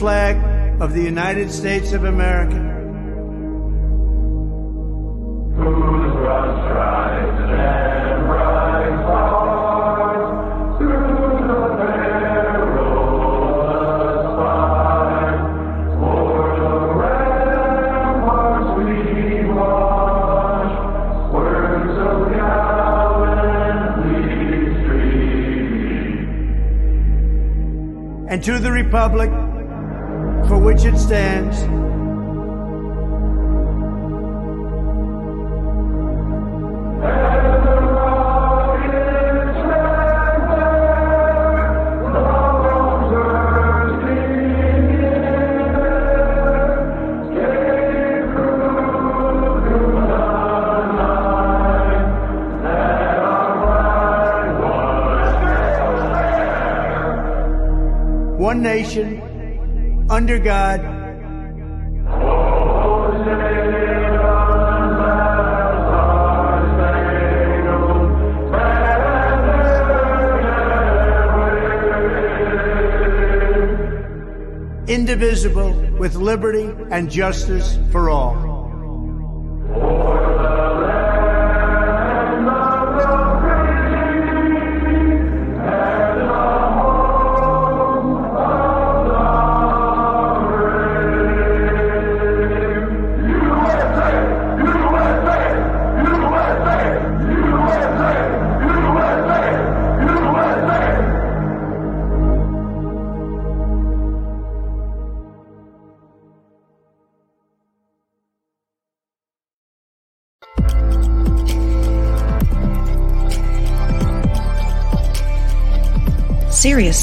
flag of the United States of America. and to the republic one nation, under God, indivisible, with liberty and justice for all.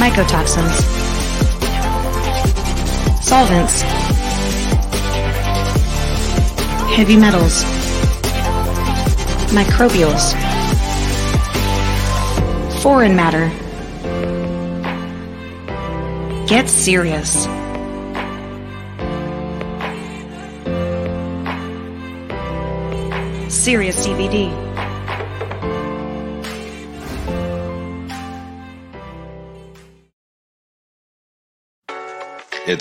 mycotoxins, solvents, heavy metals, microbials, foreign matter. Get serious. Serious CBD.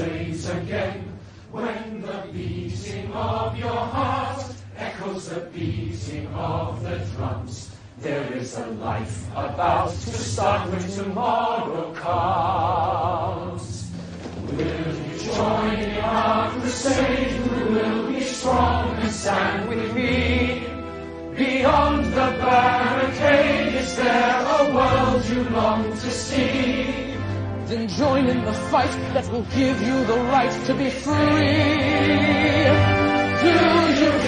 Again. When the beating of your heart echoes the beating of the drums, there is a life about to start when tomorrow comes. Will you join in our crusade? Who will be strong and stand with me? Beyond the barricade, is there a world you long to see? Then join in the fight that will give you the right to be free. Do you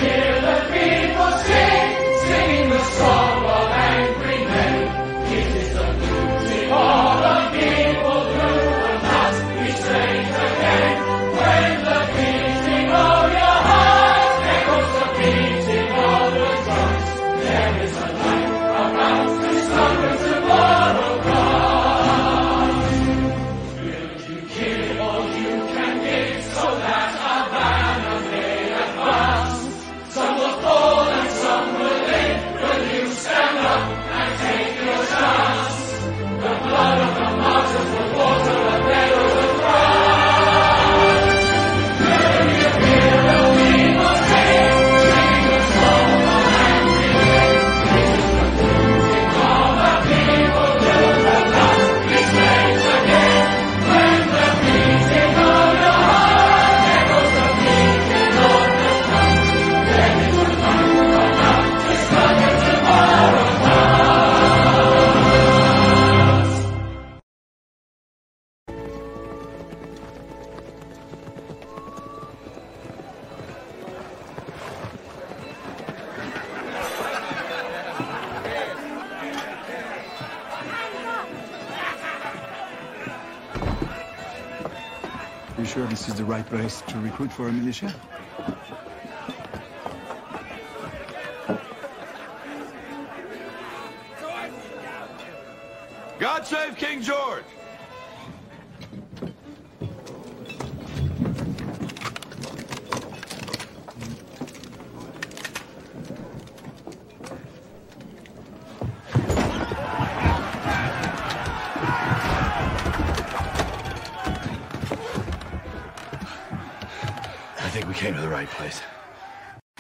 for a militia?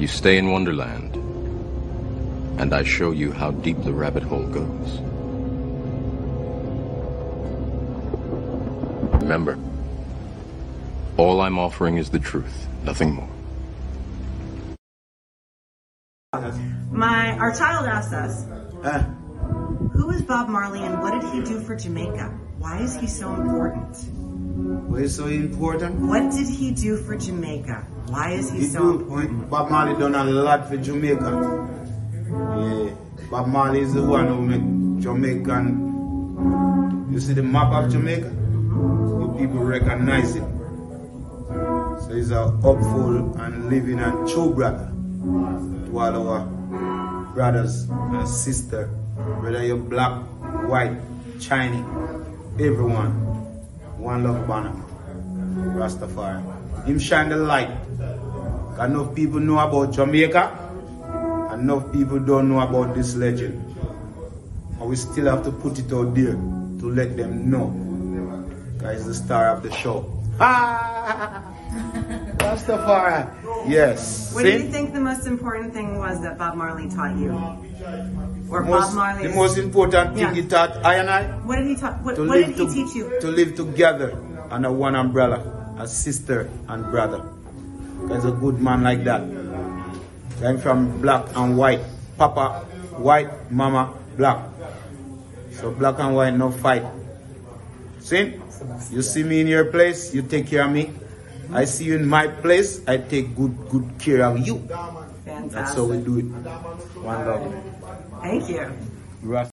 you stay in Wonderland, and I show you how deep the rabbit hole goes. Remember, all I'm offering is the truth, nothing more. My our child asked us, who is Bob Marley and what did he do for Jamaica? Why is he so important? Why is so important? What did he do for Jamaica? Why is he, He so do- important? Bob Marley done a lot for Jamaica. Yeah. Bob Marley is the one who make Jamaican. You see the map of Jamaica? You people recognize it. So he's a hopeful and living and true brother to all our brothers and sisters, whether you're black, white, Chinese, everyone. One love banner. Rastafari. Him shine the light. Enough people know about Jamaica. Enough people don't know about this legend. And we still have to put it out there to let them know. Guys, the star of the show. Ah! Rastafari. Yes. What do you think the most important thing was that Bob Marley taught you? Or most, Bob Marley? the most important thing Yeah. he taught I and I What did he taught? What, what did he to- teach you? to live together under one umbrella as sister and brother. There's a good man like that. I'm from black and white. Papa white, mama black. So black and white no fight. See? You see me in your place, you take care of me. I see you in my place, I take good good care of you. Fantastic. That's how we do it. One love. Thank you.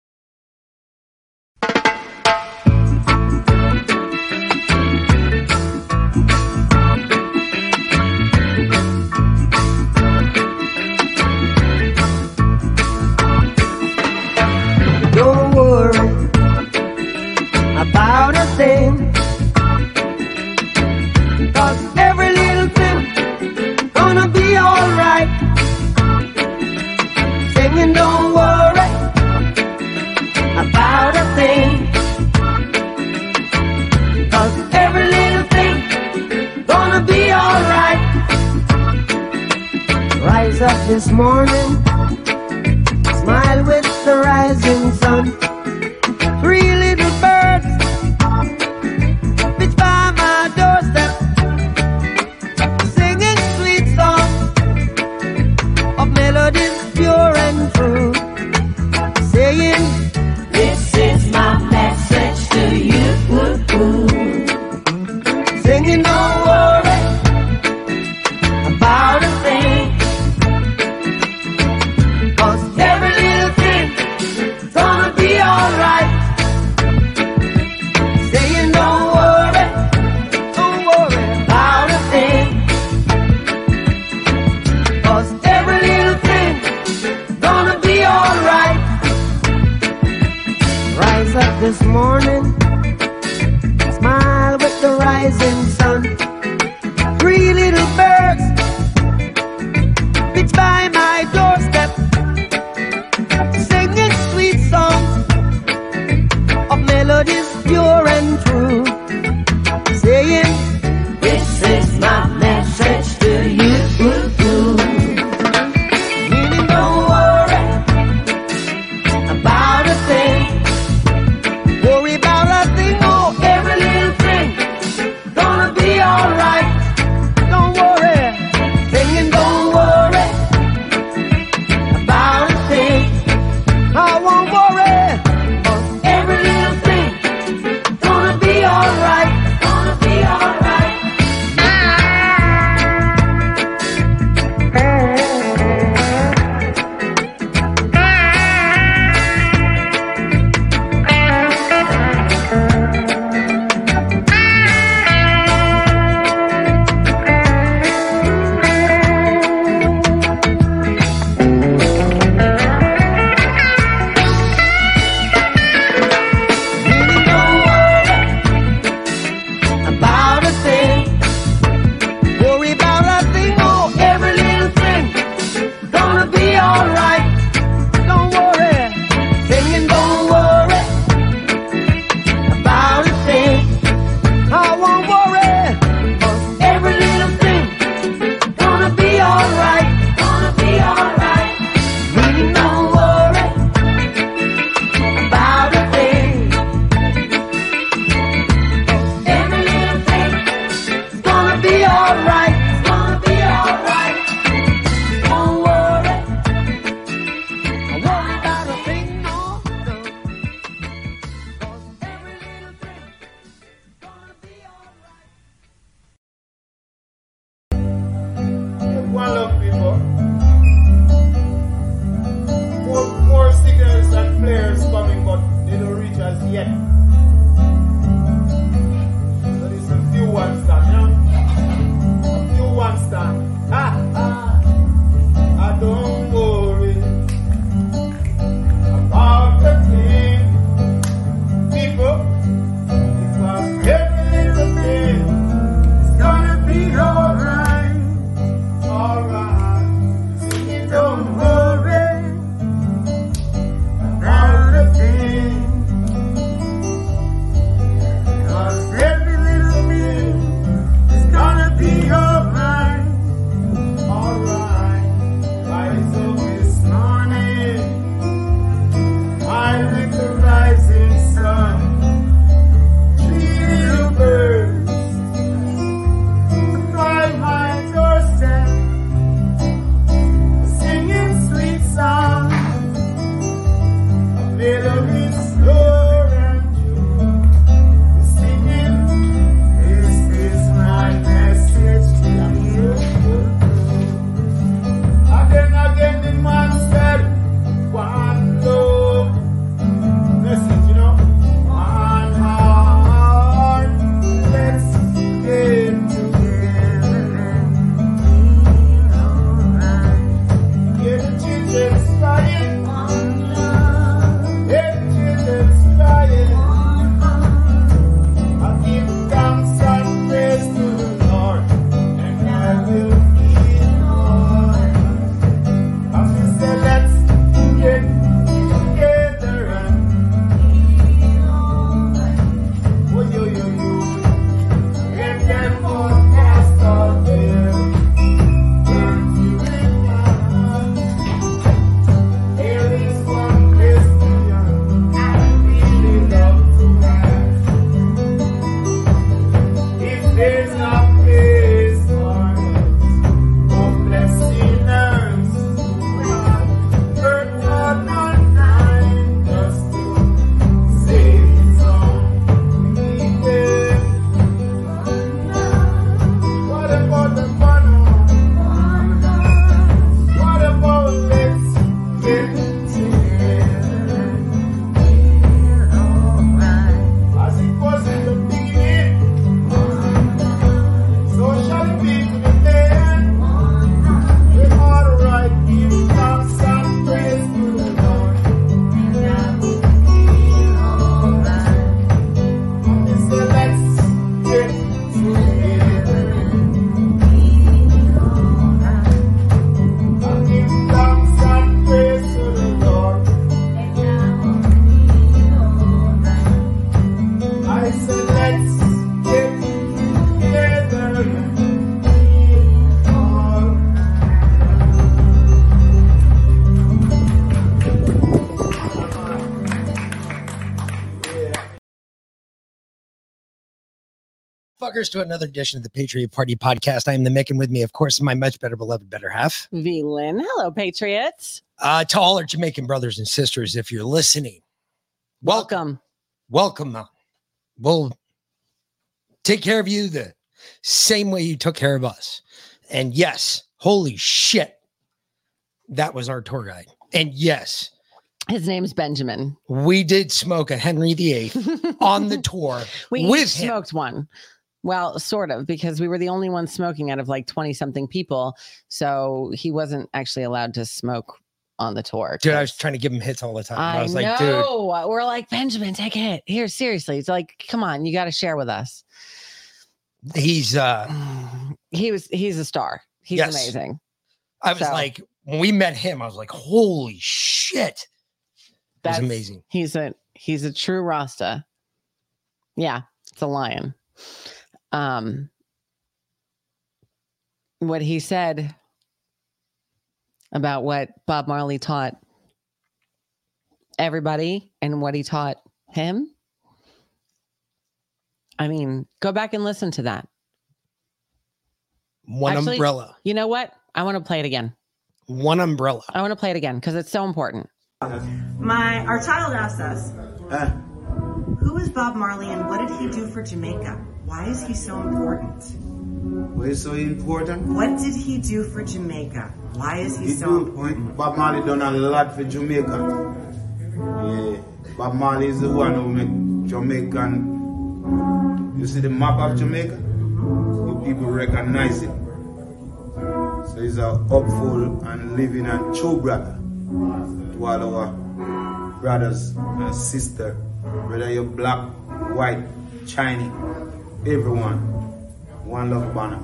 Fuckers to another edition of the Patriot Party podcast. I am the Mick, and with me, of course, my much better beloved better half. V Lynn. Hello, Patriots. Uh, to all our Jamaican brothers and sisters, if you're listening, welcome. Welcome. welcome. We'll take care of you the same way you took care of us. And yes, holy shit, that was our tour guide. And yes, his name's Benjamin. We did smoke a Henry VIII on the tour. we with smoked one. Well, sort of, because we were the only ones smoking out of like 20 something people. So he wasn't actually allowed to smoke on the tour. Dude, I was trying to give him hits all the time. I, I was know. like, dude. We're like, Benjamin, take a hit. Here, seriously. It's like, come on, you got to share with us. He's uh he was he's a star. He's Yes. amazing. I was So- like, when we met him, I was like, holy shit. It was That's- amazing. He's a he's a true Rasta. Yeah, it's a lion. Um what he said about what Bob Marley taught everybody and what he taught him. I mean, go back and listen to that. One Actually, umbrella. You know what? I want to play it again. One umbrella. I want to play it again because it's so important. My our child asked us, who is Bob Marley and what did he do for Jamaica? Why is he so important? Why is so important? What did he do for Jamaica? Why is he He so do, important? Bob Marley done a lot for Jamaica. Yeah. Bob Marley is the one who make Jamaican. You see the map of Jamaica? You people recognize it. So he's a hopeful and living and true brother to all our brothers and sisters. Whether you're black, white, Chinese, everyone. One love banner.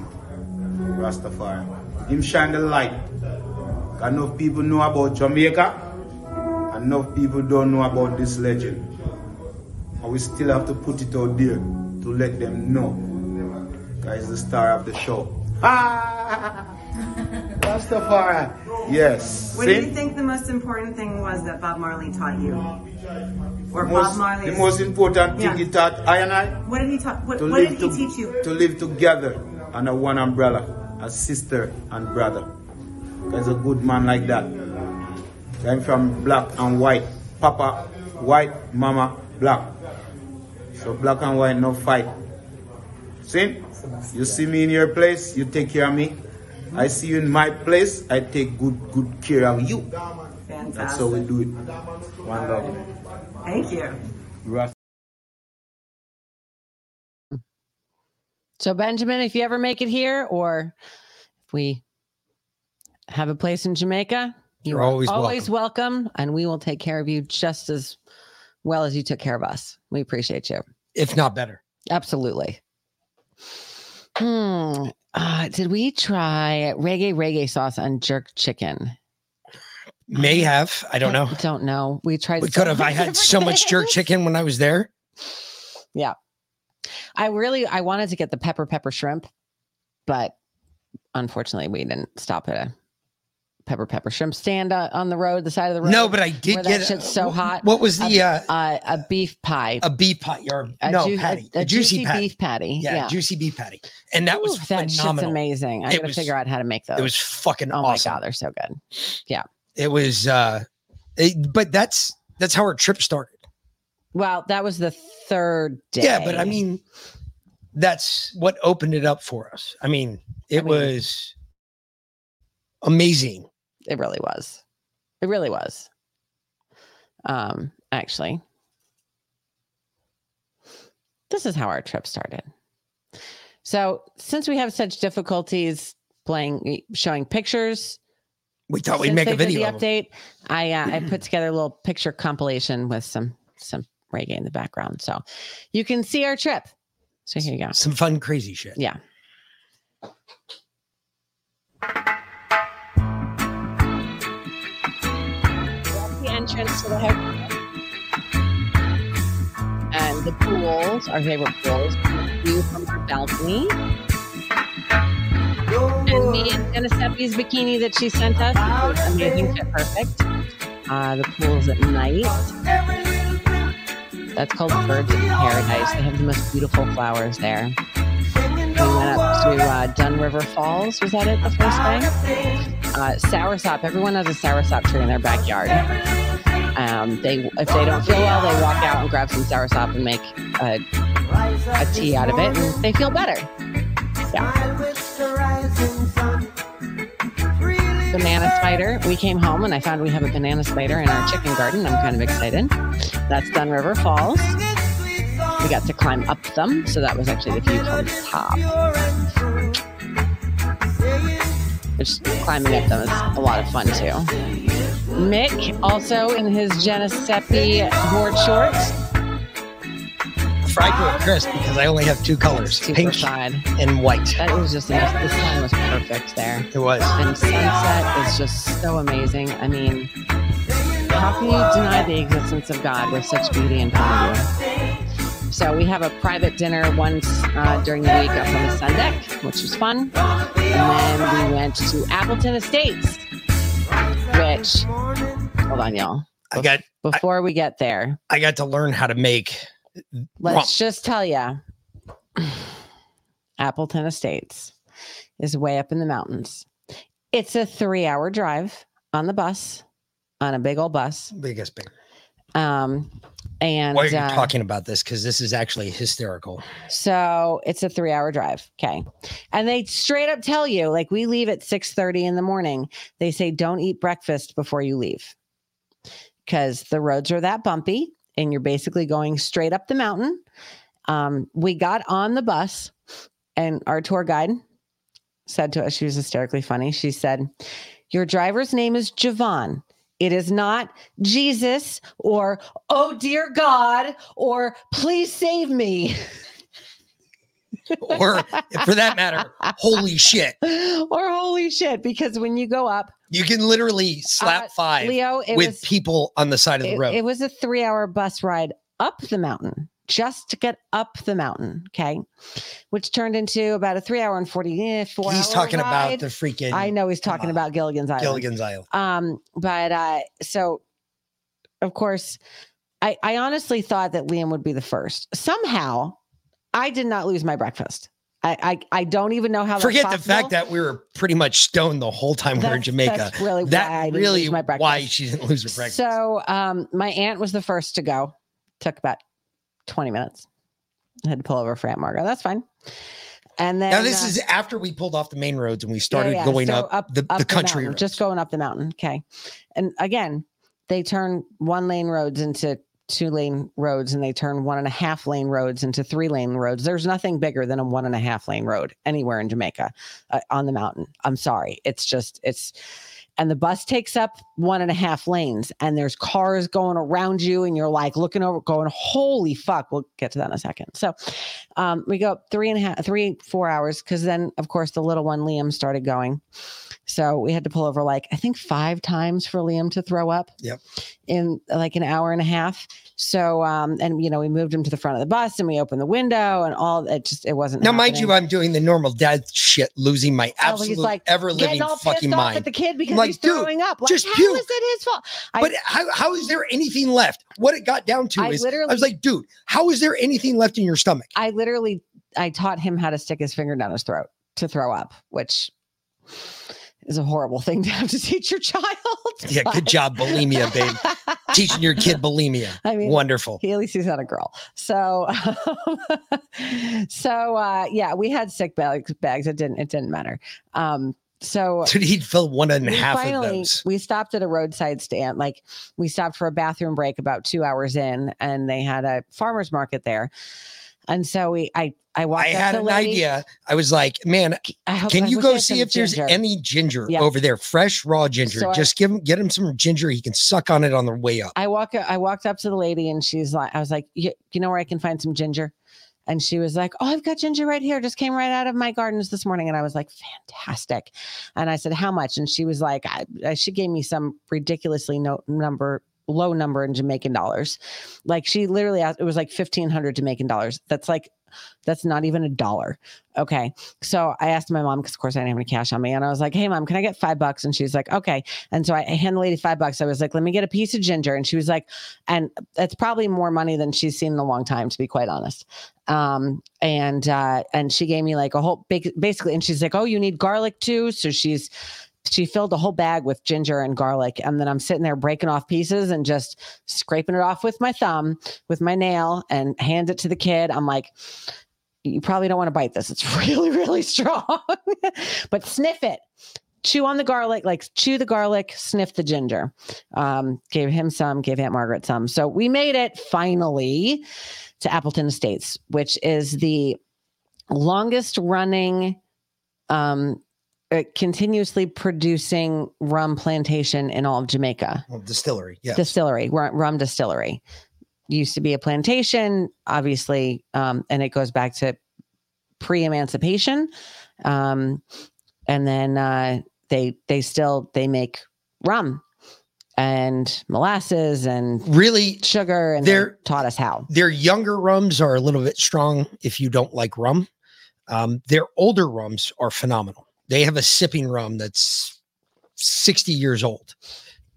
Rastafari. Him shine the light. Enough people know about Jamaica. Enough people don't know about this legend. And we still have to put it out there to let them know. Guys, the star of the show. Ah! Rastafari. Yes. What do you think the most important thing was that Bob Marley taught you? Or The Bob most, Marley? the most important thing Yeah. he taught I and I What did he taught? What, what did he to- teach you? to live together under one umbrella, as sister and brother. There's a good man like that. I'm from black and white. Papa white, mama black. So black and white no fight. See? You see me in your place, you take care of me. I see you in my place, I take good good care of you. That's how we do it. One love. Thank you. So, Benjamin, if you ever make it here or if we have a place in Jamaica, You're are always always welcome. and we will take care of you just as well as you took care of us. We appreciate you. If not better. Absolutely. Hmm. Uh, did we try reggae reggae sauce on jerk chicken? May have. I don't know. Don't know. We tried. We so could have. I had so much jerk chicken when I was there. Yeah. I really I wanted to get the pepper pepper shrimp, but unfortunately we didn't stop at a pepper pepper shrimp stand uh, on the road, the side of the road. No, but I did get that shit's so hot. What was the a, uh, uh, a beef pie, a beef pie or a no ju- patty, a, a, juicy, juicy patty. beef patty. Yeah, Yeah, juicy beef patty, and that was Ooh, that shit's phenomenal. amazing. I It gotta was- figure out how to make those. It was fucking oh awesome. my god, they're so good. Yeah. It was, uh it- but that's that's how our trip started. Well, that was the third day. Yeah, but I mean, that's what opened it up for us. I mean, it mean- was amazing. It really was. It really was. Um, actually. This is how our trip started. So, since we have such difficulties playing showing pictures, We thought we'd make a video. The update. I uh, I put together a little picture compilation with some some reggae in the background, so you can see our trip. So here you go. Some fun, crazy shit. Yeah. Entrance to the hotel. And the pools, our favorite pools, view from our balcony. And me in Giuseppe's bikini that she sent us, amazing, fit perfect. Uh, the pools at night. That's called Birds of Paradise. They have the most beautiful flowers there. We went up to uh, Dun River Falls. Was that it the first day? Uh, soursop. Everyone has a soursop tree in their backyard. Um, they, if they don't feel well, they walk out and grab some soursop and make a, a tea out of it, and they feel better. Yeah. Banana spider. We came home and I found we have a banana spider in our chicken garden. I'm kind of excited. That's Dun River Falls. We got to climb up them, so that was actually the view from the top. Which climbing up them is a lot of fun too. Mick also in his Geneseppi board shorts. Fried with Chris because I only have two colors, pink side. and white. That was just most, the sun was perfect there. It was. And sunset is just so amazing. I mean, how can you deny the existence of God with such beauty in front of you? So we have a private dinner once uh, during the week up on the sun deck, which was fun. And then we went to Appleton Estates, which hold on, y'all. I got Before we get there, I got to learn how to make let's just tell you, Appleton Estates is way up in the mountains. It's a three-hour drive on the bus, on a big old bus. biggest big. Um, and Why are you uh, talking about this? Because this is actually hysterical. So it's a three hour drive. Okay. And they straight up tell you, like we leave at 6 30 in the morning. They say don't eat breakfast before you leave. Because the roads are that bumpy and you're basically going straight up the mountain. Um, we got on the bus and our tour guide said to us, she was hysterically funny. She said, Your driver's name is Javon. It is not Jesus or, oh dear God, or please save me. Or for that matter, holy shit. or holy shit, because when you go up, You can literally slap Uh, five Leo, with was- people on the side of the it, road. it was a three hour bus ride up the mountain just to get up the mountain. Okay. Which turned into about a three hour and 44 He's hour talking about the freaking I know he's talking about Gilligan's Island. Gilligan's Island. Um, but uh, so of course, I, I honestly thought that Liam would be the first. Somehow, I did not lose my breakfast. I I, I don't even know how. that's Forget the fact that we were pretty much stoned the whole time we were in Jamaica. that's really why that I didn't really lose my breakfast. why she didn't lose her breakfast. So um, my aunt was the first to go. Took about twenty minutes. I had to pull over for Aunt Margot. That's fine. And then now this uh, is after we pulled off the main roads and we started yeah, going so up, the, up the country mountain, just going up the mountain. Okay. And again, they turn one lane roads into two lane roads and they turn one and a half lane roads into three lane roads. There's nothing bigger than a one and a half lane road anywhere in Jamaica uh, on the mountain. I'm sorry. It's just, it's, and the bus takes up one and a half lanes and there's cars going around you and you're like looking over going holy fuck we'll get to that in a second. So um, we go up three and a half three four hours because then of course the little one liam started going. So we had to pull over like i think five times for liam to throw up Yep. in like an hour and a half so um and you know we moved him to the front of the bus and we opened the window and all it just it wasn't Now, mind you. I'm doing the normal dad shit, losing my Oh, absolute he's like ever living fucking mind. at the kid because like, he's dude, throwing up. Like, just how puke. is it his fault? I- but how, how is there anything left? What it got down to I is I was like, dude, how is there anything left in your stomach? I literally I taught him how to stick his finger down his throat to throw up, which is a horrible thing to have to teach your child. Yeah, good job, bulimia, babe. Teaching your kid bulimia. I mean, Wonderful. He, at least he's not a girl. So, so uh, yeah, we had sick bags. Bags. It didn't. It didn't matter. Um, so Dude, he'd fill one and a half of finally those. we stopped at a roadside stand. Like we stopped for a bathroom break about two hours in, and they had a farmers market there. And so we, I, I walked. I up had to an lady. idea. I was like, man, can I you go see if there's ginger. any ginger Yeah. over there, fresh raw ginger? So I- Just give him, get him some ginger. He can suck on it on the way up. I walk I walked up to the lady and she's like, I was like, you, you know where I can find some ginger? And she was like, Oh, I've got ginger right here. Just came right out of my gardens this morning. And I was like, Fantastic. And I said, How much? And she was like, I, I- she gave me some ridiculously no number low number in Jamaican dollars. Like she literally asked, it was like 1500 Jamaican dollars. That's like, that's not even a dollar. Okay. So I asked my mom, because of course I didn't have any cash on me. And I was like, hey, mom, can I get five bucks? And she's like, okay. And so I I handed the lady five bucks. I was like, let me get a piece of ginger. And she was like, and that's probably more money than she's seen in a long time, to be quite honest. Um, and uh, and she gave me like a whole big basically, and she's like, Oh, you need garlic too. So she's she filled a whole bag with ginger and garlic. And then I'm sitting there breaking off pieces and just scraping it off with my thumb, with my nail, and hand it to the kid. I'm like, you probably don't want to bite this. It's really, really strong. but sniff it. Chew on the garlic, like chew the garlic, sniff the ginger. Um, gave him some, gave Aunt Margaret some. So we made it finally to Appleton Estates, which is the longest running um uh, continuously producing rum plantation in all of Jamaica. Well, distillery. Yeah. Distillery, rum, distillery. Used to be a plantation, obviously, um, and it goes back to pre-emancipation. Um, and then uh, they they still they make rum and molasses and really sugar, and they're- they taught us how. Their younger rums are a little bit strong if you don't like rum. Um, their older rums are phenomenal. They have a sipping rum that's 60 years old.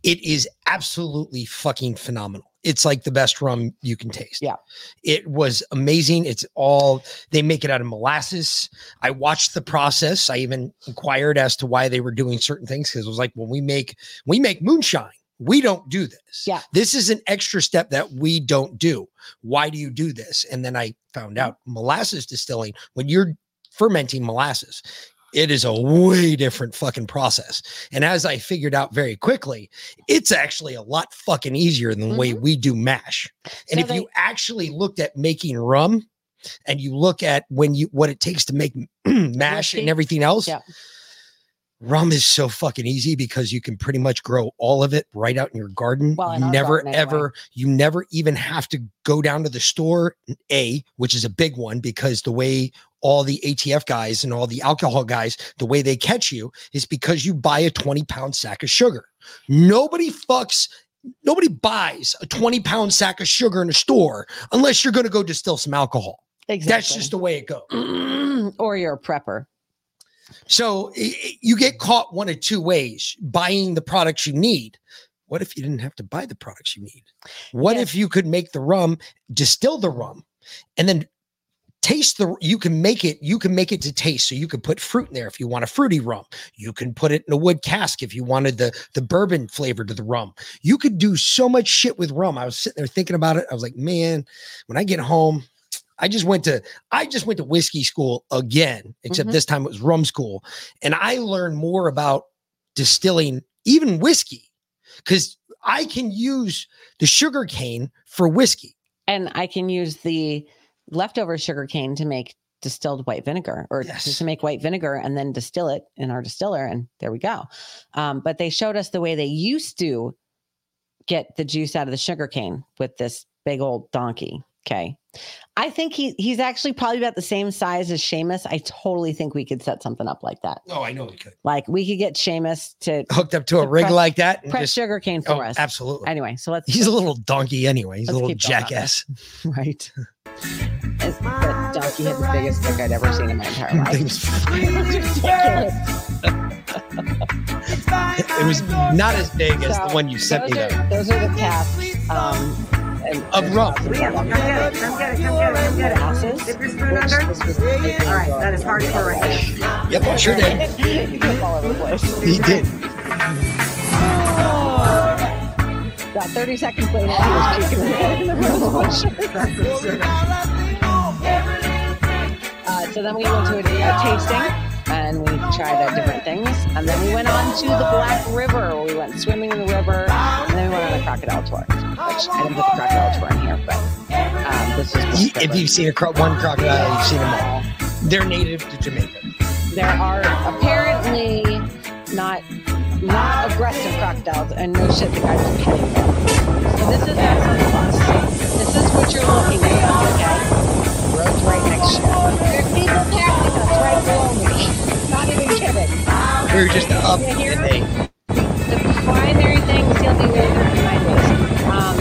It is absolutely fucking phenomenal. It's like the best rum you can taste. Yeah. It was amazing. It's all they make it out of molasses. I watched the process. I even inquired as to why they were doing certain things because it was like when we make we make moonshine, we don't do this. Yeah. This is an extra step that we don't do. Why do you do this? And then I found mm-hmm. out molasses distilling, when you're fermenting molasses, it is a way different fucking process. And as I figured out very quickly, it's actually a lot fucking easier than the way we do mash. And So if you actually looked at making rum and you look at when you what it takes to make mash and everything else, Yeah. rum is so fucking easy because you can pretty much grow all of it right out in your garden. Well, you never garden anyway. ever you never even have to go down to the store a which is a big one because the way all the ATF guys and all the alcohol guys the way they catch you is because you buy a 20 pound sack of sugar nobody fucks nobody buys a 20 pound sack of sugar in a store unless you're going to go distill some alcohol Exactly. that's just the way it goes or you're a prepper. so you get caught one of two ways buying the products you need. What if you didn't have to buy the products you need? What if you could make the rum, distill the rum, and then taste the you can make it you can make it to taste. So you could put fruit in there if you want a fruity rum. You can put it in a wood cask if you wanted the the bourbon flavor to the rum. You could do so much shit with rum. I was sitting there thinking about it. I was like man when i get home I just went to I just went to whiskey school again, except Mhm. this time it was rum school, and I learned more about distilling even whiskey because I can use the sugar cane for whiskey. and I can use the leftover sugar cane to make distilled white vinegar or just to make white vinegar and then distill it in our distiller and there we go um, but they showed us the way they used to get the juice out of the sugar cane with this big old donkey okay i think he he's actually probably about the same size as Seamus. i totally think we could set something up like that Oh, I know we could like we could get Seamus to hooked up to a rig press- like that. and press just- sugar cane for Oh, us absolutely. anyway so let's He's a little donkey anyway. He's a little keep going on jackass. right that donkey had the biggest dick I'd ever seen in my entire life. It was, ridiculous. it was not as big as the one you sent me those though. are, those are the casts um, and, Of rum. Come get it, come get it, come get it, come get it. Glasses, Dip your spoon under. All right, that is hardcore right there. Yep, I sure did. he goes all over the place. He did. About 30 seconds later, he was puking in the rose bush. So then we went to a, a tasting and we tried uh, different things. And then we went on to the Black River. We went swimming in the river. And then we went on a crocodile tour, which I didn't put the crocodile tour in here, but um, this is You- if you've seen a cro- one crocodile, you've seen them all. They're native to Jamaica. there are apparently not not aggressive crocodiles and no shit the guys are petting them. So this is not. This is what you're looking at, okay? right next to you. There's people passing us right below me. Not even kidding. We're just up here. thing. The primary thing is he'll be waving behind us. Um,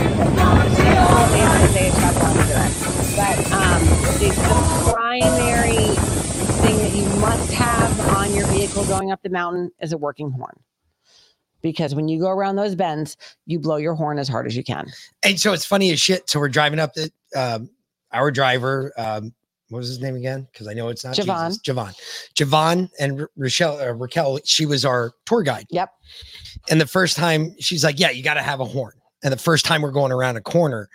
they all wave they have got to. But um, the, the primary thing that you must have on your vehicle going up the mountain is a working horn because when you go around those bends, you blow your horn as hard as you can. And so it's funny as shit. So we're driving up the um, our driver. Um, what was his name again? Because I know it's not Javon. Jesus. Javon. Javon and Ra- Rochelle, uh, Raquel. She was our tour guide. Yep. And the first time she's like, "Yeah, you got to have a horn." And the first time we're going around a corner,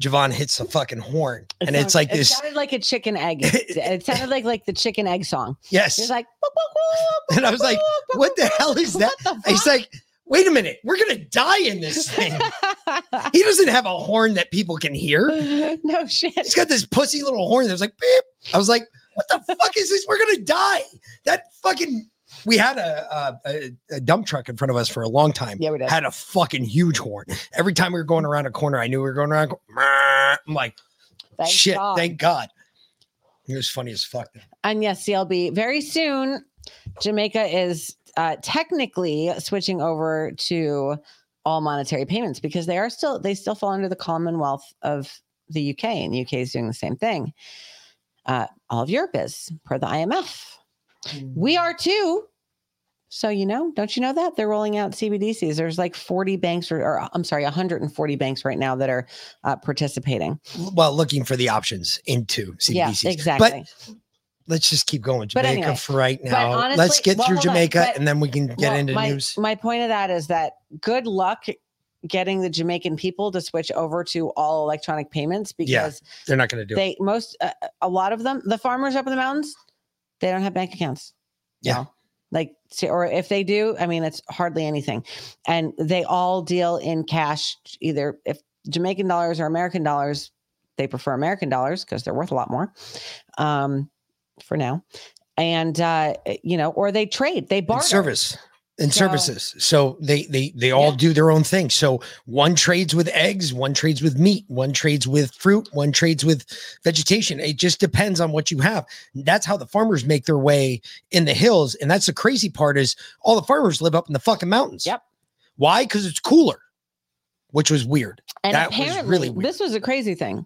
Javon hits a fucking horn, It and it's sound- like it this. sounded like a chicken egg. It, it sounded like like the chicken egg song. Yes. It's like and I was like, "What the hell is that?" He's like, "Wait a minute, we're gonna die in this thing." He doesn't have a horn that people can hear. no shit. He's got this pussy little horn that's like beep. I was like, "What the fuck is this? We're gonna die." That fucking. We had a, a, a, a dump truck in front of us for a long time. Yeah, we did. Had a fucking huge horn. Every time we were going around a corner, I knew we were going around. I'm like, Thank shit, God. thank God. It was funny as fuck. And yes, CLB, very soon, Jamaica is uh, technically switching over to all monetary payments because they are still, they still fall under the Commonwealth of the UK, and the UK is doing the same thing. Uh, all of Europe is per the IMF. We are too. So, you know, don't you know that they're rolling out CBDCs? There's like 40 banks, or, or I'm sorry, 140 banks right now that are uh, participating. Well, looking for the options into CBDCs. Yeah, exactly. But let's just keep going. Jamaica anyway, for right now. let's get well, through hold on, Jamaica but- and then we can get Well, into my, news. My point of that is that good luck getting the Jamaican people to switch over to all electronic payments Yeah, because they're not going to do it. they most uh, a lot of them the farmers up in the mountains they don't have bank accounts. Yeah. Like or if they do, I mean it's hardly anything. And they all deal in cash either if Jamaican dollars or American dollars, they prefer American dollars because they're worth a lot more. Um for now. And uh you know, or they trade, they in barter. service and So- services. So they they they all do their own thing. So one trades with eggs, one trades with meat, one trades with fruit, one trades with vegetation. It just depends on what you have. That's how the farmers make their way in the hills. And that's the crazy part is all the farmers live up in the fucking mountains. Yep. Why? Because it's cooler, which was weird. And that apparently, was really weird. this was a crazy thing.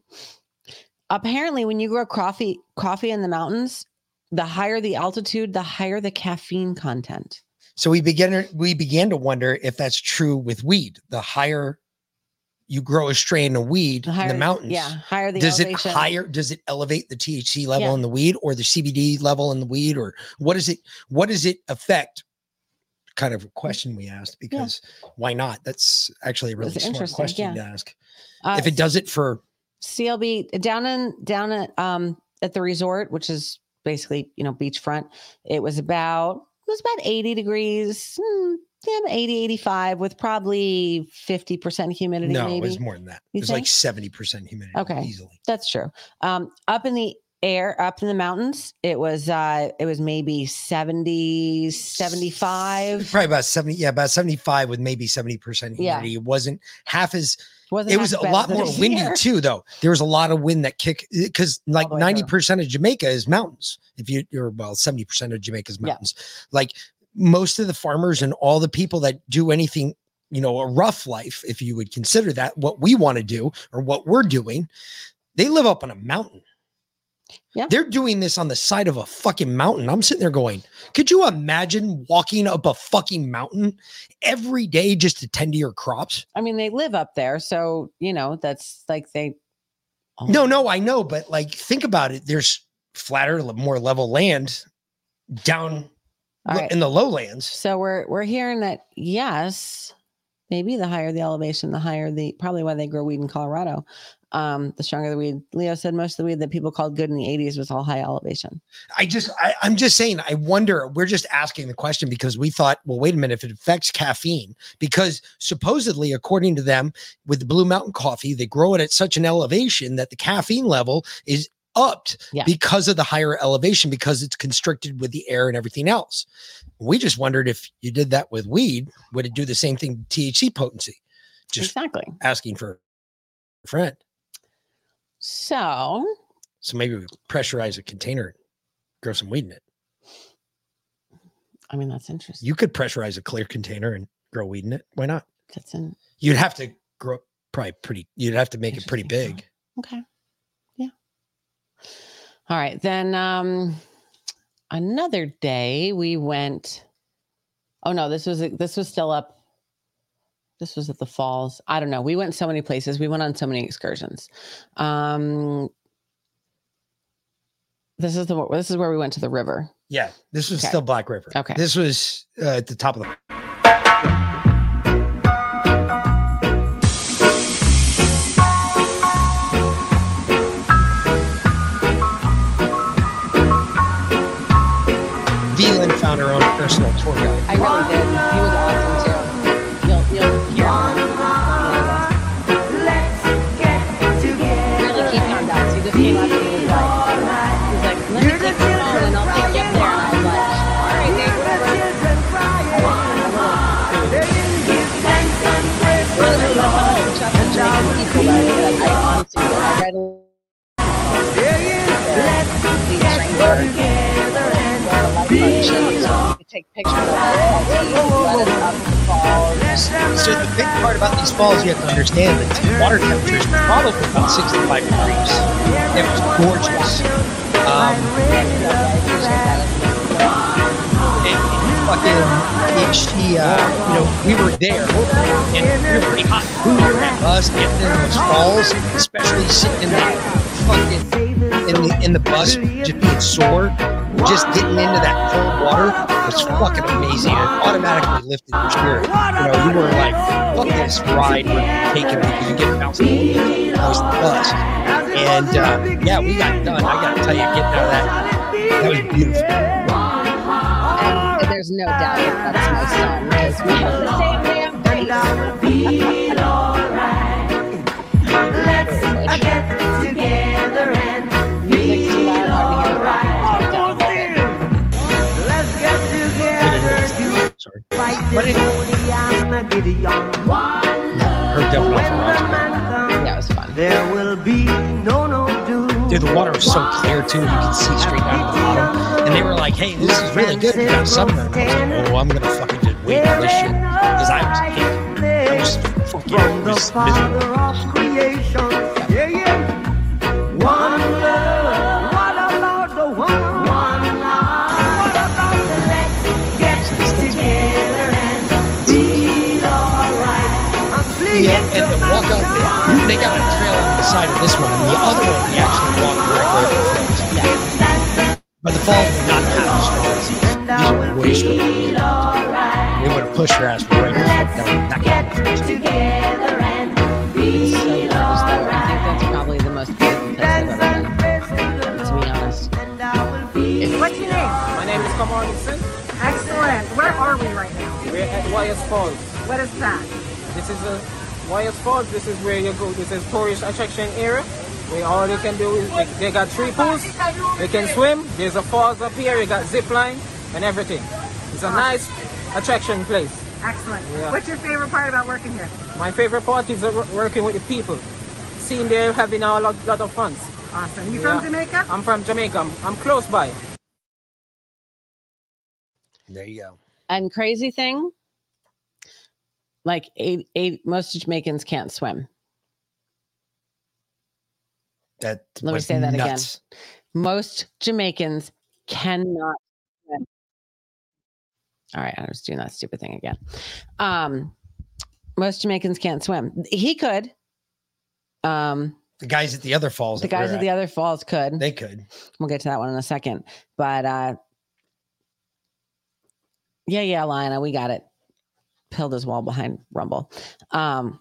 Apparently, when you grow coffee coffee in the mountains, the higher the altitude, the higher the caffeine content. So we began we began to wonder if that's true with weed. The higher you grow a strain of weed in higher- the mountains, yeah, higher the does elevation. it higher? Does it elevate the THC level Yeah. in the weed or the CBD level in the weed, or what is it? What does it affect? Kind of a question we asked because why not? That's actually a really smart question yeah. to ask. Uh, if it does it for CLB down in down at um at the resort, which is basically you know beachfront, it was about it was about 80 degrees, hmm, yeah, 80, 85 with probably 50% humidity. no, maybe. it was more than that. You It was like seventy percent humidity. Okay. easily. That's true. Um, up in the air, up in the mountains, it was uh it was maybe 70, 75. Probably about seventy. Yeah, about seventy-five with maybe seventy percent Yeah. humidity. It wasn't half as Wasn't it was a lot more windy year. too, though. There was a lot of wind that kick eh, because like ninety percent of Jamaica is mountains. If you, you're well, seventy percent of Jamaica's Yeah. mountains. Like most of the farmers and all the people that do anything, you know, a rough life, if you would consider that what we want to do or what we're doing, they live up on a mountain. Yeah. They're doing this on the side of a fucking mountain. I'm sitting there going, could you imagine walking up a fucking mountain every day just to tend to your crops? I mean, they live up there, so you know that's like they. Oh. No, no, I know, but like think about it. There's flatter, more level land down lo- right. in the lowlands. So we're we're hearing that yes, maybe the higher the elevation, the higher the probably why they grow weed in Colorado. Um, the stronger the weed. Leo said most of the weed that people called good in the 80s was all high elevation. I just, I, I'm just saying, I wonder, we're just asking the question because we thought, well, wait a minute, if it affects caffeine, because supposedly, according to them, with the Blue Mountain coffee, they grow it at such an elevation that the caffeine level is upped Yeah. because of the higher elevation, because it's constricted with the air and everything else. We just wondered if you did that with weed, would it do the same thing THC potency? Just exactly. asking for a friend. So So maybe we pressurize a container grow some weed in it. I mean that's interesting. You could pressurize a clear container and grow weed in it. Why not? That's in You'd have to grow probably pretty. You'd have to make it pretty big. okay. Yeah. All right. Then um another day we went Oh no, this was this was still up. This was at the falls. I don't know. We went so many places. We went on so many excursions. Um this is the this is where we went to the river. Yeah, this was Okay. still Black River. Okay. This was uh, at the top of the. Veland found her own personal tour guide. I really did. So the big part about these falls, you have to understand that water temperature is probably about 65 degrees. It was gorgeous. Um, fucking, she, uh, you know, we were there and we were pretty hot. Us getting in those falls, especially sitting in that fucking in the in the bus, just being sore, just getting into that cold water was fucking amazing. It automatically lifted your spirit. You know, you were like, fuck this ride we're taking because you get bounced off the bus. And uh, yeah, we got done. I gotta tell you, getting out of that, that was beautiful. And there's no doubt that that's my song because we have the same damn Music's Sorry. But it, her devil off That was fun. There will be no no doom. Dude, the water was so clear too. You could see straight down to the bottom. And they were like, "Hey, this is really good. We got sunburn." I was like, "Oh, I'm gonna fucking just wait for this shit," because I was, I was fucking it was miserable. Yeah, yeah. One love. I'm and the walk up there, they got a trail on the side of this one, and the other one we actually walked directly over the falls. But the falls were not half as strong as these. These were way stronger. They would have pushed her ass right the fuck down. That together and be So gorgeous, though. I think that's probably the most beautiful place I've ever been. To be honest. What's your name? My name is Kamar Nixon. Excellent. Where are we right now? We're at YS Falls. What is that? This is a YS Falls. This is where you go. This is tourist attraction area. Where all they can do is they, they got three pools. They can swim. There's a falls up here. You got zip line and everything. It's a nice attraction place. Excellent. Yeah. What's your favorite part about working here? My favorite part is working with the people. Seeing they're having a lot, lot of fun. Awesome. You from Jamaica? I'm from Jamaica. I'm, I'm close by. There you go. And crazy thing, like eight, eight, most Jamaicans can't swim. That Let me say that nuts. again. Most Jamaicans cannot swim. All right, I was doing that stupid thing again. Um, most Jamaicans can't swim. He could. Um, The guys at the other falls. the guys at the other falls could. They could. We'll get to that one in a second. But uh yeah, yeah, Lina, we got it. Pilled his wall behind Rumble. Um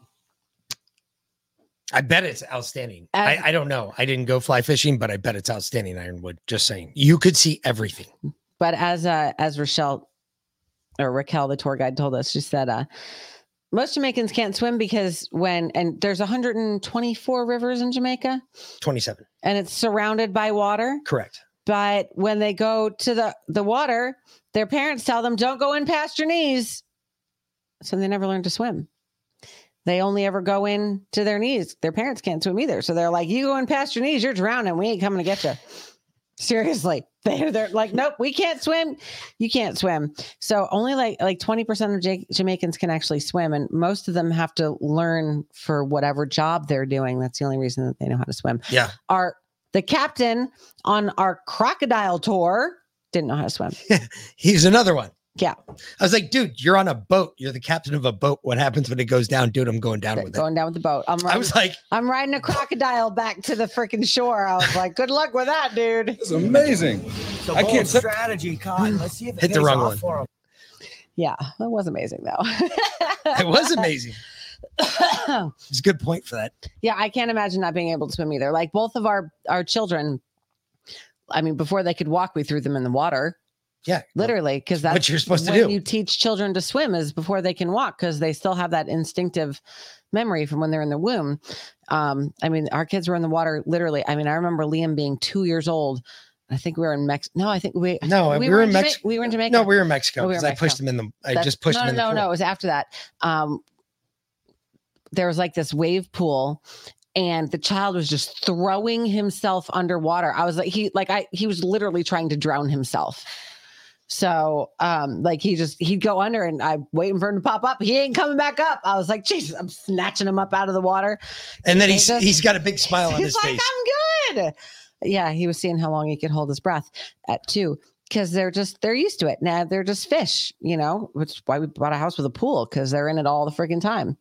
I bet it's outstanding. As- I, I don't know. I didn't go fly fishing, but I bet it's outstanding. Ironwood. Just saying, you could see everything. But as uh, as Rochelle or Raquel, the tour guide, told us, she said, uh, most Jamaicans can't swim because when and there's 124 rivers in Jamaica, Twenty-seven. and it's surrounded by water. Correct. But when they go to the the water, their parents tell them, "Don't go in past your knees," so they never learn to swim. They only ever go in to their knees. Their parents can't swim either, so they're like, "You go in past your knees, you're drowning. We ain't coming to get you." Seriously, they're they're like, "Nope, we can't swim. You can't swim." So only like like twenty percent of Ja- Jamaicans can actually swim, and most of them have to learn for whatever job they're doing. That's the only reason that they know how to swim Yeah. our The captain on our crocodile tour didn't know how to swim. He's another one. Yeah. I was like, dude, you're on a boat. You're the captain of a boat. What happens when it goes down? Dude, I'm going down with it. Going down with the boat. I'm I was like, I'm riding a crocodile back to the freaking shore. I was like, good luck with that, dude. It's amazing. It's a I can't say- strategy, Cotton. Let's see if it Hit the wrong one. for him. Yeah, that was amazing though. it was amazing. It's a good point for that. yeah, I can't imagine not being able to swim either. Like both of our our children, I mean, before they could walk, we threw them in the water. Yeah, literally, because that's what you're supposed to do. You teach children to swim is before they can walk because they still have that instinctive memory from when they're in the womb. Um, I mean, our kids were in the water literally. I mean, I remember Liam being two years old. I think we were in Mexico. No, I think we No, we, were in Mexico. We were in Jamaica. No, we were in Mexico Oh, we because I pushed him in the. I That's- just pushed no, him in no, no, no. It was after that. Um, there was like this wave pool, and the child was just throwing himself underwater. I was like, he like I he was literally trying to drown himself. So, um, like he just he'd go under, and I'm waiting for him to pop up. He ain't coming back up. I was like, Jesus, I'm snatching him up out of the water. And then He he's just- he's got a big smile on his like, face. I'm good. Yeah, he was seeing how long he could hold his breath at two because they're just they're used to it. Now they're just fish, you know, which is why we bought a house with a pool because they're in it all the freaking time.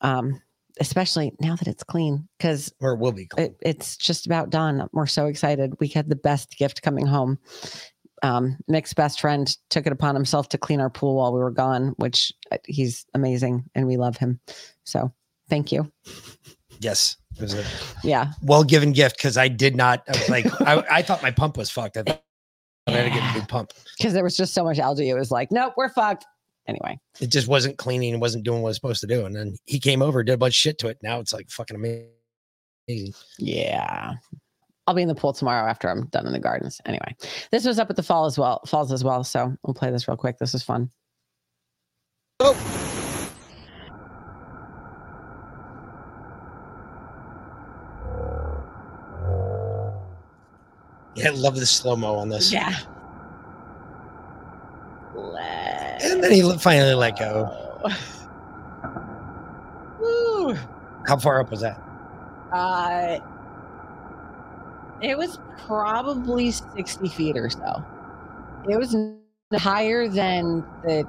Um, especially now that it's clean because or it will be clean. It, it's just about done. We're so excited. We had the best gift coming home. Um, Nick's best friend took it upon himself to clean our pool while we were gone, which uh, he's amazing and we love him. So thank you. Yes, it was a Yeah. well given gift because I did not. I was like, I, I thought my pump was fucked. I thought I had to get a new pump. because there was just so much algae. It was like, nope, we're fucked. Anyway, It just wasn't cleaning. It wasn't doing what it was supposed to do. And then he came over, did a bunch of shit to it. Now it's like fucking amazing. yeah. I'll be in the pool tomorrow after I'm done in the gardens. Anyway, this was up at the fall as well, falls as well. So we'll play this real quick. This is fun. Oh. Yeah, I love the slow mo on this. Yeah. And then he finally let go. Woo. How far up was that? Uh, it was probably 60 feet or so. It was higher than the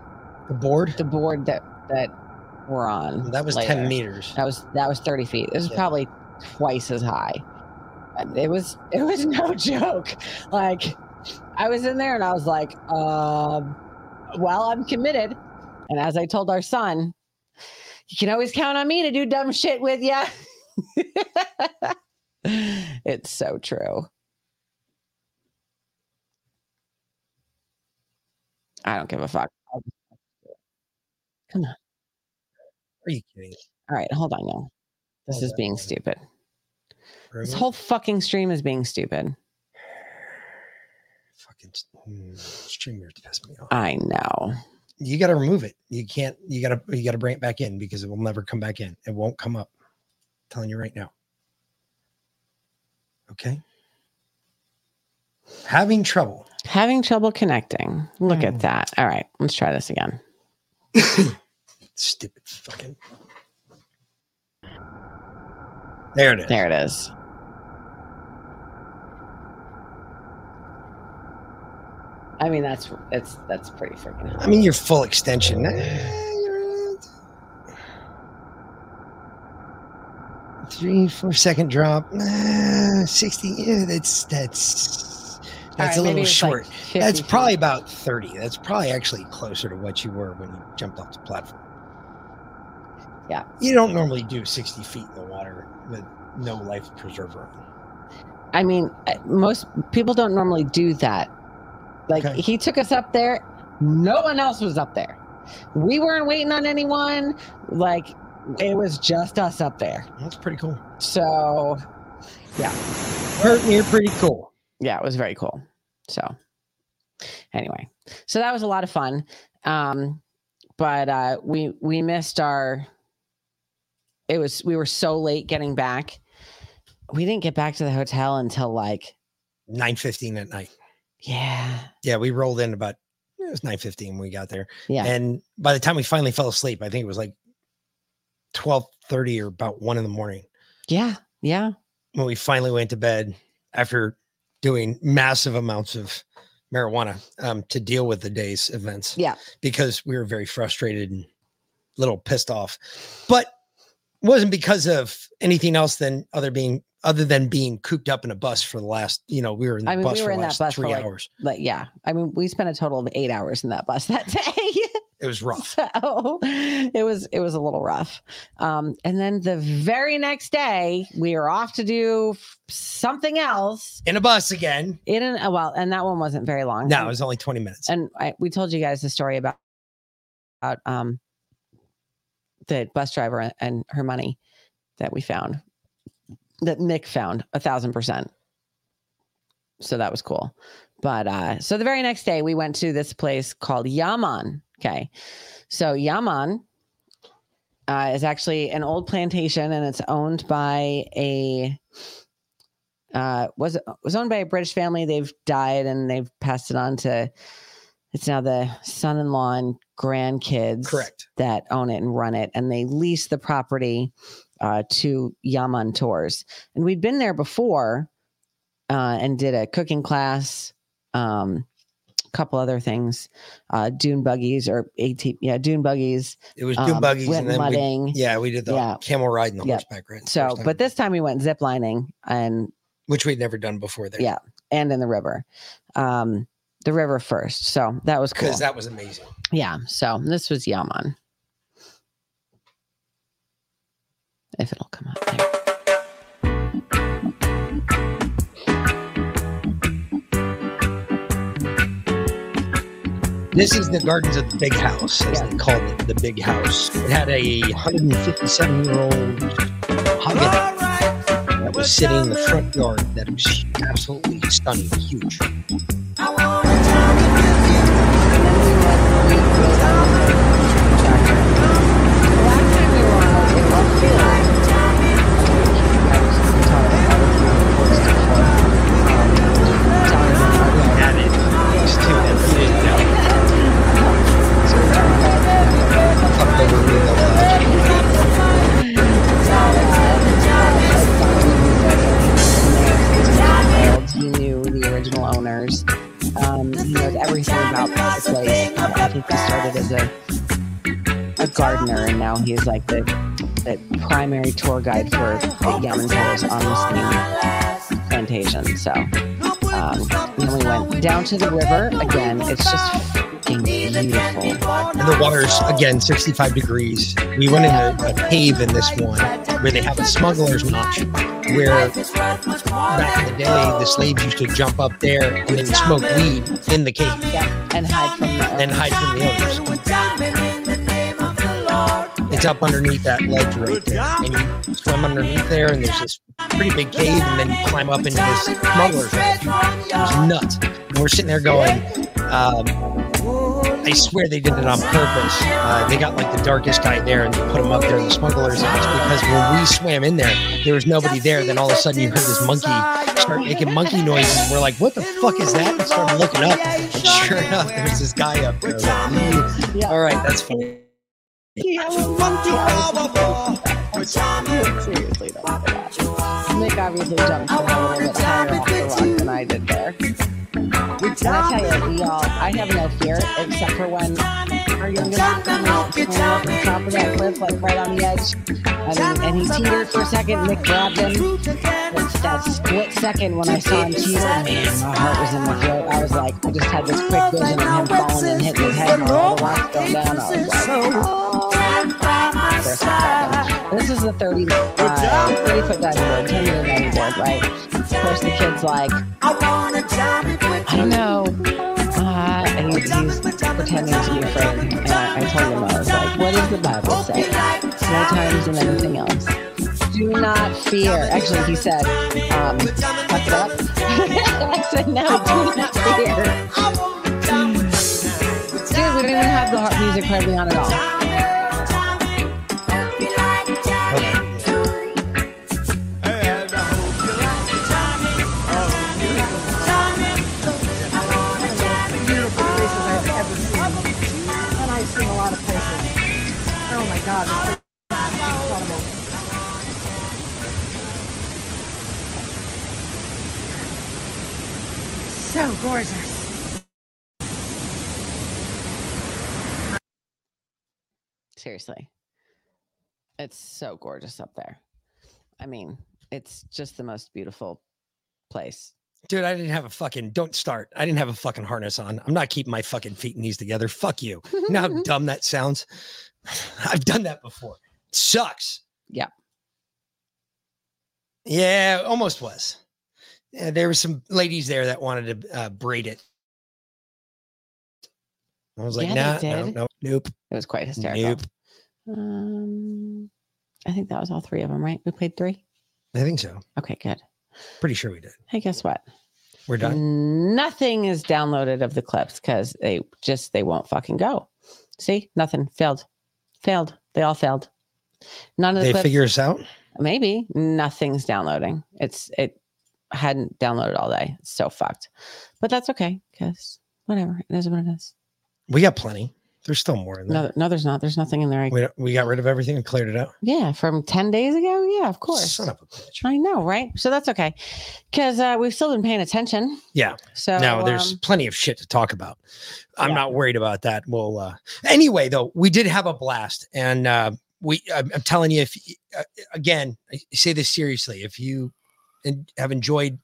the board. The board that that we're on. That was 10 meters. That was that was 30 feet. It was Yeah. probably twice as high. It was it was no joke. Like I was in there and I was like, um, well, I'm committed. And as I told our son, you can always count on me to do dumb shit with you. it's so true. I don't give a fuck. Come on. Are you kidding? All right, hold on now. This Hold is being on. stupid. This whole fucking stream is being stupid. fucking mm, streamers piss me off. I know. You got to remove it. You can't. You got to. You got to bring it back in because it will never come back in. It won't come up. I'm telling you right now. Okay. Having trouble. Having trouble connecting. Look Hmm. at that. All right, let's try this again. Stupid fucking. There it is. There it is. I mean, that's it's that's pretty freaking. I mean, your full extension. Eh, you're- Three, four second drop. eh, Sixty. Yeah, that's that's that's right, a little like short. 50 that's feet. probably about thirty. That's probably actually closer to what you were when you jumped off the platform. Yeah. You don't normally do sixty feet in the water with no life preserver. I mean, uh, most people don't normally do that. Like Okay. he took us up there. No one else was up there. We weren't waiting on anyone. Like it was just us up there. That's pretty cool. So, yeah. Hurt near pretty cool. yeah, it was very cool. So anyway, so that was a lot of fun. Um, but uh we we missed our it was we were so late getting back. We didn't get back to the hotel until like Nine fifteen at night. yeah. Yeah, we rolled in about it was nine fifteen when we got there. Yeah. And by the time we finally fell asleep, I think it was like twelve thirty or about one in the morning Yeah. Yeah. when we finally went to bed. after doing massive amounts of marijuana um, to deal with the day's events. Yeah. Because we were very frustrated and a little pissed off. But wasn't because of anything else than other being other than being cooped up in a bus for the last, you know, we were in the I mean, bus we for were the in that bus three for like, hours. like, yeah. I mean, we spent a total of eight hours in that bus that day. It was rough. so it was it was a little rough. Um, and then the very next day, we were off to do something else In a bus again. in an uh, well, and that one wasn't very long. No, it was only 20 minutes. and I, we told you guys the story about about um the bus driver and- and her money that we found that Nick found a thousand percent. So that was cool. But uh so the very next day we went to this place called Yaaman. Okay. So Yaaman uh, is actually an old plantation and it's owned by a uh was was owned by a British family. They've died and they've passed it on to it's now the son-in-law and grandkids Correct. that own it and run it and they lease the property uh, to Yaaman tours and we'd been there before uh, and did a cooking class um couple other things uh dune buggies or AT yeah dune buggies It was dune um, buggies went and then we- mudding yeah, we did the Yeah. camel ride and the Yep. horseback ride. so but this time we went zip lining and which we'd never done before there. yeah and in the river um the river first so that was cool Because that was amazing. yeah so this was yaaman if it'll come up there This is the Gardens of the Big House, as they called it, the Big House. It had a 157 year old mahogany that was sitting in the front yard that was absolutely stunning, huge. Gardener, and now he's like the, the primary tour guide for the Yaaman tours on this new plantation. So, um, then we went down to the river again. It's just beautiful. And the water's, again, 65 degrees. We went in a, a cave in this one where they have a smuggler's notch, where back in the day, the slaves used to jump up there and then smoke weed in the cave. Yeah, and hide from the and hide from the owners. It's up underneath that ledge right there. And you swim underneath there, and there's this pretty big cave, and then you climb up into this smuggler's notch. It was nuts. And we're sitting there going, um, I swear they did it on purpose. Uh, they got like the darkest guy there and they put him up there in the smuggler's notch because when we swam in there, there was nobody there. Then all of a sudden you heard this monkey start making monkey noises. We're like, what the fuck is that? And started looking up. And sure enough, there's this guy up there. Like, "Ooh." All right, that's funny. Seriously, though. Nick obviously jumped a little bit higher off the rock than I did there. And I tell you, we all, I have no fear except for when our was swinging up the top of that cliff, like right on the edge. I mean, and he teetered for a second. Nick grabbed him. It's that split second when I saw him teeter, man, my heart was in my throat. I was like, I just had this quick vision of him falling and hitting his head and all the rocks going down. I was like, oh. This is a 30, uh, 30 foot diving board, 10 meter diving board, right? Of course, the kid's like, I don't know. Uh, and he, he's pretending to be afraid. And I, I told him, I was like, what does the Bible say? More times than anything else. Do not fear. Actually, he said, um, fuck it up. I said, no, do not fear. Dude, we don't even have the heart music hardly on at all. So gorgeous. Seriously. It's so gorgeous up there. I mean, it's just the most beautiful place. Dude, I didn't have a fucking don't start. I didn't have a fucking harness on. I'm not keeping my fucking feet and knees together. Fuck you. You know how dumb that sounds? I've done that before. It sucks. Yeah. Yeah, almost was. Yeah, there were some ladies there that wanted to uh, braid it. I was like, Yeah, nah, no, no, nope. It was quite hysterical. Nope. Um, I think that was all three of them, right? We played three. I think so. Okay, good. Pretty sure we did. Hey, guess what? We're done. Nothing is downloaded of the clips because they just they won't fucking go. See, nothing failed, failed. They all failed. None of the They clips, figure us out. maybe nothing's downloading. It's it hadn't downloaded all day. It's so fucked, but that's okay because whatever it is what it is. We got plenty. There's still more in there. No, no, there's not. There's nothing in there. I, We, we got rid of everything and cleared it out. yeah, from ten days ago. Yeah, of course. Son of a bitch. I know, right? So that's okay because uh, we've still been paying attention. Yeah. So now there's um, plenty of shit to talk about. I'm Yeah. not worried about that. Well, uh, anyway, though, we did have a blast, and uh, we. I'm, I'm telling you, if uh, again, I say this seriously, if you en- have enjoyed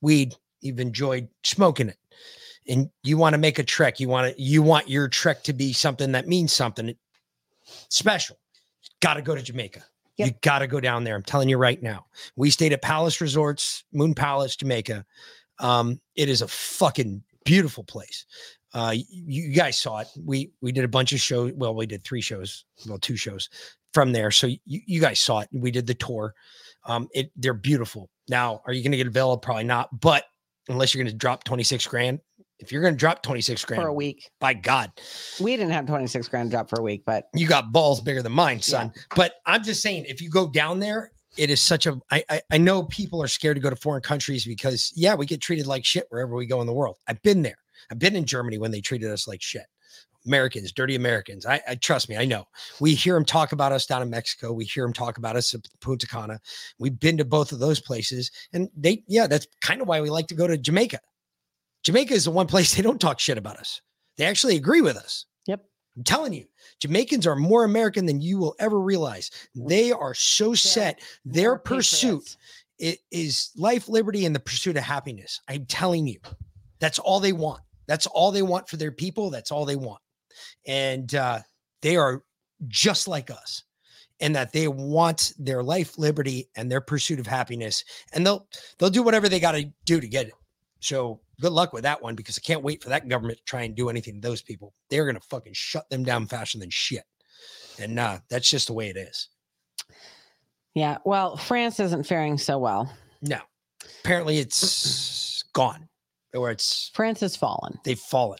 weed, you've enjoyed smoking it, and you want to make a trek, you want to, you want your trek to be something that means something special. Got to go to Jamaica. You got to go down there. I'm telling you right now. We stayed at Palace Resorts, Moon Palace, Jamaica. Um, it is a fucking beautiful place. Uh, you, you guys saw it. We we did a bunch of shows. Well, we did three shows. Well, two shows from there. So you, you guys saw it. We did the tour. Um, it they're beautiful. Now, are you going to get available? Probably not. But unless you're going to drop 26 grand, if you're going to drop 26 grand for a week. by God, We didn't have 26 grand drop for a week, but you got balls bigger than mine, son. But I'm just saying, if you go down there, it is such a. I, I I know people are scared to go to foreign countries because yeah, we get treated like shit wherever we go in the world. I've been there. I've been in Germany when they treated us like shit. Americans, dirty Americans. I, I trust me. I know. We hear them talk about us down in Mexico. We hear them talk about us at Punta Cana. We've been to both of those places, and they yeah, that's kind of why we like to go to Jamaica. Jamaica is the one place they don't talk shit about us. They actually agree with us. Yep. I'm telling you, Jamaicans are more American than you will ever realize. They are so set. Their pursuit i- is life, liberty, and the pursuit of happiness. I'm telling you, that's all they want. That's all they want for their people. That's all they want. And uh, they are just like us in that they want their life, liberty, and their pursuit of happiness. And they'll they'll do whatever they got to do to get it. So good luck with that one because I can't wait for that government to try and do anything to those people. They're gonna fucking shut them down faster than shit. And uh, that's just the way it is. yeah. Well, France isn't faring so well. No. Apparently it's gone. Or it's France has fallen. They've fallen.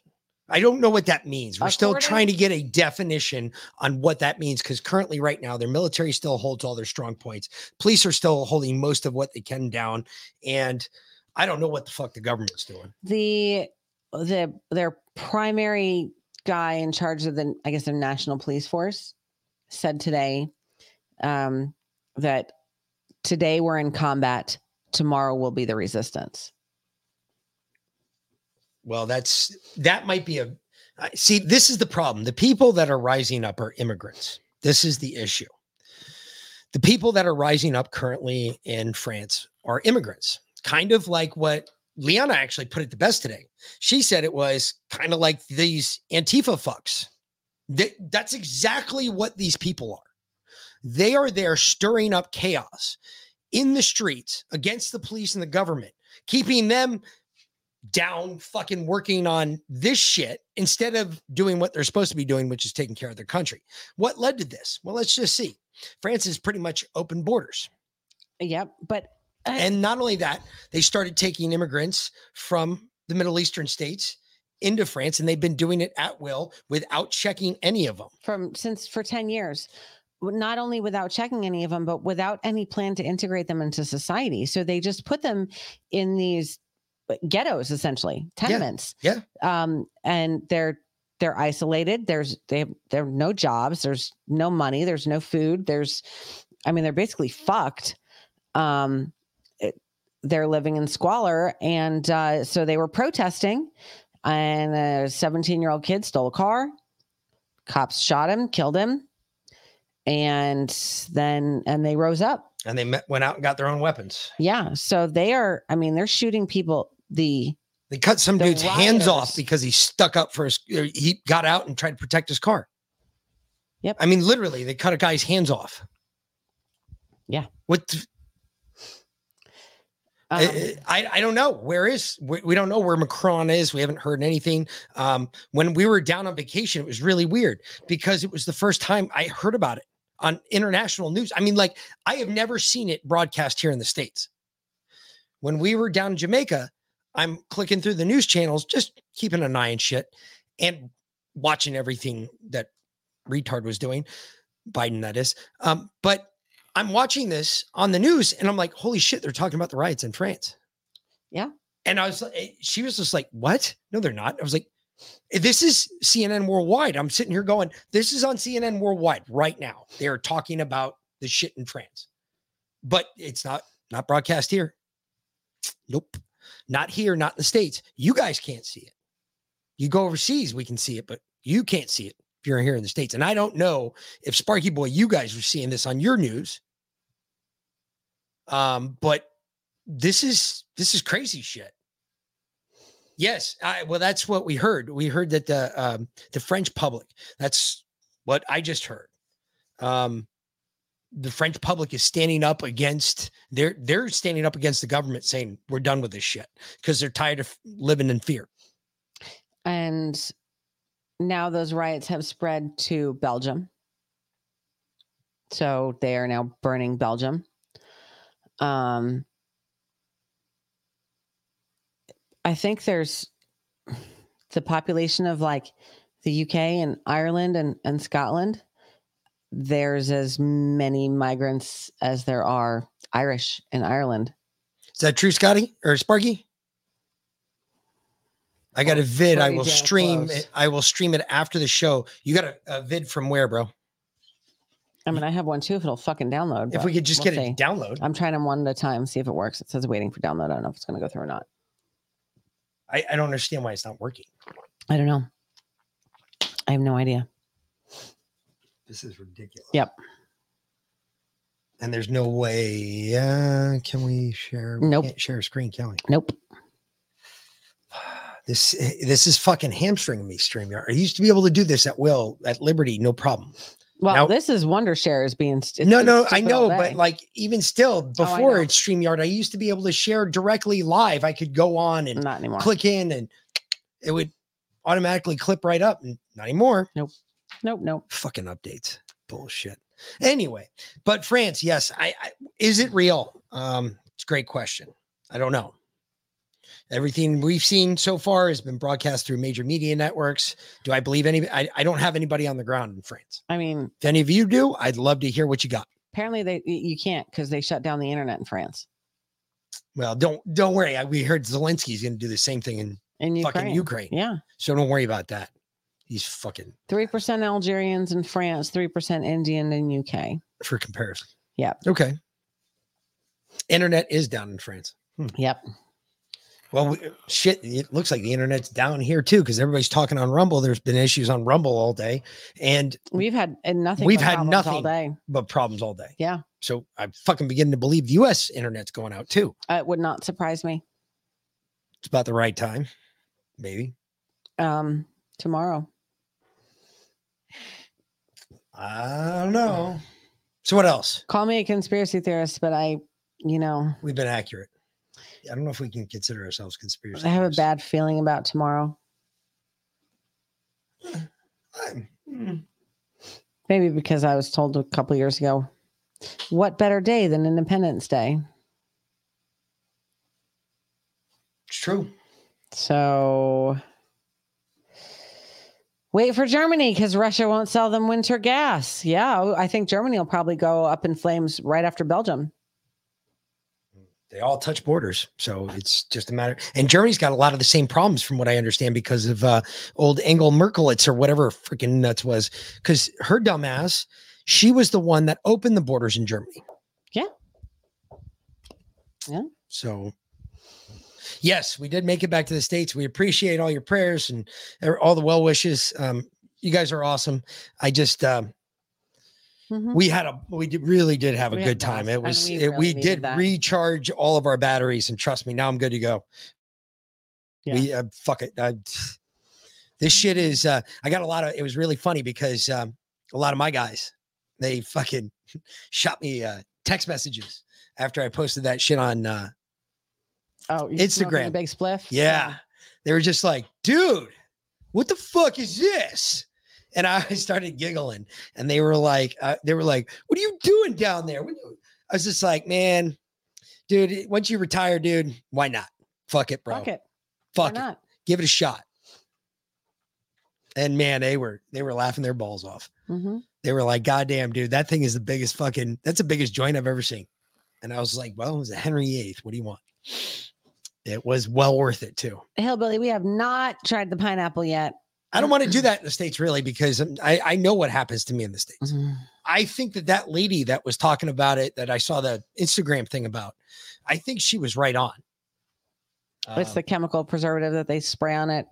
I don't know what that means. We're still trying to get a definition on what that means because currently, right now, their military still holds all their strong points. Police are still holding most of what they can down. And I don't know what the fuck the government's doing. The the their primary guy in charge of the I guess their national police force said today um, that today we're in combat. Tomorrow will be the resistance. Well, that's that might be a see. This is the problem. The people that are rising up are immigrants. This is the issue. The people that are rising up currently in France are immigrants, kind of like what Liana actually put it the best today. She said it was kind of like these Antifa fucks. Th- that's exactly what these people are. They are there stirring up chaos in the streets against the police and the government, keeping them down fucking working on this shit instead of doing what they're supposed to be doing, which is taking care of their country. What led to this? Well, let's just see. France is pretty much open borders. Yep. But and not only that, they started taking immigrants from the Middle Eastern states into France, and they've been doing it at will without checking any of them. from since for 10 years not only without checking any of them but without any plan to integrate them into society so they just put them in these uh, ghettos essentially tenements Yeah. um and they're they're isolated there's they have there are no jobs there's no money there's no food there's i mean they're basically fucked um it, they're living in squalor, and uh, so they were protesting, and a 17 year old kid stole a car. Cops shot him, killed him, and then and they rose up. And they met, went out and got their own weapons. Yeah, so they are. I mean, they're shooting people. The They cut some The dude's hands off because he stuck up for his. or He got out and tried to protect his car. Yep. I mean, literally, they cut a guy's hands off. Yeah. What? the- um, I, I I don't know where is we, we don't know where Macron is. We haven't heard anything. Um, when we were down on vacation, it was really weird because it was the first time I heard about it on international news. I mean, like I have never seen it broadcast here in the states. When we were down in Jamaica, I'm clicking through the news channels, just keeping an eye on shit and watching everything that retard was doing, Biden that is. Um, but I'm watching this on the news and I'm like, holy shit, they're talking about the riots in France. Yeah. And I was like, she was just like, what? No, they're not. I was like, this is CNN worldwide. I'm sitting here going, this is on CNN worldwide right now. They are talking about the shit in France, but it's not not broadcast here. Nope, not here, not in the states. You guys can't see it. You go overseas, we can see it, but you can't see it if you're here in the states. And I don't know if Sparky Boy, you guys were seeing this on your news. Um, but this is this is crazy shit. Yes, I, well, that's what we heard. We heard that the um, the French public. That's what I just heard. Um, the French public is standing up against. They're they're standing up against the government, saying we're done with this shit because they're tired of living in fear. and now those riots have spread to Belgium. So they are now burning Belgium. Um, I think there's the population of like the UK and Ireland and, and Scotland. There's as many migrants as there are Irish in Ireland. Is that true, Scotty or Sparky? I got a oh, vid. I will stream close. it. I will stream it after the show. You got a, a vid from where, bro? I mean, I have one too if it'll fucking download. If we could just we'll get it see. to download. I'm trying them one at a time, see if it works. It says waiting for download. I don't know if it's going to go through or not. I, I don't understand why it's not working. I don't know. I have no idea. This is ridiculous. Yep. And there's no way. Uh, can we share? Nope. share a screen, can we? Nope. This this is fucking hamstringing me, StreamYard. I used to be able to do this at will, at Liberty, no problem. Well, Now- this is Wonder is being. st- no, no, I know, but like even still, Oh, before know. it's StreamYard, I used to be able to share directly live. I could go on and not anymore. click in, and it would automatically clip right up. And not anymore. Nope. Nope. Nope. Fucking updates. Bullshit. Anyway, but France, yes, I, I is it real? Um, it's a great question. I don't know. Everything we've seen so far has been broadcast through major media networks. Do I believe any? I, I don't have anybody on the ground in France. I mean, If any of you do, I'd love to hear what you got. apparently they you can't because they shut down the internet in France. Well, don't don't worry. I, we heard Zelensky's going to do the same thing in In fucking Ukraine. Ukraine. Yeah. So don't worry about that. He's fucking Three percent Algerians in France, three percent Indian in UK. for comparison. Yeah. Okay. Internet is down in France. Hmm. Yep. Well, we, shit, it looks like the internet's down here too because everybody's talking on Rumble. There's been issues on Rumble all day, and We've had and nothing. we've had problems all day. but problems all day. Yeah. So I'm fucking beginning to believe the U.S. internet's going out too. Uh, It would not surprise me. It's about the right time, maybe. Um, tomorrow. I don't know. So what else? Call me a conspiracy theorist, but I, you know, We've been accurate. I don't know if we can consider ourselves conspiracy. I have a theorists. bad feeling about tomorrow. I'm- hmm. Maybe because I was told a couple years ago, what better day than Independence Day? It's true. So wait for Germany because Russia won't sell them winter gas. Yeah, I think Germany will probably go up in flames right after Belgium. They all touch borders, so it's just a matter. And Germany's got a lot of the same problems, from what I understand, because of uh, old Engel Merkelitz or whatever freaking nuts was. Because her dumbass, she was the one that opened the borders in Germany. Yeah. Yeah. So, yes, we did make it back to the states. We appreciate all your prayers and er- all the well wishes. Um, you guys are awesome. I just um, we had a we did, really did have a Mm-hmm. We good time. It was we it, we really needed did that. recharge all of our batteries, and trust me, now I'm good to go. Yeah. We uh, fuck it. I, this shit is. Uh, I got a lot of. It was really funny because um, a lot of my guys they fucking shot me uh, text messages after I posted that shit on uh, Oh, Instagram. big spliff. yeah. They were just like, dude, what the fuck is this? And I started giggling. And they were like, uh, they were like, what are you doing down there? What you-" I was just like, man, dude, once you retire, dude, why not? Fuck it, bro. Fuck it. Fuck it. Give it a shot. And man, they were they were laughing their balls off. Mm-hmm. They were like, God damn, dude, that thing is the biggest fucking that's the biggest joint I've ever seen. And I was like, Well, it was a Henry VIII. What do you want? It was well worth it too. Hillbilly, we have not tried the pineapple yet. I don't want to do that in the States really because I, I know what happens to me in the States. I think that that lady that was talking about it, that I saw the Instagram thing about, I think she was right on. it's Um, the chemical preservative that they spray on it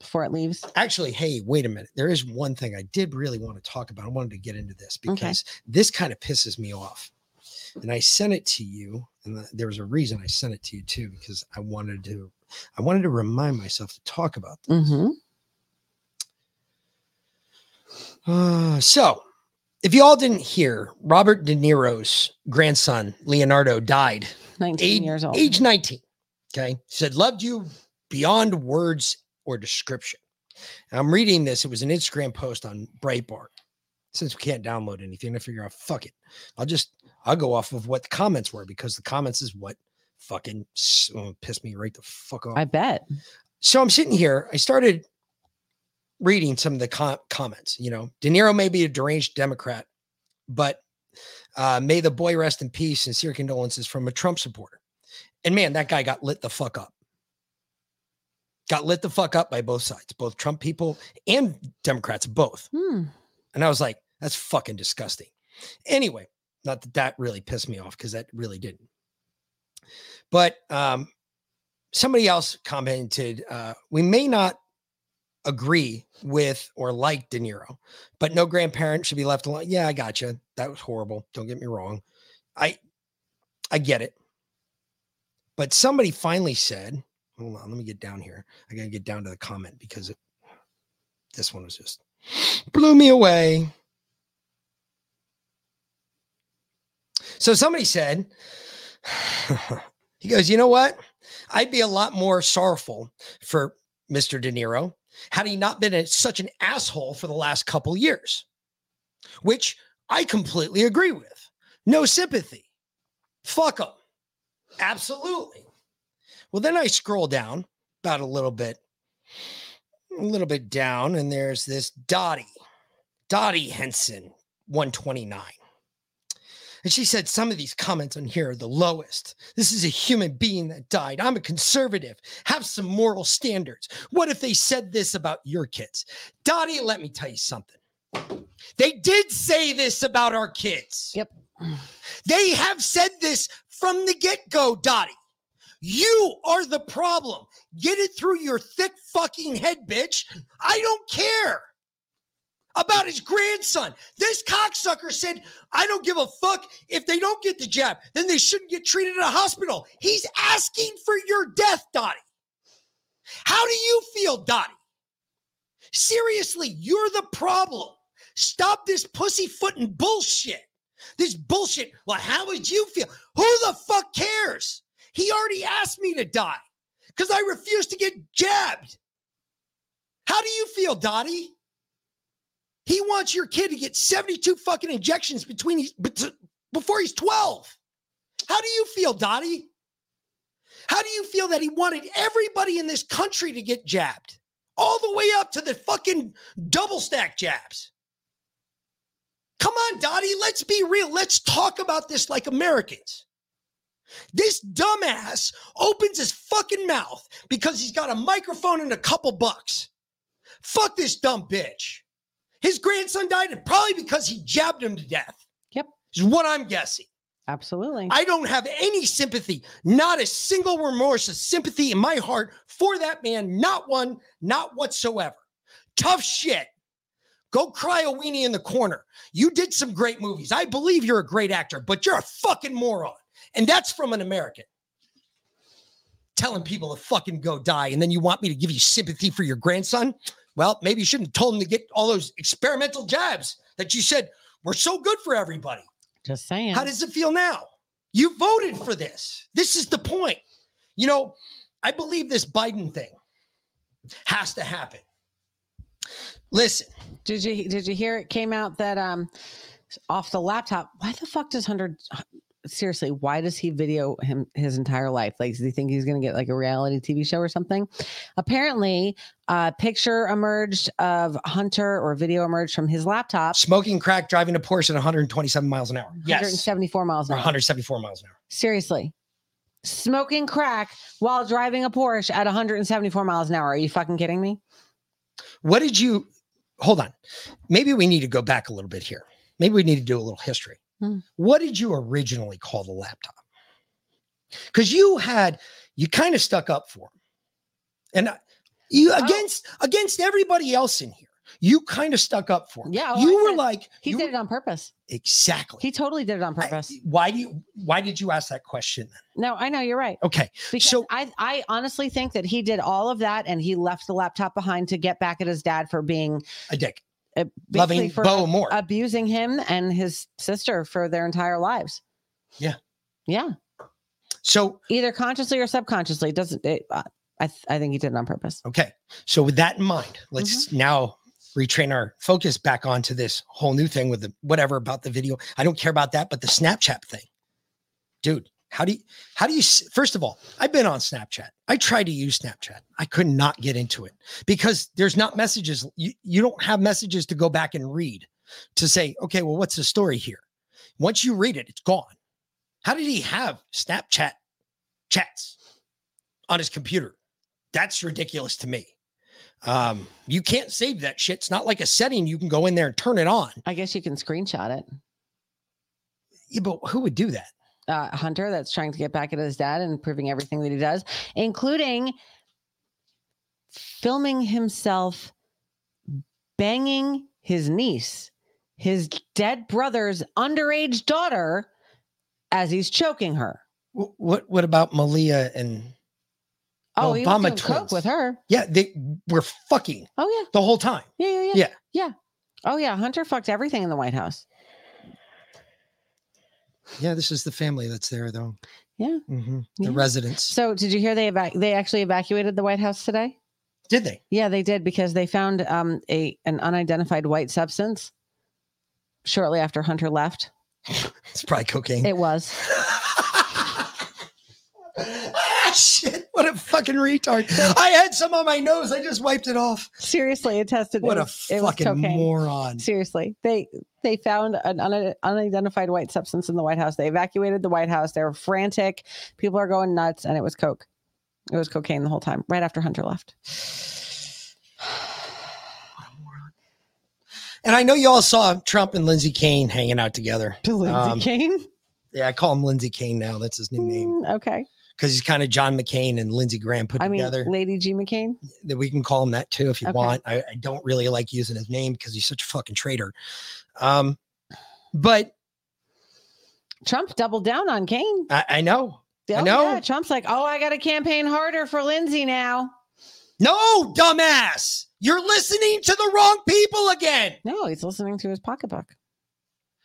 before it leaves. Actually, hey, wait a minute. There is one thing I did really want to talk about. I wanted to get into this because this kind of pisses me off. And I sent it to you, and there was a reason I sent it to you too, because I wanted to, I wanted to remind myself to talk about this. Mm-hmm. Uh, so, if you all didn't hear, Robert De Niro's grandson Leonardo died, 19 age, years old. age 19. Okay, said loved you beyond words or description. And I'm reading this. It was an Instagram post on Breitbart. Since we can't download anything, I figure out fuck it. I'll just I'll go off of what the comments were because the comments is what fucking oh, pissed me right the fuck off. I bet. So I'm sitting here. I started reading some of the com- comments. You know, De Niro may be a deranged Democrat, but uh, may the boy rest in peace. And sincere condolences from a Trump supporter. And man, that guy got lit the fuck up. Got lit the fuck up by both sides, both Trump people and Democrats, both. Hmm. And I was like, that's fucking disgusting. Anyway, not that that really pissed me off because that really didn't. But um, somebody else commented, uh, we may not agree with or like De Niro, but no grandparent should be left alone. Yeah, I got you. That was horrible. Don't get me wrong. I I get it. But somebody finally said, hold on, let me get down here. I gotta get down to the comment because it, this one was just blew me away. So somebody said, he goes, you know what? I'd be a lot more sorrowful for Mr. De Niro had he not been a, such an asshole for the last couple years, which I completely agree with. No sympathy. Fuck him. Absolutely. Well, then I scroll down about a little bit, a little bit down, and there's this Dottie, Dottie Henson, 129. And she said, Some of these comments on here are the lowest. This is a human being that died. I'm a conservative. Have some moral standards. What if they said this about your kids? Dottie, let me tell you something. They did say this about our kids. Yep. They have said this from the get go, Dottie. You are the problem. Get it through your thick fucking head, bitch. I don't care about his grandson. This cocksucker said, I don't give a fuck if they don't get the jab, then they shouldn't get treated in a hospital. He's asking for your death, Dottie. How do you feel, Dottie? Seriously, you're the problem. Stop this pussyfooting bullshit. This bullshit. Well, how would you feel? Who the fuck cares? He already asked me to die because I refuse to get jabbed. How do you feel, Dottie? He wants your kid to get 72 fucking injections between he's, before he's 12. How do you feel, Dottie? How do you feel that he wanted everybody in this country to get jabbed? All the way up to the fucking double stack jabs. Come on, Dottie, let's be real. Let's talk about this like Americans. This dumbass opens his fucking mouth because he's got a microphone and a couple bucks. Fuck this dumb bitch. His grandson died and probably because he jabbed him to death. Yep. Is what I'm guessing. Absolutely. I don't have any sympathy, not a single remorse, a sympathy in my heart for that man. Not one, not whatsoever. Tough shit. Go cry a weenie in the corner. You did some great movies. I believe you're a great actor, but you're a fucking moron. And that's from an American. Telling people to fucking go die. And then you want me to give you sympathy for your grandson? Well, maybe you shouldn't have told him to get all those experimental jabs that you said were so good for everybody. Just saying. How does it feel now? You voted for this. This is the point. You know, I believe this Biden thing has to happen. Listen, Did you did you hear it came out that um off the laptop? Why the fuck does Hunter seriously, why does he video him his entire life? Like does he think he's gonna get like a reality TV show or something? Apparently, a picture emerged of Hunter or video emerged from his laptop. smoking crack, driving a Porsche at 127 miles an hour. Yes. 174 miles an hour. 174 miles an hour. Seriously. Smoking crack while driving a Porsche at 174 miles an hour. Are you fucking kidding me? What did you hold on? Maybe we need to go back a little bit here. Maybe we need to do a little history. Hmm. What did you originally call the laptop? Because you had you kind of stuck up for him, and I- you Oh. against against everybody else in here. You kind of stuck up for him. Yeah, oh, you I were said- like He did it on purpose. exactly. He totally did it on purpose. Why do you? Why did you ask that question? Then? no, I know you're right. Okay, Because so I, I honestly think that he did all of that and he left the laptop behind to get back at his dad for being a dick, loving basically for Beau more. abusing him and his sister for their entire lives. Yeah. Yeah. So either consciously or subconsciously, it doesn't it, uh, I th- I think he did it on purpose. Okay. So with that in mind, let's Mm-hmm. now retrain our focus back onto this whole new thing with the whatever about the video. I don't care about that, but the Snapchat thing. Dude, how do you how do you first of all, I've been on Snapchat. I tried to use Snapchat. I could not get into it because there's not messages. You, you don't have messages to go back and read to say, okay, well, what's the story here? Once you read it, it's gone. How did he have Snapchat chats on his computer? That's ridiculous to me. Um, you can't save that shit. It's not like a setting you can go in there and turn it on. I guess you can screenshot it. Yeah, but who would do that? Uh, Hunter that's trying to get back at his dad and proving everything that he does, including filming himself banging his niece, his dead brother's underage daughter, as he's choking her. What what about Malia and Oh, he was Obama coke twins? with her. Yeah, they were fucking Oh yeah, the whole time. yeah, yeah, yeah, Yeah. yeah. Oh yeah, Hunter fucked everything in the White House. Yeah, this is the family that's there though. Yeah. Mhm. Yeah. The residents. So did you hear they evac- they actually evacuated the White House today? Did they? Yeah, they did because they found um, a an unidentified white substance shortly after Hunter left. It's probably cocaine. It was. shit. What a fucking retard. I had some on my nose. I just wiped it off. Seriously, it tested. What it a was- it was fucking moron. Seriously, they they found an un- unidentified white substance in the White House. They evacuated the White House. They were frantic. People are going nuts, and it was coke. It was cocaine the whole time, right after Hunter left. And I know you all saw Trump and Lindsey Kane hanging out together. Lindsey Um, Kane. Yeah, I call him Lindsey Kane now. That's his new name Mm, Okay, because he's kind of John McCain and Lindsey Graham put I mean together. Lady G McCain. that we can call him that too if you Okay. want. I, I don't really like using his name because he's such a fucking traitor. Um, but Trump doubled down on Kane. I, I know, I Oh, know. yeah, Trump's like, oh, I got to campaign harder for Lindsey now. No, dumbass, you're listening to the wrong people again. No, he's listening to his pocketbook.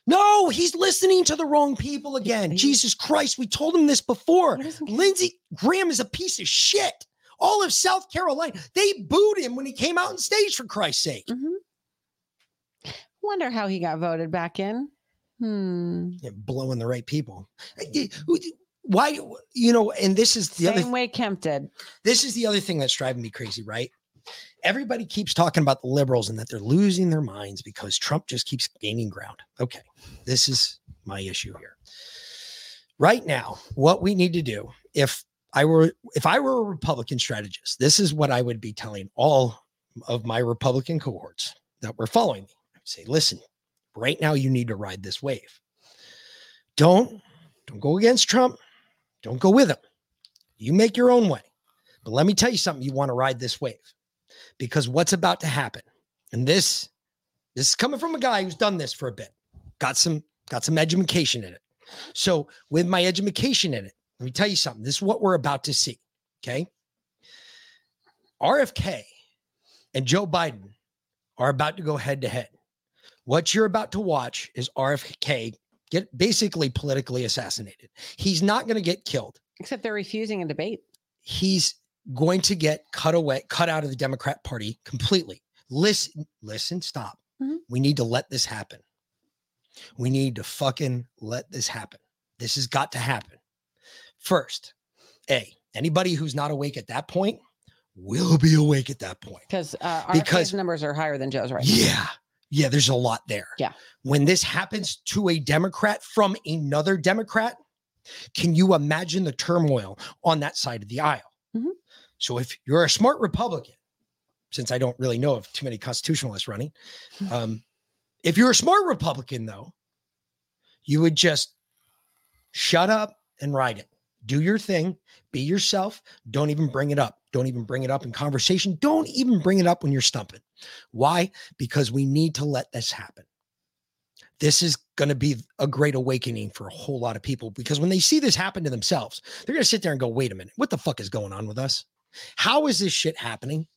No, he's listening to the wrong people again. Jesus Christ, we told him this before. Lindsey Graham is a piece of shit. All of South Carolina, they booed him when he came out on stage, for Christ's sake. Mm-hmm. Wonder how he got voted back in. Hmm. Yeah, blowing the right people. Why, you know, and this is the Same other way Kemp did. this is the other thing that's driving me crazy, right? Everybody keeps talking about the liberals and that they're losing their minds because Trump just keeps gaining ground. Okay, this is my issue here. Right now, what we need to do, if I were if I were a Republican strategist, this is what I would be telling all of my Republican cohorts that were following me. I'd say, listen, right now you need to ride this wave. Don't Don't go against Trump. Don't go with him. You make your own way. But let me tell you something. You want to ride this wave because what's about to happen, and this this is coming from a guy who's done this for a bit, got some got some education in it. So with my education in it, let me tell you something. This is what we're about to see. Okay. RFK and Joe Biden are about to go head to head. What you're about to watch is RFK get basically politically assassinated. He's not going to get killed. Except they're refusing a debate. He's going to get cut away, cut out of the Democrat Party completely. Listen, listen, stop. We need to let this happen. We need to fucking let this happen. This has got to happen. First, A, anybody who's not awake at that point will be awake at that point. Because uh, our Because- numbers are higher than Joe's right. Yeah. Yeah, there's a lot there. Yeah. When this happens to a Democrat from another Democrat, can you imagine the turmoil on that side of the aisle? Mm-hmm. So if you're a smart Republican, since I don't really know of too many constitutionalists running, Mm-hmm. um, if you're a smart Republican, though, you would just shut up and ride it. Do your thing, be yourself. Don't even bring it up. Don't even bring it up in conversation. Don't even bring it up when you're stumping. Why? Because we need to let this happen. This is going to be a great awakening for a whole lot of people because when they see this happen to themselves, they're going to sit there and go, wait a minute, what the fuck is going on with us? How is this shit happening?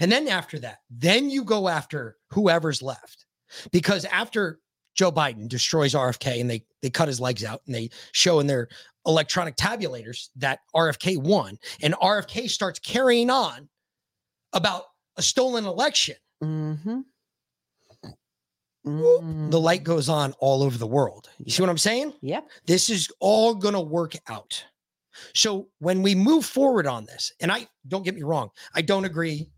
And then after that, then you go after whoever's left. Because after Joe Biden destroys RFK and they they cut his legs out and they show in their electronic tabulators that RFK won and RFK starts carrying on about a stolen election. Mm-hmm. The light goes on all over the world. You see what I'm saying? Yep. This is all going to work out. So when we move forward on this, and I don't get me wrong, I don't agree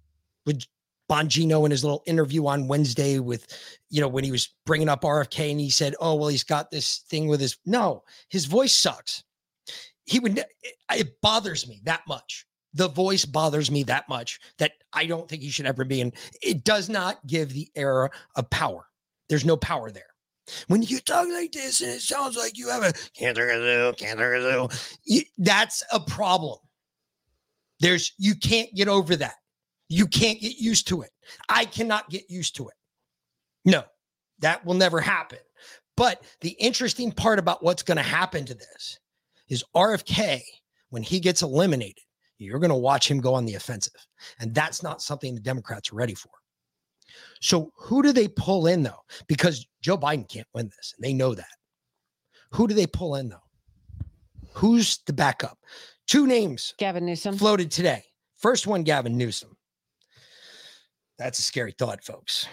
with Bongino in his little interview on Wednesday with, you know, when he was bringing up RFK and he said, "Oh, well, he's got this thing with his." No, his voice sucks. He would. It, it bothers me that much. The voice bothers me that much that I don't think he should ever be in. It does not give the era of power. There's no power there. When you talk like this and it sounds like you have a cancer, cancer, you, that's a problem. There's you can't get over that. You can't get used to it. I cannot get used to it. No, that will never happen. But the interesting part about what's going to happen to this is RFK, when he gets eliminated, you're going to watch him go on the offensive. And that's not something the Democrats are ready for. So who do they pull in though? Because Joe Biden can't win this. And they know that. Who do they pull in though? Who's the backup? Two names Gavin Newsom floated today. First one, Gavin Newsom. That's a scary thought, folks.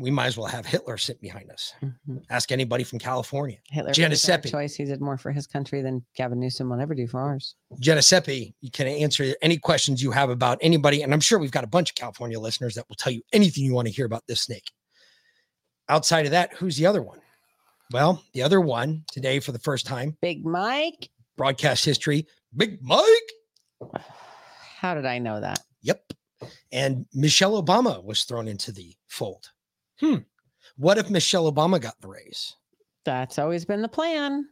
We might as well have Hitler sit behind us. Mm-hmm. Ask anybody from California. Hitler made a better Giuseppe. choice. He did more for his country than Gavin Newsom will ever do for ours. Giuseppe, you can answer any questions you have about anybody. And I'm sure we've got a bunch of California listeners that will tell you anything you want to hear about this snake. Outside of that, who's the other one? Well, the other one today for the first time, Big Mike. broadcast history, Big Mike. How did I know that? Yep. And Michelle Obama was thrown into the fold. Hmm. What if Michelle Obama got the raise? That's always been the plan.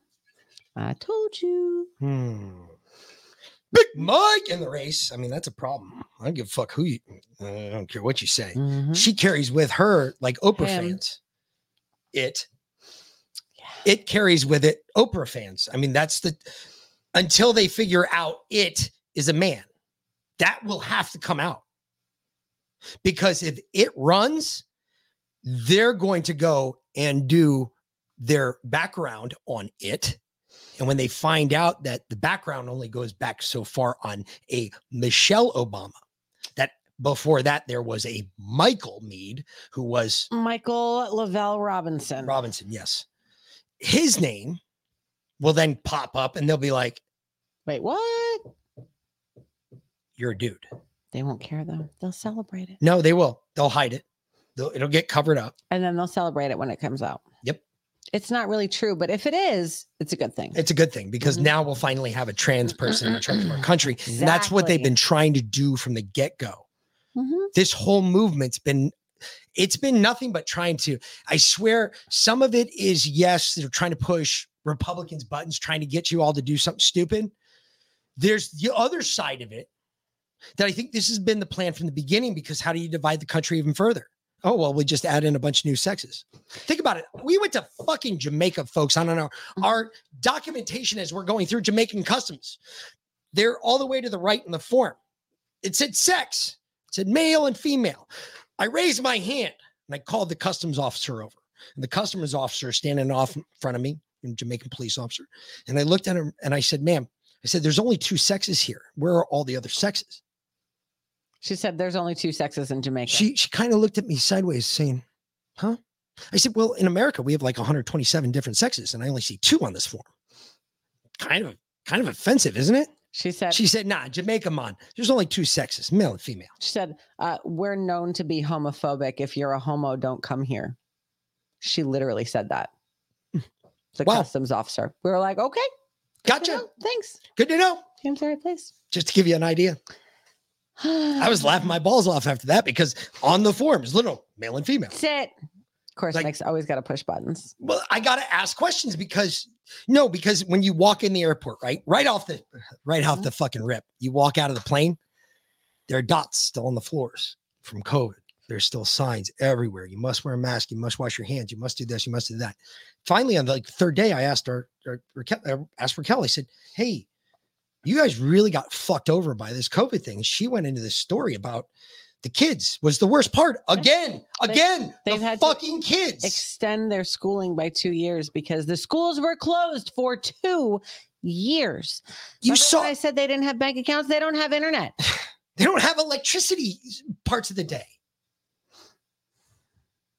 I told you. Hmm. Big Mike in the race. I mean, that's a problem. I don't give a fuck who you. I don't care what you say. She carries with her like Oprah Him. fans. It. It carries with it Oprah fans. I mean, that's the until they figure out it is a man. That will have to come out. Because if it runs, they're going to go and do their background on it. And when they find out that the background only goes back so far on a Michelle Obama, that before that there was a Michael Mead who was Michael Lavelle Robinson. Robinson, yes. His name will then pop up and they'll be like, Wait, what? You're a dude. They won't care though. They'll celebrate it. No, they will. They'll hide it. They'll, it'll get covered up. And then they'll celebrate it when it comes out. Yep. It's not really true, but if it is, it's a good thing. It's a good thing because Mm-hmm. now we'll finally have a trans person in charge of our country. And that's what they've been trying to do from the get go. Mhm. This whole movement's been, it's been nothing but trying to, I swear, some of it is, yes, they're trying to push Republicans' buttons trying to get you all to do something stupid. There's the other side of it that I think this has been the plan from the beginning because how do you divide the country even further? Oh, well, we just add in a bunch of new sexes. Think about it. We went to fucking Jamaica, folks, on our, mm-hmm. our documentation as we're going through Jamaican customs. They're all the way to the right in the form. It said sex, it said male and female. I raised my hand and I called the customs officer over. And the customs officer standing off in front of me, a Jamaican police officer. And I looked at him and I said, ma'am, I said, there's only two sexes here. Where are all the other sexes? She said there's only two sexes in Jamaica. She she kind of looked at me sideways, saying, "Huh?" I said, "Well, in America, we have like 127 different sexes, and I only see two on this form." Kind of, kind of offensive, isn't it? She said. She said, "Nah, Jamaica, man. There's only two sexes, male and female." She said, uh, "We're known to be homophobic. If you're a homo, don't come here." She literally said that. The Wow. customs officer. We were like, "Okay, Gotcha. thanks. Good to know." Seems the right place. Just to give you an idea, I was laughing my balls off after that because on the forms, little male and female. Sit. Of course, Nick's always got to push buttons. Well, I got to ask questions because no, because when you walk in the airport, right, right off the right off the fucking rip, you walk out of the plane, there are dots still on the floors from COVID. There's still signs everywhere. You must wear a mask. You must wash your hands. You must do this. You must do that. Finally, on the like, third day, I asked our, our Raquel, uh, asked Raquel. I said, "Hey, you guys really got fucked over by this COVID thing." She went into this story about the kids was the worst part. Again, They- again, they've the had fucking kids. extend their schooling by two years because the schools were closed for two years. You Remember saw- I said they didn't have bank accounts. They don't have internet. They don't have electricity parts of the day.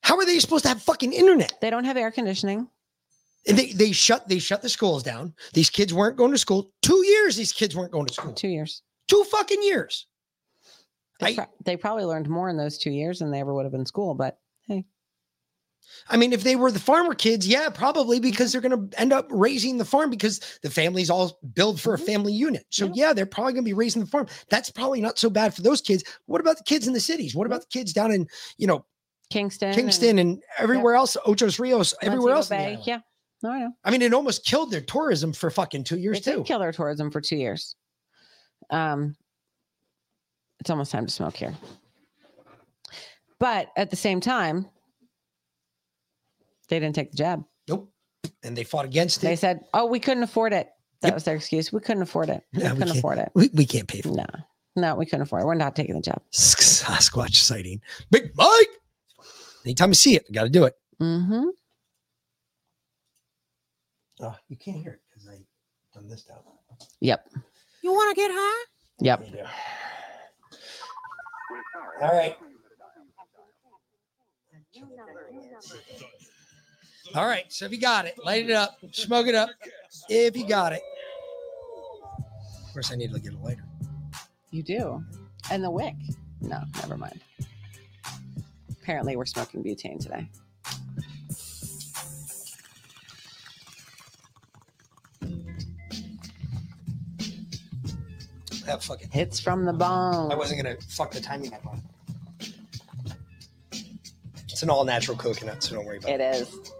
How are they supposed to have fucking internet? They don't have air conditioning. And they they shut they shut the schools down. These kids weren't going to school. Two years these kids weren't going to school. Two years. Two fucking years. They, pro- they probably learned more in those two years than they ever would have in school. But hey, I mean, if they were the farmer kids, yeah, probably mm-hmm. because they're going to end up raising the farm because the families all build for a mm-hmm. family unit. So yeah, they're probably going to be raising the farm. That's probably not so bad for those kids. What about the kids in the cities? What about mm-hmm. the kids down in you know Kingston, Kingston and, everywhere else, Ochos Rios, everywhere Montego else? Bay. Yeah, no, I know. I mean, it almost killed their tourism for fucking two years They too. kill their tourism for two years. Um, it's almost time to smoke here. But at the same time, they didn't take the jab. Nope. And they fought against it. They said, "Oh, we couldn't afford it." That was their excuse. We couldn't afford it. We we couldn't afford it. We, we can't pay for it. No, no, we couldn't afford it. We're not taking the job. Sasquatch sighting. Big Mike. Anytime you see it, got to do it. Mm-hmm. Oh, you can't hear it because I done this down. Yep. You want to get high? Yep. All right. All right. So if you got it, light it up, smoke it up. If you got it. Of course, I need to get a lighter. You do. And the wick. No, never mind. Apparently, we're smoking butane today. That fucking hits from the bone. I wasn't gonna fuck the timing up on. It's an all natural coconut, so don't worry about it. It is.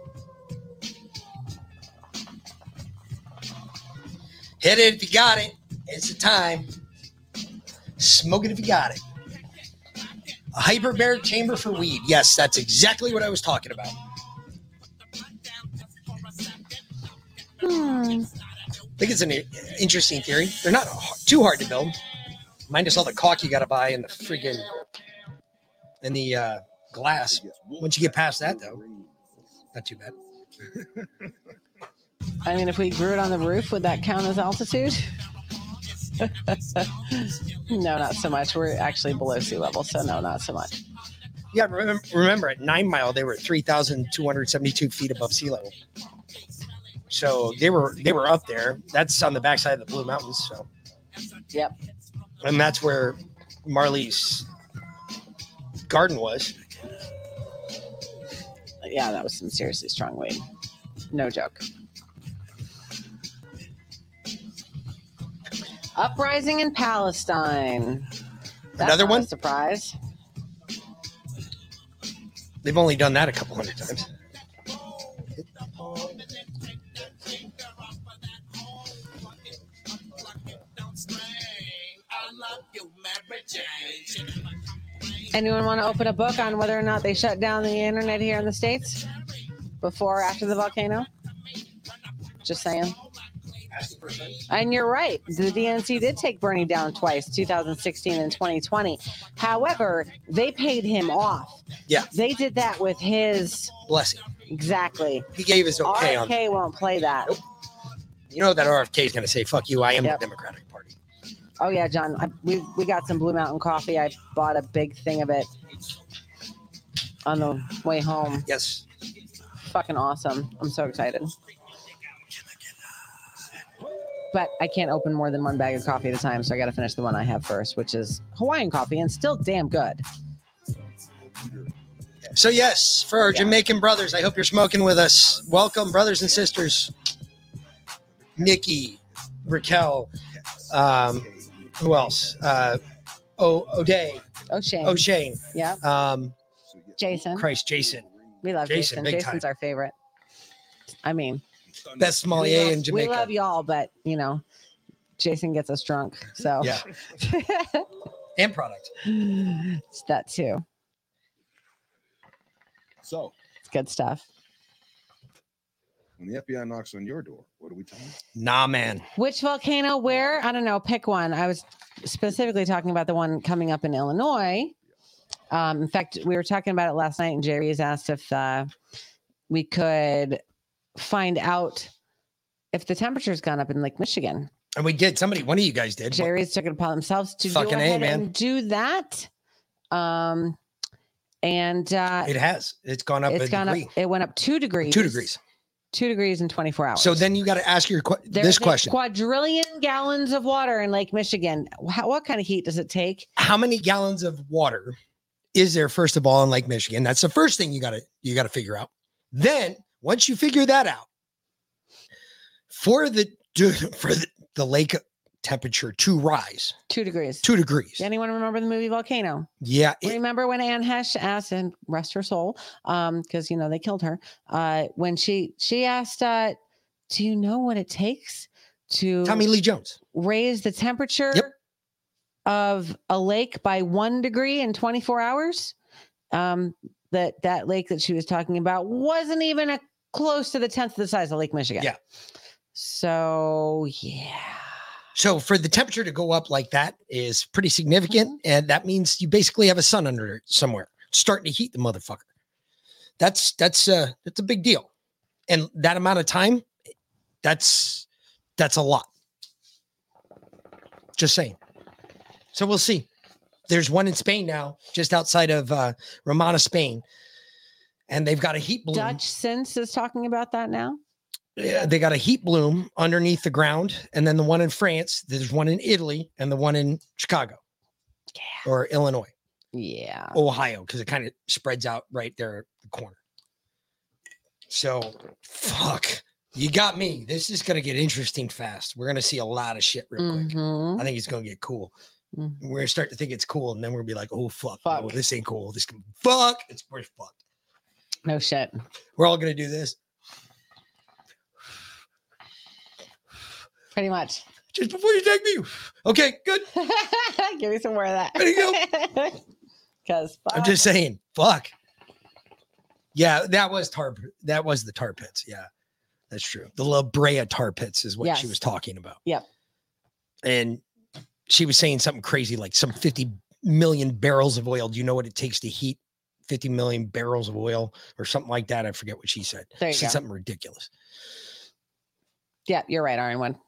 Hit it if you got it. It's the time. Smoke it if you got it. A hyperbaric chamber for weed. Yes, that's exactly what I was talking about. Hmm. I think it's an interesting theory. They're not too hard to build. Minus all the caulk you got to buy and the freaking and the uh, glass. Once you get past that, though, not too bad. I mean, if we grew it on the roof, would that count as altitude? no, not so much. We're actually below sea level, so no, not so much. Yeah, remember, remember at Nine Mile they were at three thousand two hundred seventy-two feet above sea level. So they were they were up there. That's on the backside of the Blue Mountains. So Yep. and that's where Marley's garden was. Yeah, that was some seriously strong weed. No joke. Uprising in Palestine. That's Another one? surprise. They've only done that a couple hundred times. Anyone want to open a book on whether or not they shut down the internet here in the States before or after the volcano? Just saying. And you're right. The DNC did take Bernie down twice, 2016 and 2020. However, they paid him off. Yeah. They did that with his Blessing. exactly. He gave his okay on. RFK won't play that. You know that RFK is going to say, "Fuck you, I am Yep. the Democratic Party." Oh yeah, John. I, we we got some Blue Mountain coffee. I bought a big thing of it on the way home. Yes. Fucking awesome. I'm so excited. But I can't open more than one bag of coffee at a time, so I got to finish the one I have first, which is Hawaiian coffee and still damn good. So yes, for our Jamaican brothers, I hope you're smoking with us. Welcome, brothers and sisters. Nikki, Raquel, um, who else? Uh, o- O'Day, O'Shane. O'Shane. Yeah. Um, Jason. Christ, Jason. We love Jason, Jason. big Jason's time. our favorite. I mean, Best we sommelier love, in Jamaica. we love y'all, but you know, Jason gets us drunk. So Yeah. and product. it's that too. So, It's good stuff. When the FBI knocks on your door, what do we tell them? Nah, man. Which volcano? Where? I don't know. Pick one. I was specifically talking about the one coming up in Illinois. Um, in fact, we were talking about it last night, and Jerry has asked if uh, we could find out if the temperature's gone up in Lake Michigan. And we did. Somebody, one of you guys did. Jerry's took it upon themselves to Fucking go A, ahead man. and do that. Um, and uh, It has. It's gone up it's a gone degree. up. It went up two degrees. Two degrees. Two degrees in 24 hours. So then you got to ask your There's this question: quadrillion gallons of water in Lake Michigan. How, what kind of heat does it take? How many gallons of water is there? First of all, in Lake Michigan, that's the first thing you got to you got to figure out. Then once you figure that out, for the for the, the lake temperature to rise Two degrees. two degrees. Anyone remember the movie Volcano? Yeah, it- remember when Anne Heche asked, and rest her soul, um, because you know they killed her. Uh, when she she asked, uh, "Do you know what it takes to Tommy Lee Jones raise the temperature of a lake by one degree in 24 hours?" Um, that that lake that she was talking about wasn't even a close to the tenth of the size of Lake Michigan. Yeah. So yeah. So for the temperature to go up like that is pretty significant, and that means you basically have a sun under it somewhere, starting to heat the motherfucker. That's that's uh that's a big deal, and that amount of time, that's that's a lot. Just saying. So we'll see. There's one in Spain now, just outside of uh, Romana, Spain, and they've got a heat balloon. Dutchsinse is talking about that now. Yeah, they got a heat bloom underneath the ground, and then the one in France. There's one in Italy, and the one in Chicago, or Illinois, Yeah. Ohio, because it kind of spreads out right there at the corner. So, fuck, you got me. This is gonna get interesting fast. We're gonna see a lot of shit real quick. Mhm. I think it's gonna get cool. Mhm. We're gonna start to think it's cool, and then we're gonna be like, "Oh fuck, no, this ain't cool. This can fuck. It's we're fucked. No shit. We're all gonna do this." Pretty much. Just before you take me. Okay, good. Give me some more of that. There you go. Because I'm just saying, fuck. Yeah, that was tar. That was the tar pits. Yeah, that's true. The La Brea tar pits is what she was talking about. Yep. And she was saying something crazy like some 50 million barrels of oil. Do you know what it takes to heat 50 million barrels of oil or something like that? I forget what she said. There you she said something ridiculous. Yeah, you're right, Iron One.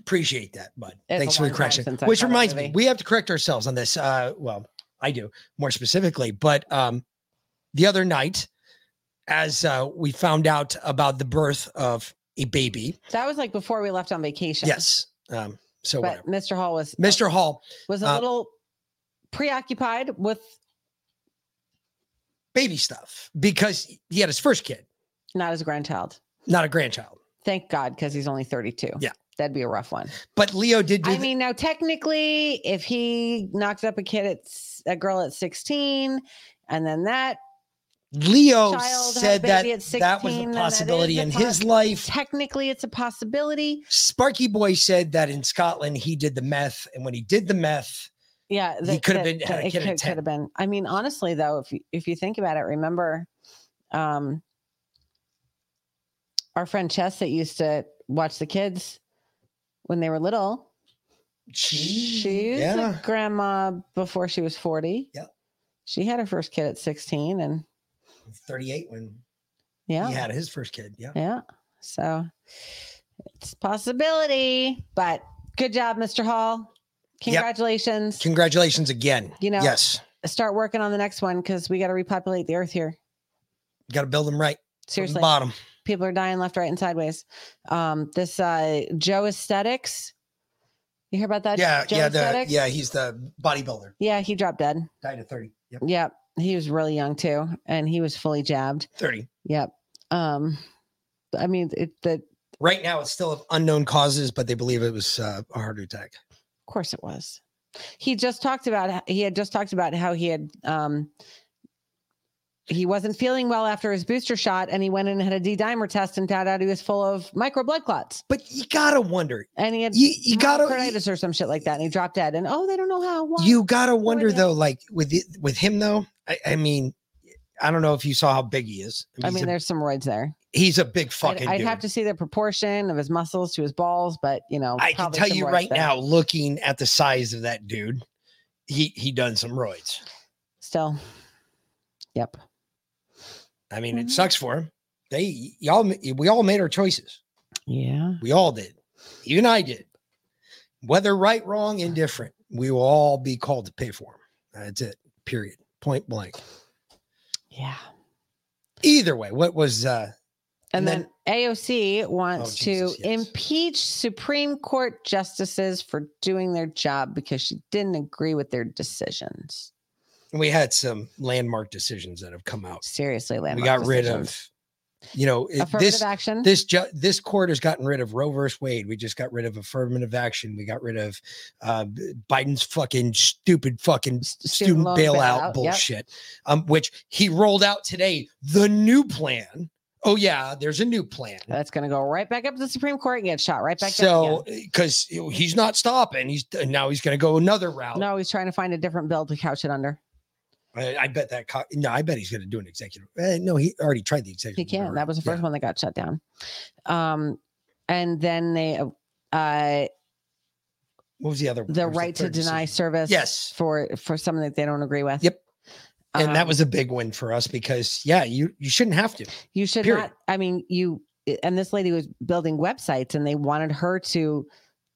Appreciate that, bud. It's Thanks for the correction. Which reminds me, we have to correct ourselves on this. Uh, well, I do more specifically, but um, the other night, as uh, we found out about the birth of a baby, That was like before we left on vacation. yes. Um, so but whatever. Mr. Hall was Mr. Hall was a uh, little preoccupied with baby stuff because he had his first kid, not his grandchild. not a grandchild. Thank God, because he's only 32. Yeah. That'd be a rough one. But Leo did do I the- mean, now technically, if he knocks up a kid at a girl at 16, and then that Leo child had a said that baby at that was a possibility is a in his poss- life. Technically, it's a possibility. Sparky Boy said that in Scotland he did the meth, and when he did the meth, Yeah, He could have been- had a it kid could, could have been. I mean, honestly, though, if you if you think about it, remember, um, our friend Chess that used to watch the kids when they were little. She was yeah. a grandma before she was forty. Yep. She had her first kid at sixteen, and 38 when yeah, he had his first kid. Yeah. yeah. So it's a possibility, but good job, Mr. Hall. Congratulations. Congratulations again. You know, yes, start working on the next one because we got to repopulate the earth here. got to build them right. from the Seriously. bottom. People are dying left, right, and sideways. Um, this uh Joesthetics. You hear about that? Yeah, Joe yeah, the, yeah. He's the bodybuilder. Yeah, he dropped dead. Died at 30. Yep. Yep. He was really young too, and he was fully jabbed. 30. Yep. Um, I mean, it the Right now, it's still of unknown causes, but they believe it was uh, a heart attack. Of course it was. He just talked about he had just talked about how he had um he wasn't feeling well after his booster shot and he went in and had a D dimer test and found out he was full of micro blood clots. But you gotta wonder. And he had You- you gotta- or some shit like that and he dropped dead. And oh, they don't know how. Why? You gotta wonder though, like with the, with him though. I, I mean, I don't know if you saw how big he is. I He's mean, a- there's some roids there. he's a big I'd, fucking. I'd have to see the proportion of his muscles to his balls, but you know, I can tell you right there. now, looking at the size of that dude, he he done some roids. Still, yep. I mean, Mm-hmm. it sucks for him. They y'all we all made our choices. Yeah. We all did. Even I did. Whether right, wrong, indifferent, we will all be called to pay for them. That's it. Period. Point blank. Yeah. Either way, what was uh And, And then, AOC wants Oh, Jesus, to impeach Supreme Court justices for doing their job because she didn't agree with their decisions. We had some landmark decisions that have come out. Seriously, landmark we got rid of you know it- Affirmative this action? this ju- this court has gotten rid of Roe versus Wade. We just got rid of affirmative action. We got rid of uh, Biden's fucking stupid fucking student, loan bailout, bailout, yep. bullshit. Um, which he rolled out today. The new plan. Oh yeah, there's a new plan. That's going to go right back up to the Supreme Court and get shot right back. So because he's not stopping, he's now he's going to go another route. No, he's trying to find a different bill to couch it under. I, I bet that. Co- no, I bet he's going to do an executive. eh, no, he already tried the executive. He can't. order. That was the first one that got shut down. Um, and then they, uh, What was the other? one? the There was a right to deny decision. service, Yes. for for something that they don't agree with. Yep. And that Um, was a big win for us because yeah, you you shouldn't have to. You should Period. not. I mean, you and this lady was building websites, and they wanted her to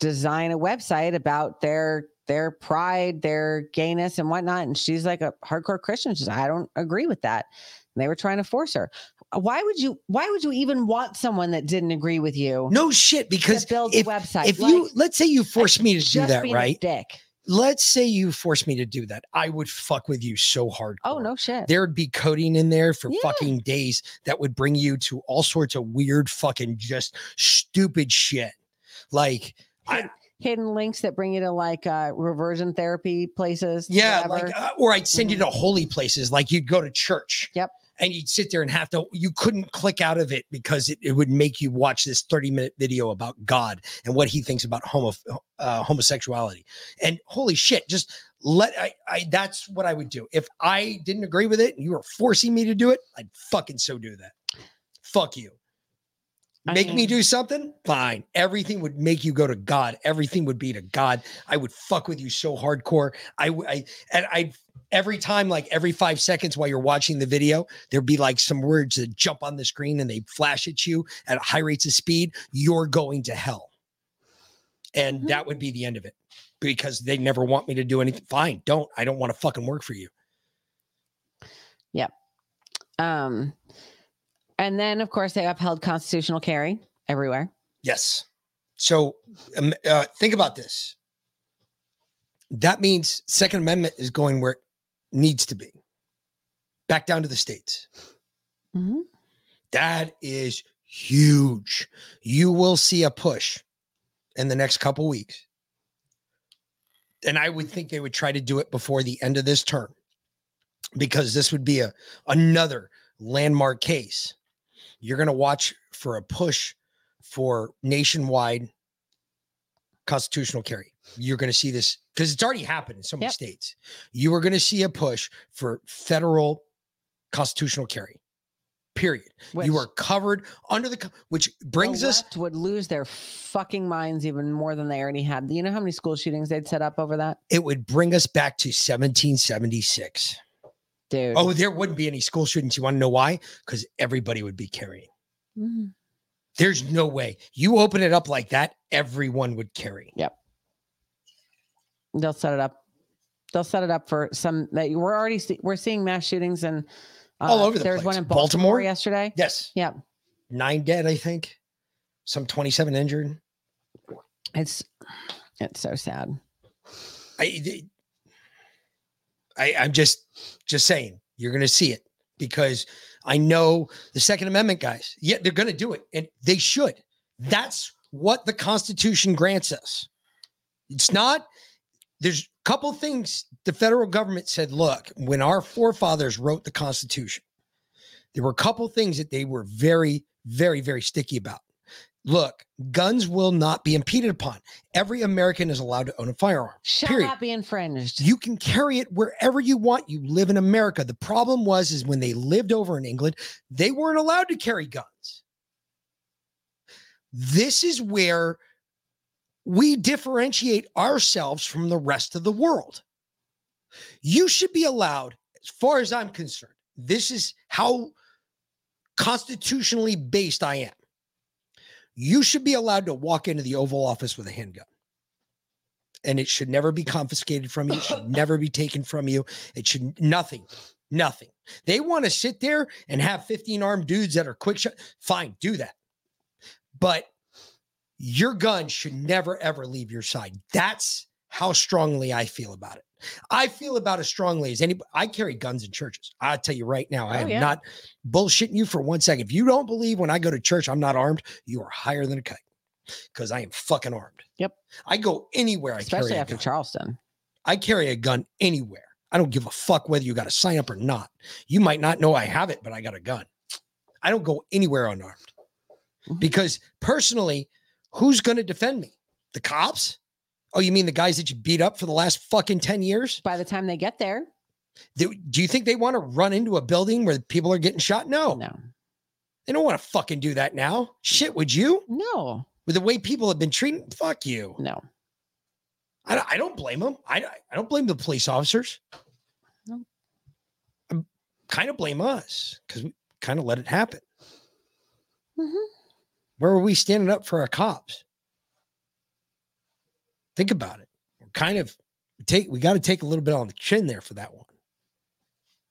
design a website about their their pride, their gayness, and whatnot. And she's like a hardcore Christian. She's, I don't agree with that. And they were trying to force her. Why would you? Why would you even want someone that didn't agree with you? No shit, because build if, a website. if you let's say you force me to do that, right? dick. Let's say you force me to do that, I would fuck with you so hard. Oh no shit. There would be coding in there for Yeah. fucking days that would bring you to all sorts of weird, fucking just stupid shit. Like, I, Hidden links that bring you to like uh reversion therapy places. yeah, whatever. like, uh, or I'd send you to holy places, like you'd go to church. Yep. And you'd sit there and have to, you couldn't click out of it because it, it would make you watch this 30 minute video about God and what he thinks about homo, uh, homosexuality. And holy shit, just let, I, I, that's what I would do. If I didn't agree with it and you were forcing me to do it, I'd fucking so do that. Fuck you. I Make me do something? Fine. Everything would make you go to God. Everything would be to God. I would fuck with you so hardcore. I, I, and I, every time, like every five seconds while you're watching the video, there'd be like some words that jump on the screen and they flash at you at high rates of speed. You're going to hell. And that would be the end of it because they never want me to do anything. Fine. Don't. I don't want to fucking work for you. Yep. Um, and then of course they upheld constitutional carry everywhere. Yes. So um, uh, think about this. That means Second Amendment is going where it needs to be, back down to the states. Mhm. That is huge. You will see a push in the next couple weeks. And I would think they would try to do it before the end of this term because this would be a another landmark case. You're going to watch for a push for nationwide constitutional carry. you're going to see this because it's already happened in so many Yep. states. You are going to see a push for federal constitutional carry. Period. Which- you are covered under the which brings the us would lose their fucking minds even more than they already had. Do you know how many school shootings they'd set up over that? it would bring us back to 1776. Dude. Oh, there wouldn't be any school shootings. You want to know why? Because everybody would be carrying. Mhm. There's no way. You open it up like that, everyone would carry. Yep. They'll set it up. They'll set it up for some. That we're already see, we're seeing mass shootings and uh, All over the There's place. one in Baltimore, Baltimore? yesterday. Yes. Yep. Nine dead, I think. Some 27 injured. It's it's so sad. I, I I'm just just saying you're going to see it because I know the Second Amendment guys. Yeah, they're going to do it, and they should. That's what the Constitution grants us. It's not. There's a couple things the federal government said. Look, when our forefathers wrote the Constitution, there were a couple things that they were very, very, very sticky about. Look, guns will not be impeded upon. Every American is allowed to own a firearm. Shall period. not be infringed. You can carry it wherever you want. You live in America. The problem was is when they lived over in England, they weren't allowed to carry guns. This is where we differentiate ourselves from the rest of the world. You should be allowed, as far as I'm concerned, this is how constitutionally based I am. You should be allowed to walk into the Oval Office with a handgun and it should never be confiscated from you. It should never be taken from you. It should nothing, nothing. They want to sit there and have 15 armed dudes that are quick shot. Fine, do that. But your gun should never ever leave your side. That's how strongly I feel about it. I feel about as strongly as anybody. I carry guns in churches. I tell you right now, I Oh, am yeah. not bullshitting you for one second. If you don't believe when I go to church I'm not armed, you are higher than a kite because I am fucking armed. Yep. I go anywhere I Especially after. Charleston. I carry a gun anywhere. I don't give a fuck whether you got to sign up or not. You might not know I have it, but I got a gun. I don't go anywhere unarmed Mm-hmm. because personally, who's going to defend me? The cops? Oh, you mean the guys that you beat up for the last fucking 10 years? By the time they get there, Do, do you think they want to run into a building where people are getting shot? No. No. They don't want to fucking do that now. Shit, would you? No. With the way people have been treated? Fuck you. No. I, don't- I don't blame them. I, I don't blame the police officers. No. I kind of blame us because we kind of let it happen. Mhm. Where were we standing up for our cops? Think about it. We're kind of take we got to take a little bit on the chin there for that one.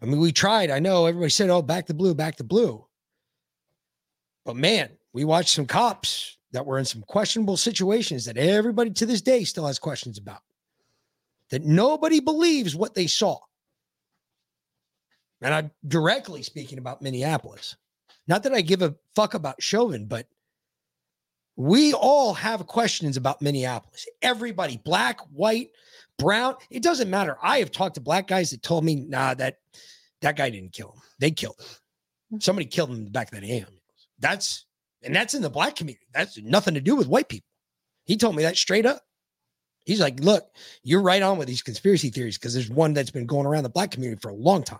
I mean, we tried. I know everybody said, "Oh, back to blue, back to blue," but man, we watched some cops that were in some questionable situations that everybody to this day still has questions about. That nobody believes what they saw. And I'm directly speaking about Minneapolis. Not that I give a fuck about Chauvin, but we all have questions about Minneapolis. Everybody, black, white, brown, it doesn't matter. I have talked to black guys that told me, nah, that that guy didn't kill him. They killed him. Mm-hmm. Somebody killed him in the back of that ambulance. That's and that's in the black community. That's nothing to do with white people. He told me that straight up. He's like, look, you're right on with these conspiracy theories because there's one that's been going around the black community for a long time.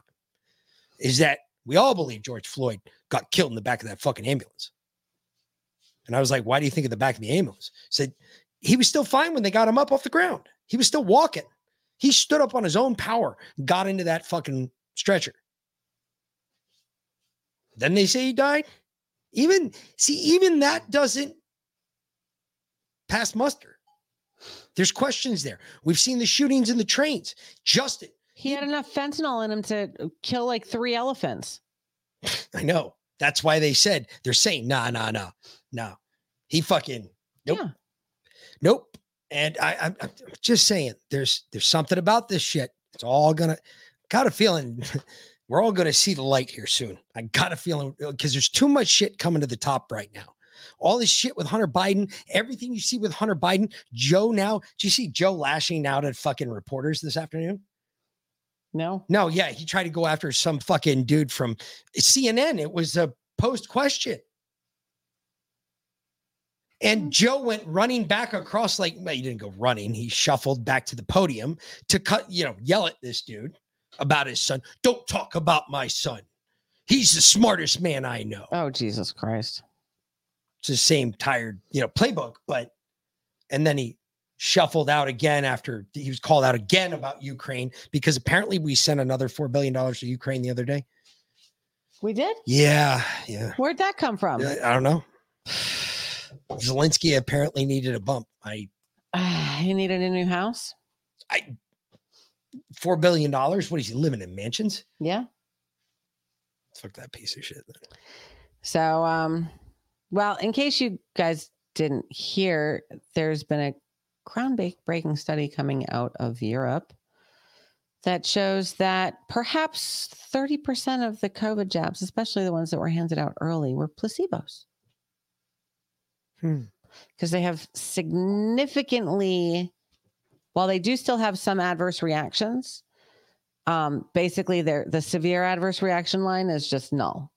Is that we all believe George Floyd got killed in the back of that fucking ambulance. And I was like, why do you think of the back of the ambulance? Said he was still fine when they got him up off the ground. He was still walking. He stood up on his own power, got into that fucking stretcher. Then they say he died. Even see, even that doesn't pass muster. There's questions there. We've seen the shootings in the trains. Justin, he had enough fentanyl in him to kill like three elephants. I know. That's why they said they're saying, nah, nah, nah, no. He fucking nope. Yeah. Nope. And I, I'm, I'm just saying, there's there's something about this shit. It's all gonna got a feeling we're all gonna see the light here soon. I got a feeling uh, because there's too much shit coming to the top right now. All this shit with Hunter Biden, everything you see with Hunter Biden, Joe now. Do you see Joe lashing out at fucking reporters this afternoon? No. No, yeah, he tried to go after some fucking dude from CNN. It was a post question. And mm-hmm. Joe went running back across, like, well, he didn't go running. He shuffled back to the podium to cut, you know, yell at this dude about his son. Don't talk about my son. He's the smartest man I know. Oh, Jesus Christ. It's the same tired, you know, playbook, but and then he shuffled out again after he was called out again about Ukraine because apparently we sent another four billion dollars to Ukraine the other day. We did? Yeah, yeah. Where'd that come from? I don't know. Zelensky apparently needed a bump. I he needed a new house. I four billion dollars. What is he living in mansions? Yeah. Fuck that piece of shit. Then. So, um, well, in case you guys didn't hear, there's been a groundbreaking study coming out of Europe that shows that perhaps 30% of the COVID jabs, especially the ones that were handed out early, were placebos. Hmm. Because they have significantly, while they do still have some adverse reactions, um, basically their the severe adverse reaction line is just null.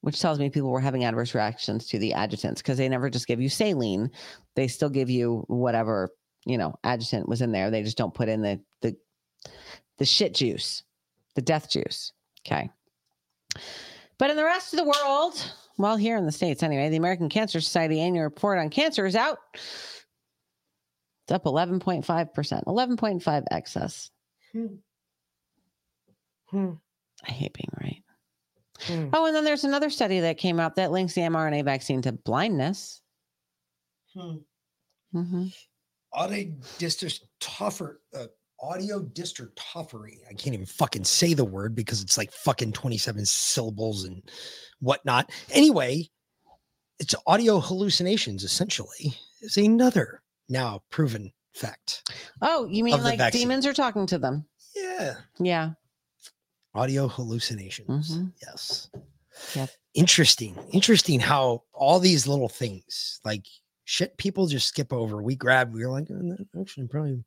Which tells me people were having adverse reactions to the adjuvants because they never just give you saline. They still give you whatever you know adjuvant was in there. They just don't put in the the the shit juice the death juice. Okay. But in the rest of the world well here in the states anyway the american cancer society annual report on cancer is out it's up 11.5% 11.5 excess Hmm. i hate being right Oh, and then there's another study that came out that links the mRNA vaccine to blindness. Hmm. hmm Audio dystrophy, uh, audio dystrophy. I can't even fucking say the word because it's like fucking 27 syllables and whatnot. Anyway, it's audio hallucinations essentially is another now proven fact. Oh, you mean like vaccine. demons are talking to them? Yeah. Yeah. Audio hallucinations. Mhm. Yes. Yep. Interesting. Interesting how all these little things like shit people just skip over. We grab, we're like, "Oh, that actually probably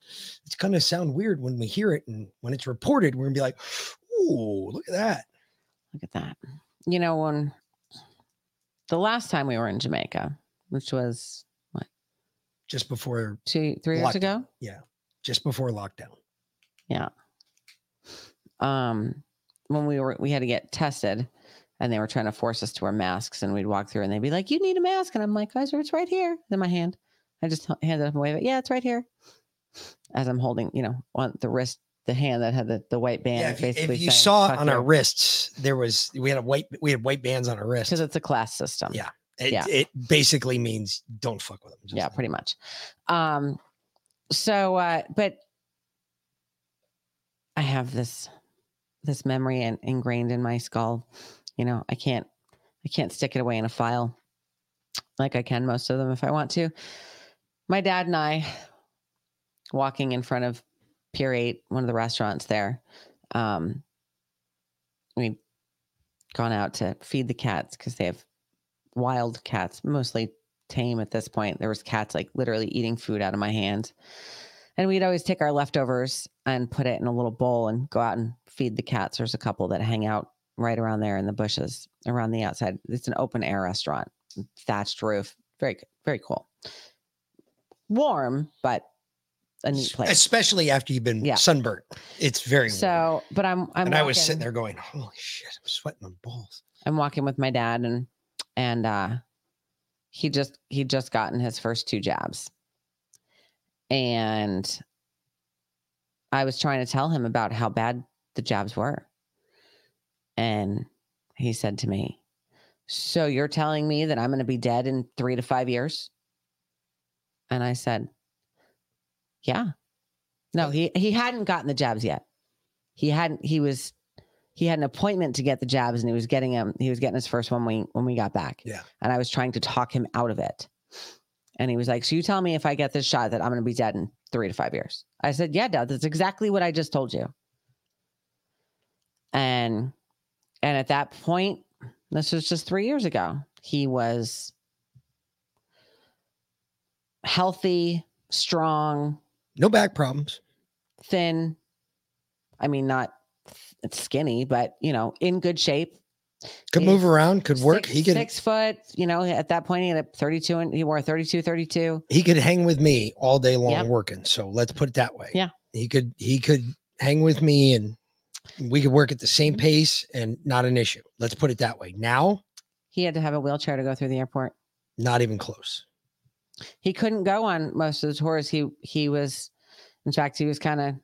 it's kind of sound weird when we hear it. And when it's reported, we're gonna be like, ooh, look at that. Look at that. You know, when the last time we were in Jamaica, which was what Just before two, three years lockdown. ago. Yeah. Just before lockdown. Yeah. Um, when we were, we had to get tested, and they were trying to force us to wear masks, and we'd walk through, and they'd be like, "You need a mask," and I'm like, "Guys, it's right here." In my hand, I just h- hand it up and wave it. Yeah, it's right here. As I'm holding, you know, on the wrist, the hand that had the, the white band. Yeah, if, you- if you saying, saw "Fuck on our wrists, there was we had a white we had white bands on our wrists. because it's a class system. Yeah. It, Yeah. it basically means don't fuck with them. Just yeah, pretty much. Um, so, uh, but I have this this memory and ingrained in my skull. You know, I can't I can't stick it away in a file like I can most of them if I want to. My dad and I walking in front of Pier 8, one of the restaurants there. Um, we'd gone out to feed the cats because they have wild cats, mostly tame at this point. There was cats like literally eating food out of my hand. And we'd always take our leftovers and put it in a little bowl and go out and feed the cats. There's a couple that hang out right around there in the bushes around the outside. It's an open air restaurant, thatched roof. Very, very cool. Warm, but a neat place. especially after you've been Yeah. sunburnt. It's very warm. So, but I'm, I'm, and I was sitting there going, Holy shit, I'm sweating my balls. I'm walking with my dad and and uh he just he just gotten his first two jabs. And I was trying to tell him about how bad the jabs were. And he said to me, "So you're telling me that I'm going to be dead in 3 to 5 years?" And I said, "Yeah." No, he he hadn't gotten the jabs yet. He hadn't he was he had an appointment to get the jabs and he was getting him he was getting his first one when we when we got back Yeah. and i was trying to talk him out of it and he was like so you tell me if i get this shot that i'm going to be dead in three to five years i said yeah dad that's exactly what i just told you and and at that point this was just three years ago he was healthy strong No back problems. thin. I mean, not skinny, but you know, in good shape. Could move around, could work. Six, he could six foot, you know, at that point he had a 32 and he wore a 32, 32. he could hang with me all day long Yep. working. So let's put it that way. Yeah. He could he could hang with me and we could work at the same Mm-hmm. pace and not an issue. Let's put it that way. Now, He had to have a wheelchair to go through the airport. not even close. He couldn't go on most of the tours. He he was in fact he was kind of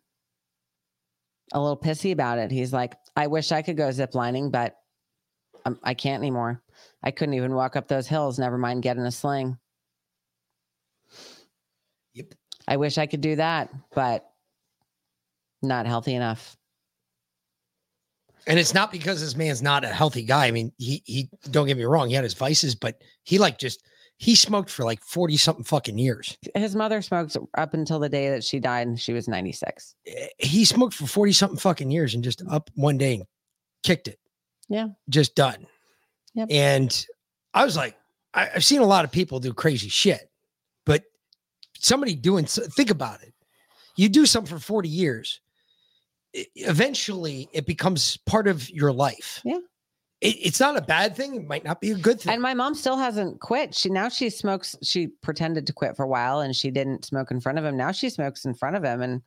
a little pissy about it. He's like, I wish I could go ziplining, but um, I can't anymore. I couldn't even walk up those hills, never mind getting a sling. Yep. I wish I could do that, but not healthy enough. And it's not because this man's not a healthy guy. I mean, he he don't get me wrong, he had his vices, but he like just he smoked for like 40 something fucking years. His mother smoked up until the day that she died, and she was 96. Eh, he smoked for 40 something fucking years and just up one day and kicked it. Yeah. Just done. Yep. And I was like, I, I've seen a lot of people do crazy shit, but somebody doing, think about it. You do something for 40 years, eventually it becomes part of your life. Yeah. It, it's not a bad thing. It might not be a good thing. And my mom still hasn't quit. She now she smokes. She pretended to quit for a while, and she didn't smoke in front of him. Now she smokes in front of him, and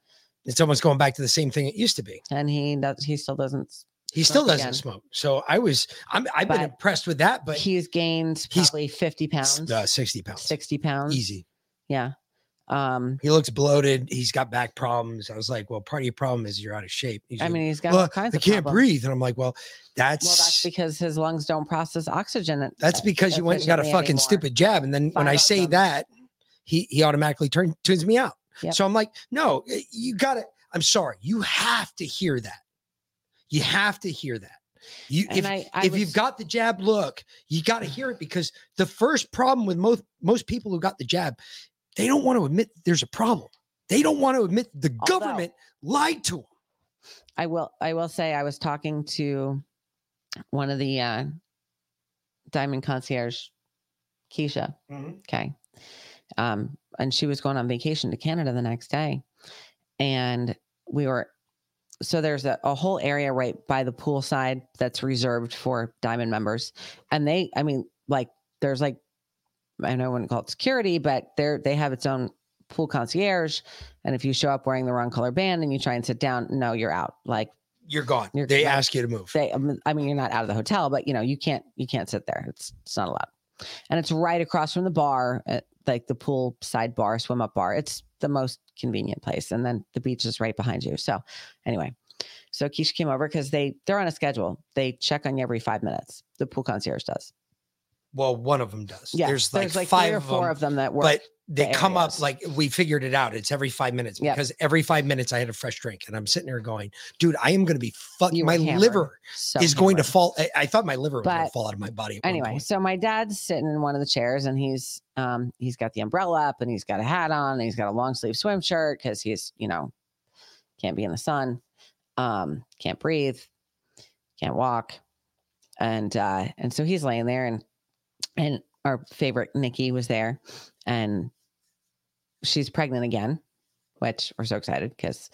It's almost going back to the same thing it used to be. and he does. He still doesn't. He still doesn't again. smoke. So I was, I'm, I've been impressed with that, but he's gained he's- probably 50 pounds, uh, 60 pounds. 60 pounds. Easy. Yeah. Um, He looks bloated. He's got back problems. I was like, well, part of your problem is you're out of shape. He's I like, mean, he's got "Well, all kinds I of can't problems. breathe. And I'm like, well, that's Well, that's because his lungs don't process oxygen. e- that's because you went and got a fucking anymore. stupid jab. And then when I say them. that, he he automatically turn, tunes me out. Yep. So I'm like, no, you gotta, I'm sorry. You have to hear that. You have to hear that. You And if, I- I if you've got the jab look, you got to hear it because the first problem with most most people who got the jab, they don't want to admit there's a problem. They don't want to admit the Although- government lied to them. I will I will say I was talking to one of the uh diamond concierge, Keisha. Okay. Um, and she was going on vacation to Canada the next day. And we were so there's a, a whole area right by the pool side that's reserved for diamond members. And they, I mean, like there's like I know I wouldn't call it security, but they're they have its own pool concierge. And if you show up wearing the wrong color band and you try and sit down, no, you're out. Like You're gone. You're they like- ask you to move. they um, i mean you're not out of the hotel but you know you can't you can't sit there. It's it's not allowed. And it's right across from the bar at, like the pool side bar swim up bar. It's the most convenient place. And then the beach is right behind you. So anyway. So Keisha came over because they they're on a schedule. They check on you every five minutes. The pool concierge does Well, one of them does. yeah there's like, three five or of four them, of them that work but they the come up like we figured it out. It's every five minutes Yep. because every five minutes I had a fresh drink, and I'm sitting there going, "Dude, I am going to be fuck. You were My hammered. liver So is going to fall. I, I thought my liver was going to fall out of my body. anyway so my dad's sitting in one of the chairs and he's um he's got the umbrella up and he's got a hat on and he's got a long sleeve swim shirt because he's you know can't be in the sun um can't breathe can't walk and uh and so he's laying there and and our favorite nikki was there and she's pregnant again which we're so excited because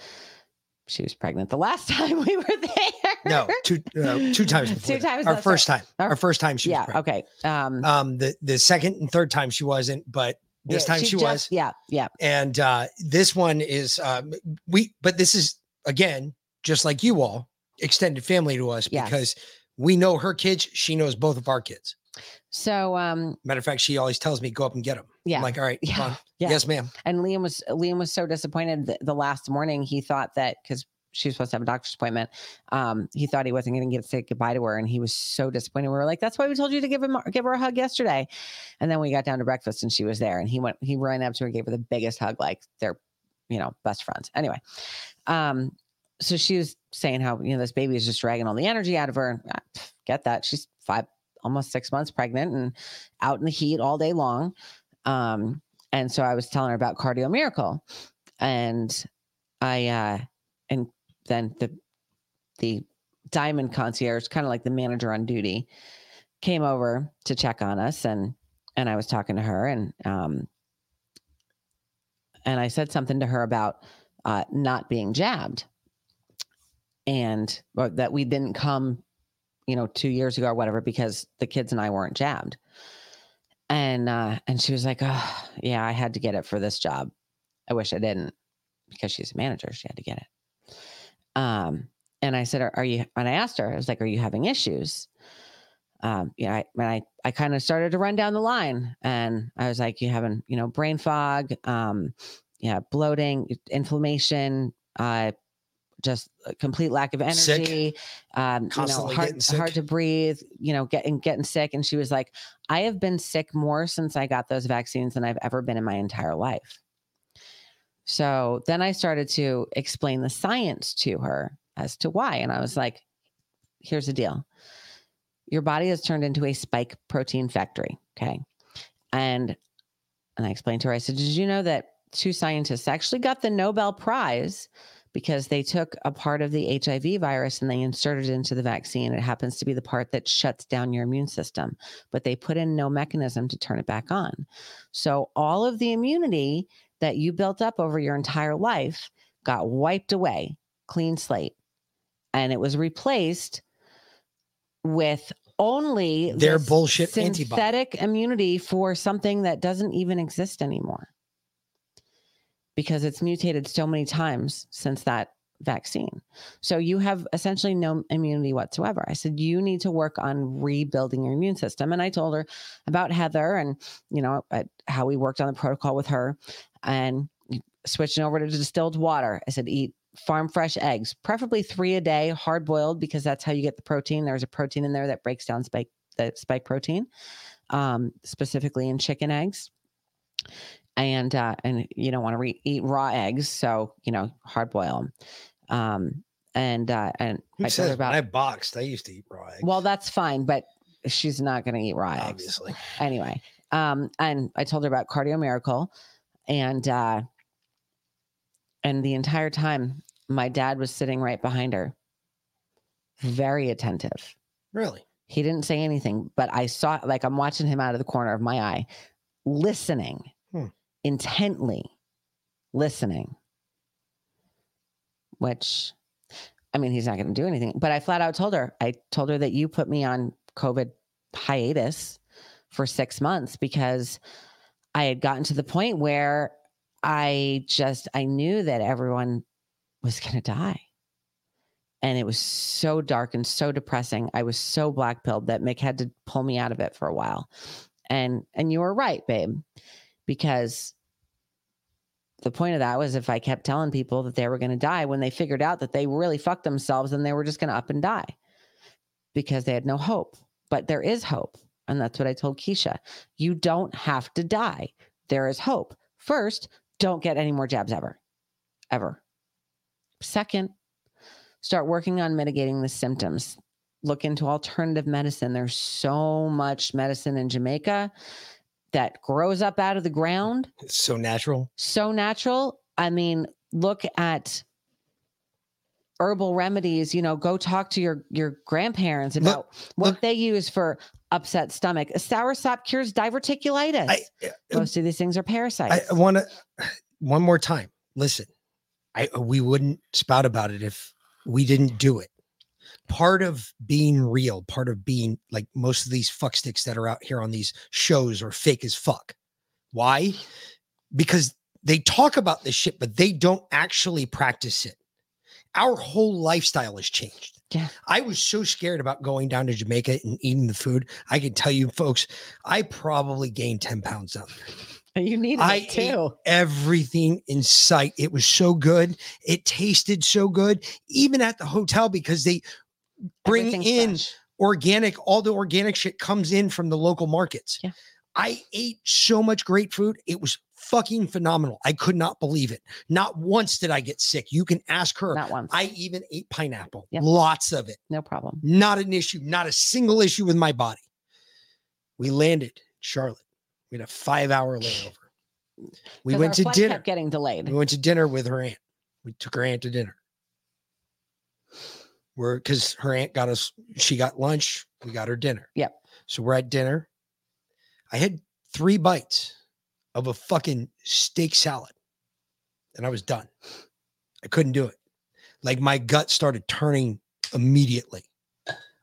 she was pregnant the last time we were there no, two uh, two times before. Two times, Our first time. Our first time she was yeah pregnant. okay um Um, the the second and third time she wasn't, but this yeah, time she, just- was. yeah yeah And uh, this one is um, we, but this is again just like you all extended family to us Yes. because we know her kids. She knows both of our kids. So um Matter of fact, she always tells me go up and get him. Yeah. I'm like, all right, Yeah. come on. Yeah. yes, ma'am. And Liam was Liam was so disappointed that the last morning he thought that because she was supposed to have a doctor's appointment, um, he thought he wasn't going to get to say goodbye to her, and he was so disappointed. We were like, "That's why we told you to give him give her a hug yesterday." And then we got down to breakfast, and she was there, and he went he ran up to her, and gave her the biggest hug, like they're you know best friends. Anyway, um, so she was saying how you know this baby is just dragging all the energy out of her. I get that she's five, almost six months pregnant, and out in the heat all day long. Um, and so I was telling her about Cardio Miracle, and I uh, and then the the diamond concierge, kind of like the manager on duty, came over to check on us, and and I was talking to her, and um, and I said something to her about uh, not being jabbed, and that we didn't come you know, two years ago or whatever, because the kids and I weren't jabbed. And uh, and she was like, Oh, yeah, I had to get it for this job. I wish I didn't because she's a manager. She had to get it. Um, and I said, Are, are you and I asked her, I was like, Are you having issues? Um, yeah, I, and I, I kind of started to run down the line and I was like, you having, you know, brain fog, um, yeah, bloating, inflammation, uh, just a complete lack of energy, um, you know, hard, hard to breathe, you know, getting, getting sick. And she was like, I have been sick more since I got those vaccines than I've ever been in my entire life. So then I started to explain the science to her as to why. And I was like, here's the deal your body has turned into a spike protein factory. Okay. And and I explained to her, I said, Did you know that two scientists actually got the Nobel Prize because they took a part of the HIV virus and they inserted it into the vaccine? It happens to be the part that shuts down your immune system, but they put in no mechanism to turn it back on. So all of the immunity that you built up over your entire life got wiped away, clean slate. And it was replaced with only Their bullshit antibody. synthetic immunity for something that doesn't even exist anymore because it's mutated so many times since that vaccine. So you have essentially no immunity whatsoever. I said you need to work on rebuilding your immune system and I told her about Heather and you know how we worked on the protocol with her and switching over to distilled water. I said eat farm fresh eggs, preferably 3 a day, hard boiled because that's how you get the protein. There's a protein in there that breaks down spike the spike protein. Um, specifically in chicken eggs and uh, and you don't want to re- eat raw eggs, so you know hard boil them. Um, and uh, and Who I says about I boxed, I used to eat raw eggs. well, that's fine, but she's not going to eat raw eggs, Obviously. Anyway, um, and I told her about Cardio Miracle, and uh, and the entire time, my dad was sitting right behind her, very attentive. Really? He didn't say anything, but I saw like I'm watching him out of the corner of my eye, listening. Intently, listening. Which, I mean, he's not going to do anything. But I flat out told her, I told her that you put me on COVID hiatus for six months because I had gotten to the point where I just I knew that everyone was going to die and it was so dark and so depressing. I was so black pilled that Nick had to pull me out of it for a while. And and you were right, babe, because the point of that was if I kept telling people that they were going to die when they figured out that they really fucked themselves, then they were just going to up and die because they had no hope. But there is hope. And that's what I told Keisha. You don't have to die. There is hope. First, don't get any more jabs ever. Ever. Second, start working on mitigating the symptoms. Look into alternative medicine. There's so much medicine in Jamaica that grows up out of the ground, It's so natural. so natural. I mean, look at herbal remedies, you know, go talk to your your grandparents about what they use for upset stomach. Sour sop cures diverticulitis. Uh, uh, Most of these things are parasites. I want to one more time. Listen, I we wouldn't spout about it if we didn't do it. Part of being real, part of being like most of these fucksticks that are out here on these shows are fake as fuck. Why? Mm. Because they talk about this shit, but they don't actually practice it. Our whole lifestyle has changed. Yeah. I was so scared about going down to Jamaica and eating the food. I can tell you, folks, I probably gained 10 pounds up. You need I it too. ate everything in sight. It was so good. It tasted so good, even at the hotel because they bring in fresh. organic. All the organic shit comes in from the local markets. Yeah. I ate so much great food. It was fucking phenomenal. I could not believe it. Not once did I get sick. You can ask her. Not once. I even ate pineapple. Yep. Lots of it. No problem. Not an issue. Not a single issue with my body. We landed Charlotte. We had a five hour layover. We went to dinner. kept getting delayed. We went to dinner with her aunt. We took her aunt to dinner. We're because her aunt got us, she got lunch, we got her dinner. Yep. So we're at dinner. I had three bites of a fucking steak salad and I was done. I couldn't do it. Like my gut started turning immediately.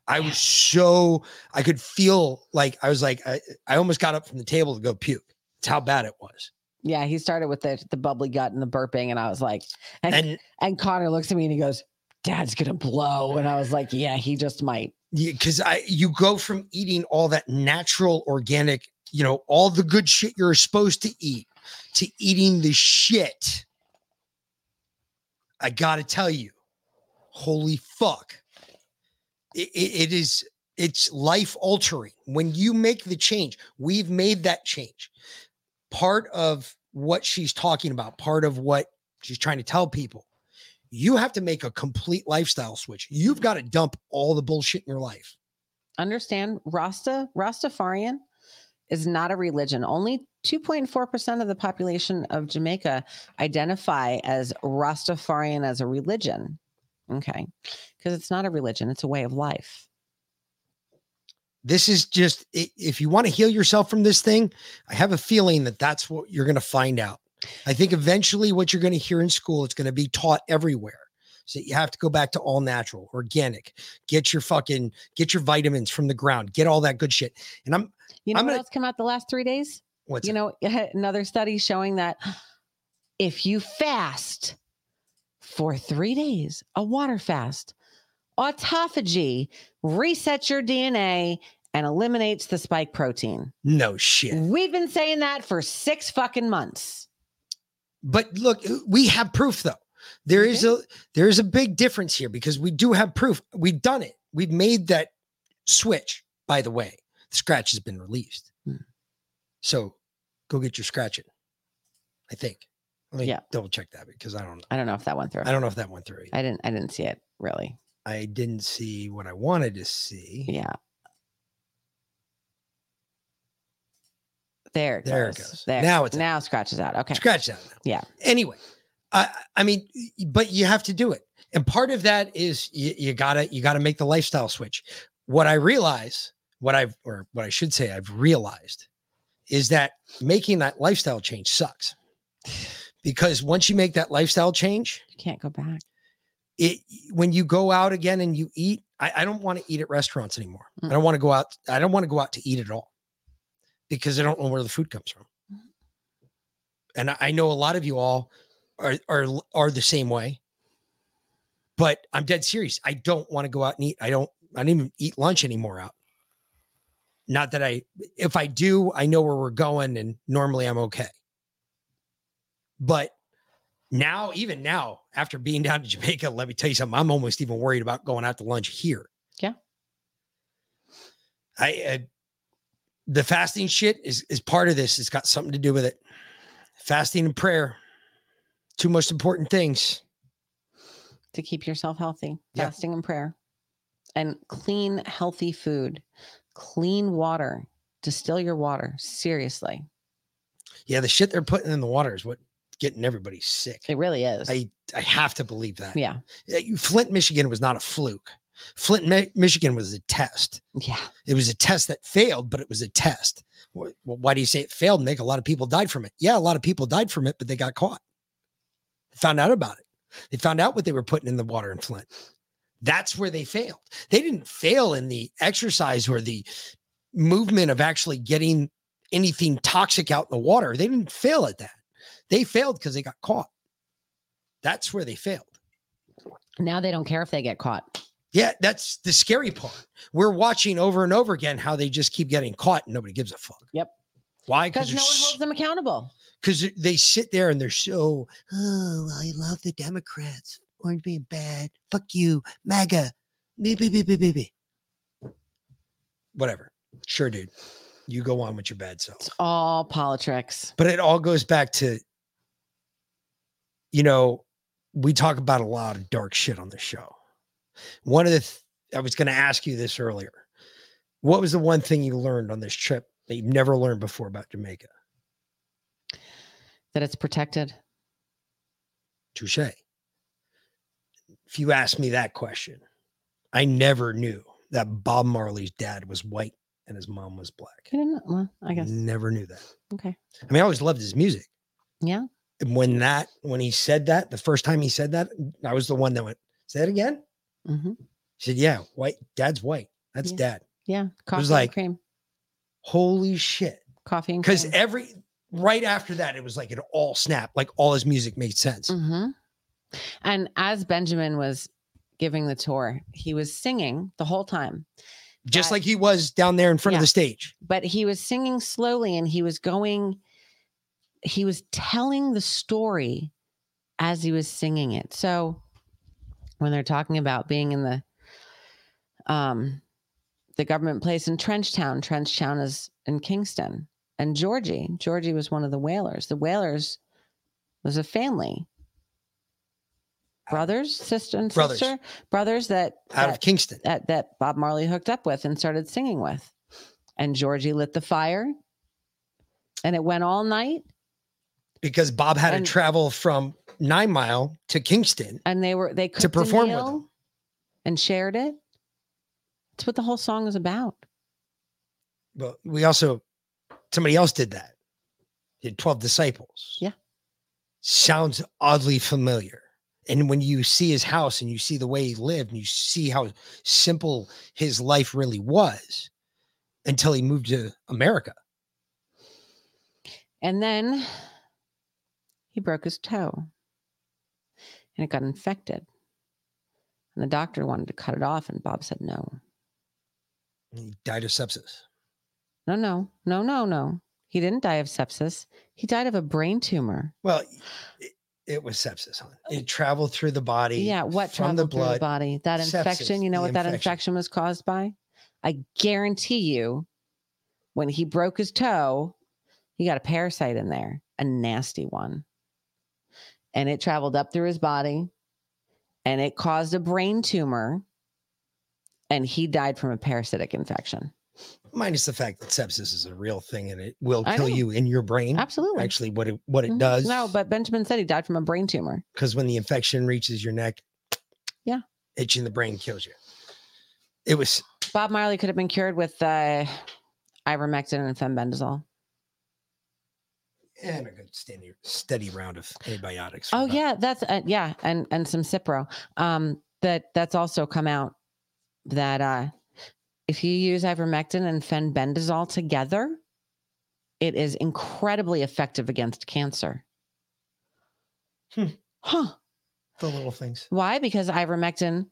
I was so I could feel like I was like I, I almost got up from the table to go puke. It's how bad it was. Yeah, he started with the the bubbly gut and the burping, and I was like, and and, And- Connor looks at me and he goes, "Dad's gonna blow," and I was like, "Yeah, he just might." because I you go from eating all that natural, organic, you know, all the good shit you're supposed to eat to eating the shit. I gotta tell you, holy fuck. It, it- it is it's life altering when you make the change. We've made that change. Part of what she's talking about, part of what she's trying to tell people you have to make a complete lifestyle switch. You've mm-hmm. got to dump all the bullshit in your life. Understand, Rasta Rastafarian is not a religion. Only 2.4% of the population of Jamaica identify as Rastafarian as a religion. Okay. Because it's not a religion, it's a way of life. This is just, if you want to heal yourself from this thing, I have a feeling that that's what you're going to find out. I think eventually what you're going to hear in school it's going to be taught everywhere. So you have to go back to all natural, organic. Get your fucking get your vitamins from the ground. Get all that good shit. And I'm You know I'm what gonna- else came out the last three days? What's you that? know, another study showing that if you fast for three days, a water fast, autophagy resets your DNA and eliminates the spike protein. no shit. We've been saying that for six fucking months. But look, we have proof though. There is a there is a big difference here because we do have proof. We've done it. We've made that switch. By the way, the scratch has been released. Hmm. So go get your scratching. I think. Let me Yeah. double check that because I don't know. I don't know if that went through. I don't know if that went through. I didn't I didn't see it really. I didn't see what I wanted to see. Yeah. There it There it goes. goes. There. Now it's out. now scratches out. Okay. Scratch that. now. Yeah. Anyway, I I mean, but you have to do it, and part of that is you, you gotta you gotta make the lifestyle switch. What I realize, what I've or what I should say, I've realized, is that making that lifestyle change sucks, because once you make that lifestyle change, You can't go back. it when you go out again and you eat. I, I don't want to eat at restaurants anymore. I mm. don't want to go out. I don't want to go out to eat at all because I don't know where the food comes from. And I, I know a lot of you all are are are the same way. But I'm dead serious. I don't want to go out and eat. I don't. I don't even eat lunch anymore out. Not that I. If I do, I know where we're going, and normally I'm okay. But now, even now, after being down to Jamaica, let me tell you something. I'm almost even worried about going out to lunch here. Yeah. I uh, the fasting shit is is part of this. It's got something to do with it. Fasting and prayer, two most important things. to keep yourself healthy, Yeah. fasting and prayer, and clean, healthy food, clean water. Distill your water. Seriously, Yeah, the shit they're putting in the water is what getting everybody sick. it really is. I I have to believe that. yeah, Flint, Michigan was not a fluke. Flint, Michigan was a test. yeah. It was a test that failed, but it was a test. Wh- Why do you say it failed, Nick? A lot of people died from it. Yeah, a lot of people died from it, but they got caught. They found out about it. They found out what they were putting in the water in Flint. That's where they failed. They didn't fail in the exercise or the movement of actually getting anything toxic out in the water. They didn't fail at that. They failed because they got caught. That's where they failed. Now they don't care if they get caught. Yeah, that's the scary part. We're watching over and over again how they just keep getting caught and nobody gives a fuck. Yep. Why? Because no one holds them accountable. because they sit there and they're so, oh, I love the Democrats. Orange being bad. Fuck you, MAGA. Beep, beep, beep, beep, beep, beep. Whatever. Sure, dude. You go on with your bad self. It's all politics. But it all goes back to, you know, we talk about a lot of dark shit on the show. One of the, th- I was going to ask you this earlier. What was the one thing you learned on this trip that you've never learned before about Jamaica? That it's protected. Touche. If you ask me that question, I never knew that Bob Marley's dad was white and his mom was black. I didn't. Well, I guess. Never knew that. Okay. I mean, I always loved his music. Yeah. And when that, when he said that, the first time he said that, I was the one that went, say it again. Hmm He said, yeah, white, dad's white. That's Yeah. dad. Yeah, coffee was and like- cream, Holy shit. coffee and Because every right after that, it was like it all snapped. Like all his music made sense. hmm And as Benjamin was giving the tour, he was singing the whole time, Just that- like he was down there in front of the stage. but he was singing slowly and he was going, he was telling the story as he was singing it. So when they're talking about being in the, um, the government place in Trenchtown, Trenchtown is in Kingston, and Georgie, Georgie was one of the Wailers. The Wailers was a family. Brothers, sister, and Brothers. sister, brothers that Out of Kingston. that that Bob Marley hooked up with and started singing with. And Georgie lit the fire, and it went all night. Because Bob had And- to travel from Nine Mile to Kingston. And they were they To a perform with and shared it. That's what the whole song is about. But we also somebody else did that. Did 12 disciples. Yeah. Sounds oddly familiar. And when you see his house and you see the way he lived and you see how simple his life really was until he moved to America. And then he broke his toe and it got infected. And the doctor wanted to cut it off, and Bob said no. He died of sepsis. No, no, no, no, no. He didn't die of sepsis. He died of a brain tumor. Well, it, it was sepsis. It traveled through the body. Yeah, what from traveled the through blood. the body? That Sepsis, infection. You know what that infection. infection was caused by? I guarantee you, when he broke his toe, he got a parasite in there, a nasty one, and it traveled up through his body, and it caused a brain tumor, and he died from a parasitic infection. Minus the fact that sepsis is a real thing and it will kill you in your brain. Absolutely. Actually, what it what it Mhm. does. No, but Benjamin said he died from a brain tumor. because when the infection reaches your neck, Yeah. itching the brain kills you. It was Bob Marley could have been cured with uh, ivermectin and fenbendazole. And a good steady steady round of antibiotics. Oh yeah, that's uh, yeah, and and some Cipro. Um, that that's also come out that uh, if you use ivermectin and fenbendazole together, it is incredibly effective against cancer. Hmm. Huh? the little things. Why? Because ivermectin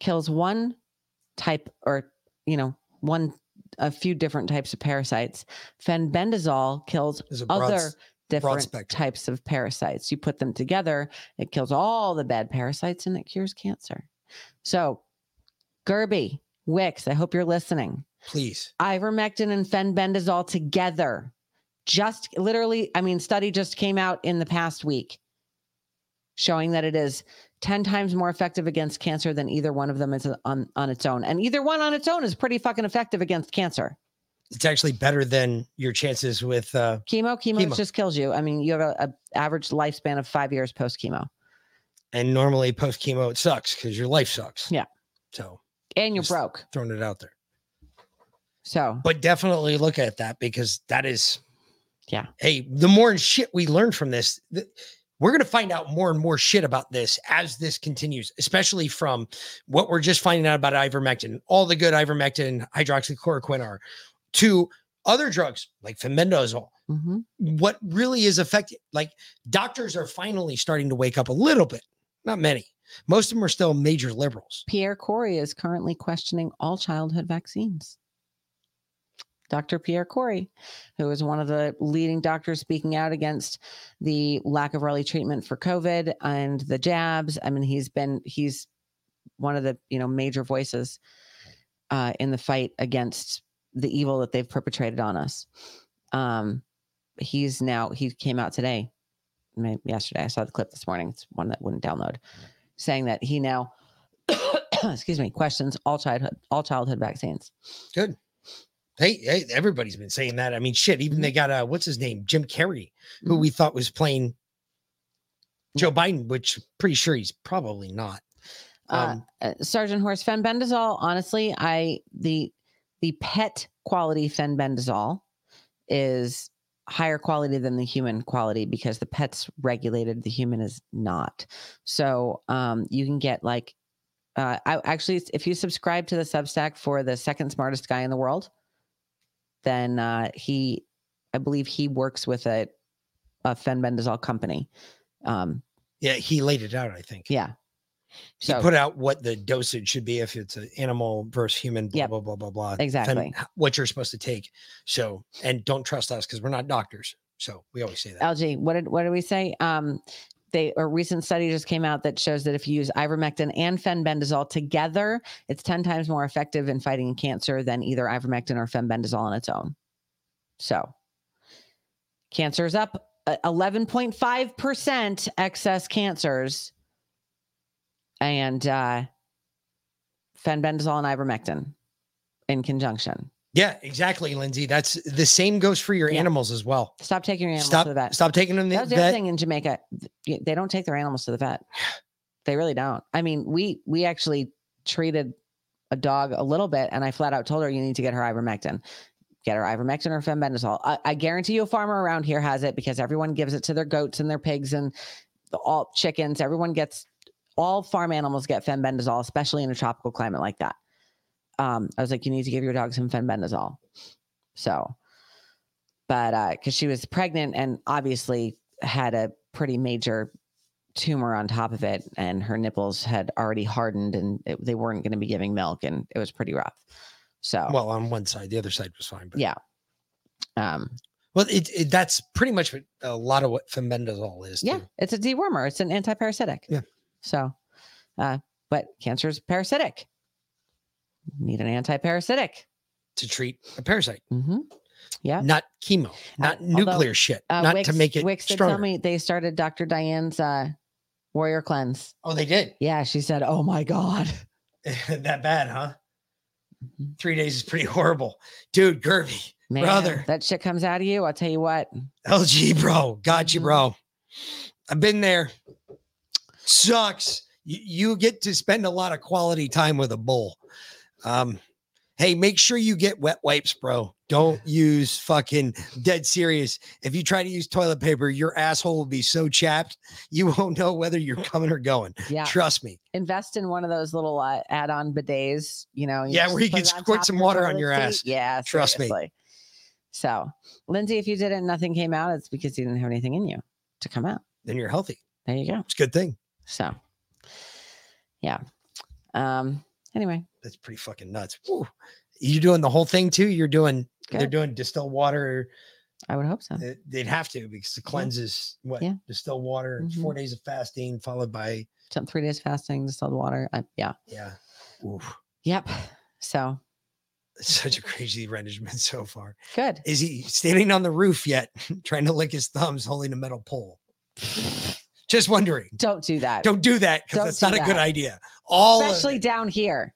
kills one type, or you know, one a few different types of parasites. Fenbendazole kills There's a broad other broad different types of parasites. You put them together, it kills all the bad parasites and it cures cancer. So, Gerby, Wicks, I hope you're listening. Please. Ivermectin and fenbendazole together. Just literally, I mean, study just came out in the past week showing that it is 10 times more effective against cancer than either one of them is on, on its own. And either one on its own is pretty fucking effective against cancer. It's actually better than your chances with uh Chemo, chemo, Chemo. just kills you. I mean, you have a, a average lifespan of five years post chemo. and normally post chemo it sucks because your life sucks. Yeah. So And you're broke. throwing it out there. So But definitely look at that because that is yeah. hey, the more shit we learn from this, th- we're going to find out more and more shit about this as this continues, especially from what we're just finding out about ivermectin, all the good ivermectin hydroxychloroquine are, to other drugs like fenbendazole. hmm What really is effective? Like doctors are finally starting to wake up a little bit, not many. Most of them are still major liberals. Pierre Kory is currently questioning all childhood vaccines. Dr. Pierre Kory, who is one of the leading doctors speaking out against the lack of early treatment for COVID and the jabs. I mean, he's been he's one of the you know major voices uh, in the fight against the evil that they've perpetrated on us. Um, he's now he came out today, maybe yesterday. I saw the clip this morning. It's one that wouldn't download, saying that he now, excuse me, questions all childhood all childhood vaccines. Good. Hey, hey, everybody's been saying that. I mean, shit. Even they got uh, what's his name, Jim Carrey, who we thought was playing Joe Biden, which pretty sure he's probably not. Um, uh, uh, Sergeant Horse fenbendazole. Honestly, I the the pet quality fenbendazole is higher quality than the human quality because the pet's regulated, the human is not. So um, you can get like Uh, I actually, if you subscribe to the Substack for the second smartest guy in the world, then uh, he, I believe he works with a, a fenbendazole company. Um, Yeah, he laid it out, I think. yeah. He So put out what the dosage should be if it's an animal versus human, blah, Yep. blah, blah, blah, blah. Exactly. h- what you're supposed to take. So, and don't trust us because we're not doctors. So we always say that. LG, what did what did we say? Um, they a recent study just came out that shows that if you use ivermectin and fenbendazole together, it's ten times more effective in fighting cancer than either ivermectin or fenbendazole on its own. So, cancer is up uh, eleven point five percent excess cancers, and uh, fenbendazole and ivermectin in conjunction. Yeah, exactly, Lindsay. That's the same goes for your Yeah. animals as well. Stop taking your animals Stop, to the vet. stop taking them to That was the the other thing in Jamaica. They don't take their animals to the vet. They really don't. I mean, we we actually treated a dog a little bit, and I flat out told her you need to get her ivermectin. Get her ivermectin or fenbendazole. I, I guarantee you, a farmer around here has it because everyone gives it to their goats and their pigs and the, all chickens. Everyone gets all farm animals get fenbendazole, especially in a tropical climate like that. Um, I was like, you need to give your dog some fenbendazole. So, but uh, because she was pregnant and obviously had a pretty major tumor on top of it, and her nipples had already hardened, and it, they weren't going to be giving milk, and it was pretty rough. So, Well, on one side, the other side was fine. But yeah. Um, well, it, it that's pretty much a lot of what fenbendazole is. yeah, too. it's a dewormer. It's an antiparasitic. Yeah. So, uh, but cancer is parasitic. Need an antiparasitic. to treat a parasite, Mm-hmm. Yeah. not chemo, not although, nuclear shit, Uh, not Wix, to make it Wix did stronger. tell me they started Dr. Diane's uh, warrior cleanse. oh, they did Yeah, she said, "Oh my god." that bad, huh? Mm-hmm. Three days is pretty horrible, dude. Gervy, Man, brother, that shit comes out of you. I'll tell you what. LG, bro, got you, Mm-hmm. bro. I've been there. Sucks. You, you get to spend a lot of quality time with a bull. Um, hey, make sure you get wet wipes, bro. Don't use fucking dead serious. If you try to use toilet paper, your asshole will be so chapped you won't know whether you're coming or going. Yeah. Trust me. Invest in one of those little uh, add-on bidets. You know. Yeah, where you can squirt some water on your seat. ass. Yeah, Trust me. So, Lindsay, if you did it and nothing came out, it's because you didn't have anything in you to come out. Then you're healthy. There you go. It's a good thing. So, yeah. Um. Anyway, That's pretty fucking nuts. Woo. You doing the whole thing too? You're doing they're doing distilled water. I would hope so. They'd have to because the cleanses what Yeah. distilled water, and four mm-hmm. days of fasting followed by Some three days fasting, distilled water. I, yeah. yeah. Oof. Yep. So It's such a crazy regimen so far. good. Is he standing on the roof yet, trying to lick his thumbs, holding a metal pole? Just wondering. Don't do that. Don't do that because that's do not a good idea. All especially down here.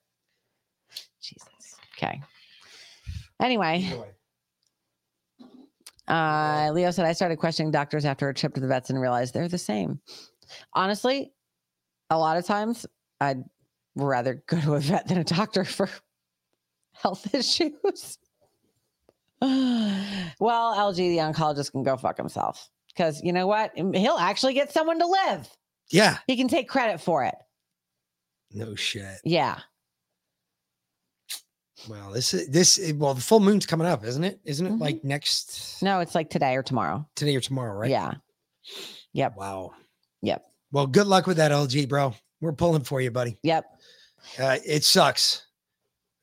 Jesus. Okay. Anyway, uh, Leo said I started questioning doctors after a trip to the vets and realized they're the same. Honestly, a lot of times I'd rather go to a vet than a doctor for health issues. well, LG, the oncologist, can go fuck himself because you know what? He'll actually get someone to live. Yeah. He can take credit for it. No shit. Yeah. Well, this is this is- well, the full moon's coming up, isn't it? Isn't it Mm-hmm. like next No, it's like today or tomorrow. today or tomorrow, right? Yeah. Yep. Wow. Yep. Well, good luck with that, LG, bro. We're pulling for you, buddy. Yep. Uh, it sucks.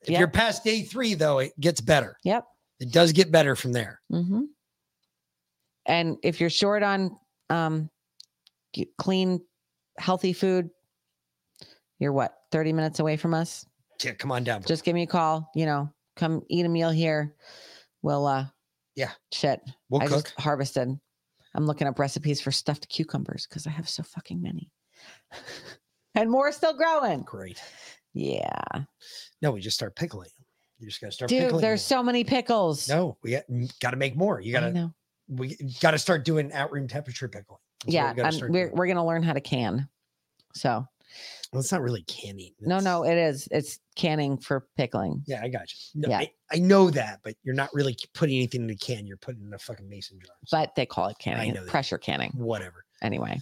If Yep. you're past day three, though, it gets better. Yep. It does get better from there. Mm-hmm. And if you're short on um, clean, healthy food, you're what, 30 minutes away from us? Yeah, come on down. Just give me a call. You know, come eat a meal here. We'll, uh, Yeah. shit. We'll I cook. just harvested. I'm looking up recipes for stuffed cucumbers because I have so fucking many. and more still growing. Great. Yeah. No, we just start pickling. them. You just got to start Dude, pickling. there's so many pickles. no, we got, got to make more. You got to know. We got to start doing at room temperature pickling. That's Yeah. we gotta I'm- start we're, doing. we're going to learn how to can. So, Well, it's not really canning. no, It's- no, it is. It's canning for pickling. Yeah, I got you. No, Yeah. I, I know that, but you're not really putting anything in a can. You're putting in a fucking mason jar. but they call it canning, pressure canning. Whatever. Anyway.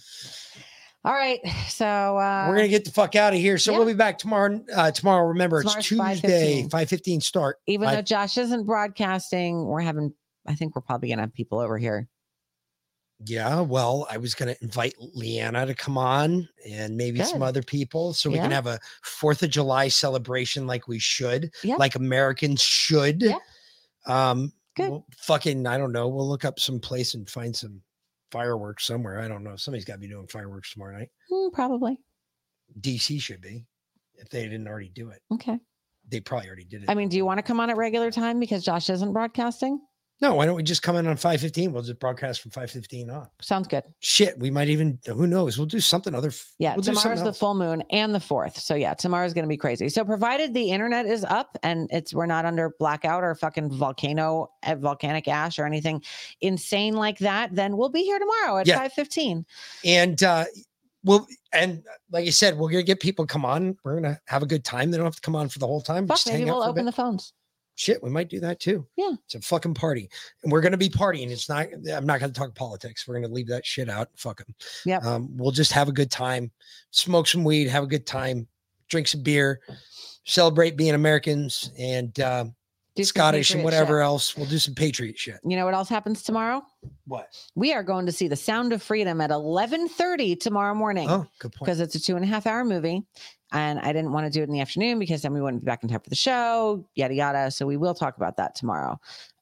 All right. So uh, We're gonna get the fuck out of here. So yeah. we'll be back tomorrow. Uh, tomorrow, remember Tomorrow's it's Tuesday, 5:15. five fifteen start. even Five- though Josh isn't broadcasting, we're having. I think we're probably gonna have people over here. Yeah, well, I was going to invite Leanna to come on and maybe some other people so we can have a 4th of July celebration like we should, Yeah. like Americans should. Yeah. Um Good. we'll fucking I don't know, we'll look up some place and find some fireworks somewhere. I don't know. Somebody's got to be doing fireworks tomorrow night. Hmm, probably. DC should be if they didn't already do it. Okay. They probably already did it. I mean, do you want to come on at regular time because Josh isn't broadcasting? No, why don't we just come in on 515? We'll just broadcast from 515 on. Sounds good. Shit, we might even who knows? We'll do something other Yeah, we'll tomorrow's the full moon and the fourth. So yeah, tomorrow's gonna be crazy. So provided the internet is up and it's we're not under blackout or fucking volcano uh, volcanic ash or anything insane like that, then we'll be here tomorrow at Yeah. five fifteen. and uh we'll and uh, like I said, we're gonna get people come on. We're gonna have a good time. They don't have to come on for the whole time. Fuck, maybe we'll open the phones. Shit, we might do that too. Yeah. It's a fucking party, and we're gonna be partying. It's not. I'm not gonna talk politics. We're gonna leave that shit out. Fuck them. Yeah. Um, we'll just have a good time, smoke some weed, have a good time, drink some beer, celebrate being Americans and uh, Scottish and whatever shit. else. We'll do some patriot shit. You know what else happens tomorrow? What? We are going to see The Sound of Freedom at eleven thirty tomorrow morning. Oh, good point. because it's a two and a half hour movie. And I didn't want to do it in the afternoon because then we wouldn't be back in time for the show, yada yada. So we will talk about that tomorrow.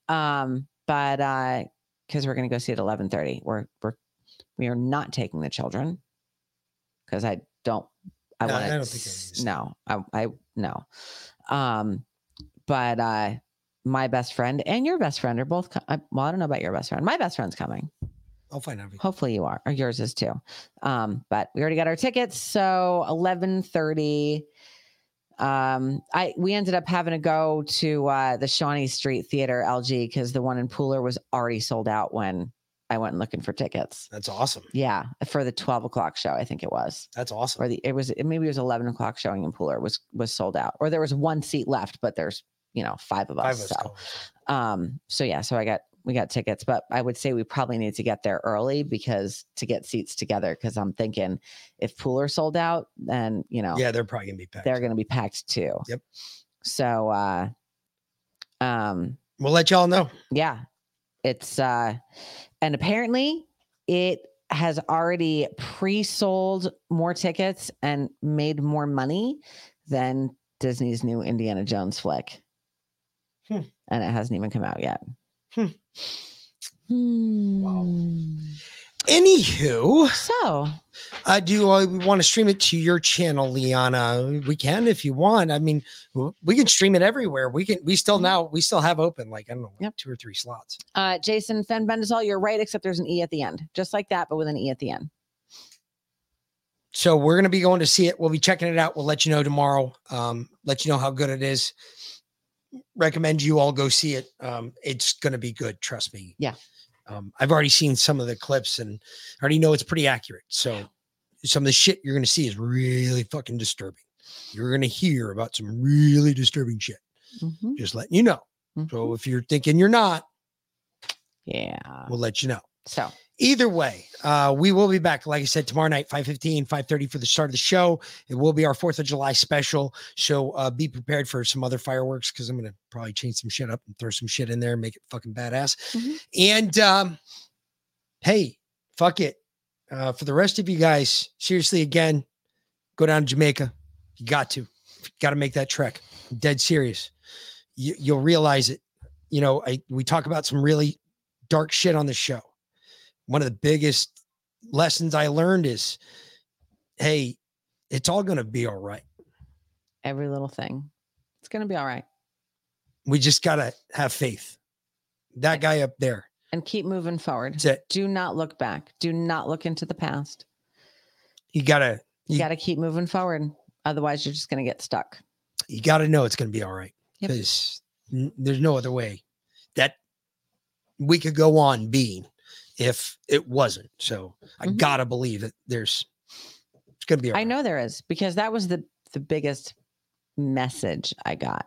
Um, but uh, because we're gonna go see it at eleven thirty. We're we're we are not taking the children because I don't I No, want I to don't think I need to no, I I no. Um, but uh my best friend and your best friend are both co- well, I don't know about your best friend. My best friend's coming. I'll find out. Hopefully you are, or yours is too. Um, but we already got our tickets, so eleven thirty. Um, I we ended up having to go to uh, the Shawnee Street Theater LG because the one in Pooler was already sold out when I went looking for tickets. That's awesome. Yeah, for the twelve o'clock show, I think it was. That's awesome. Or the it was maybe it was eleven o'clock showing in Pooler was was sold out, or there was one seat left, but there's you know five of us. Five of us so um so yeah so i got we got tickets but i would say we probably need to get there early because to get seats together because i'm thinking if pooler sold out then you know Yeah, they're probably gonna be packed. they're to be packed too Yep. so uh um We'll let y'all know. yeah it's uh and apparently it has already pre-sold more tickets and made more money than disney's new indiana jones flick Hmm. and it hasn't even come out yet Hmm. Hmm. Anywho, so uh, do uh, want to stream it to your channel, Liana? We can if you want. I mean, we can stream it everywhere. We can. We still now we still have open like I don't know, like two or three slots. uh jason fen bendisol you're right except there's an e at the end just like that but with an e at the end So we're gonna be going to see it. We'll be checking it out. We'll let you know tomorrow. Um, let you know how good it is. Recommend you all go see it. Um, it's gonna be good. Trust me. Yeah. Um, I've already seen some of the clips and I already know it's pretty accurate. So some of the shit you're gonna see is really fucking disturbing. You're gonna hear about some really disturbing shit. Mhm. Just letting you know. So if you're thinking you're not, yeah, we'll let you know. So either way, uh, we will be back, like I said, tomorrow night, 5:15, 5:30 for the start of the show. It will be our Fourth of July special. So uh, be prepared for some other fireworks because I'm gonna probably change some shit up and throw some shit in there and make it fucking badass. And um, hey, fuck it. Uh, for the rest of you guys, seriously, again, go down to Jamaica. You got to, you got to make that trek. I'm dead serious. You, you'll realize it. You know, I we talk about some really dark shit on the show. One of the biggest lessons I learned is, hey, it's all going to be all right. every little thing. It's gonna be all right. We just got to have faith. That guy up there. and keep moving forward. Do not look back. Do not look into the past. You got to you got to keep moving forward. Otherwise you're just gonna get stuck. You got to know it's going to be all right. Yep. because there's no other way that we could go on being if it wasn't. So I Mhm. got to believe that there's it's going to be I right. know there is because that was the the biggest message I got.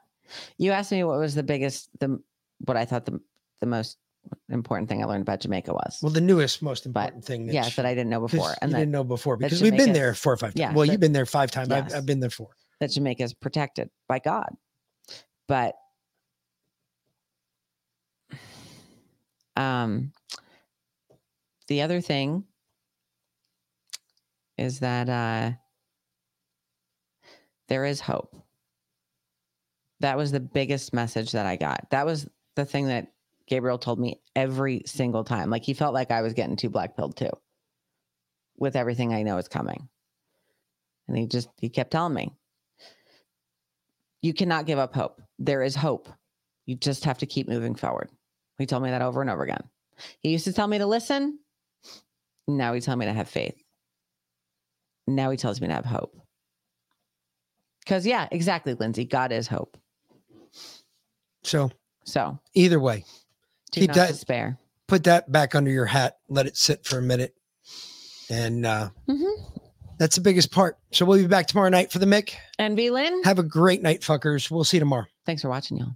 You asked me what was the biggest the what I thought the the most important thing I learned about Jamaica was. Well, the newest, most important thing. That yes, that I didn't know before, and you that, didn't know before because we've been there four or five times. Yeah, well, that- you've been there five times. I've, I've been there four. that Jamaica is protected by God. But um the other thing is that uh there is hope. That was the biggest message that I got. That was the thing that Gabriel told me every single time. Like he felt like I was getting too black pilled too with everything I know is coming. And he just he kept telling me, you cannot give up hope. There is hope. You just have to keep moving forward. He told me that over and over again. He used to tell me to listen. Now he tells me to have faith. Now he tells me to have hope. Because, yeah, exactly, Lindsay. God is hope. So So either way, keep that despair. put that back under your hat. Let it sit for a minute, and uh, Mm-hmm. that's the biggest part. So we'll be back tomorrow night for the Mick. And V Lynn, Have a great night, fuckers. We'll see you tomorrow. thanks for watching, y'all.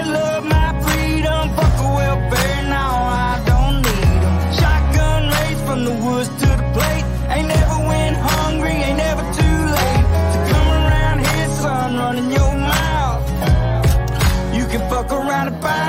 not about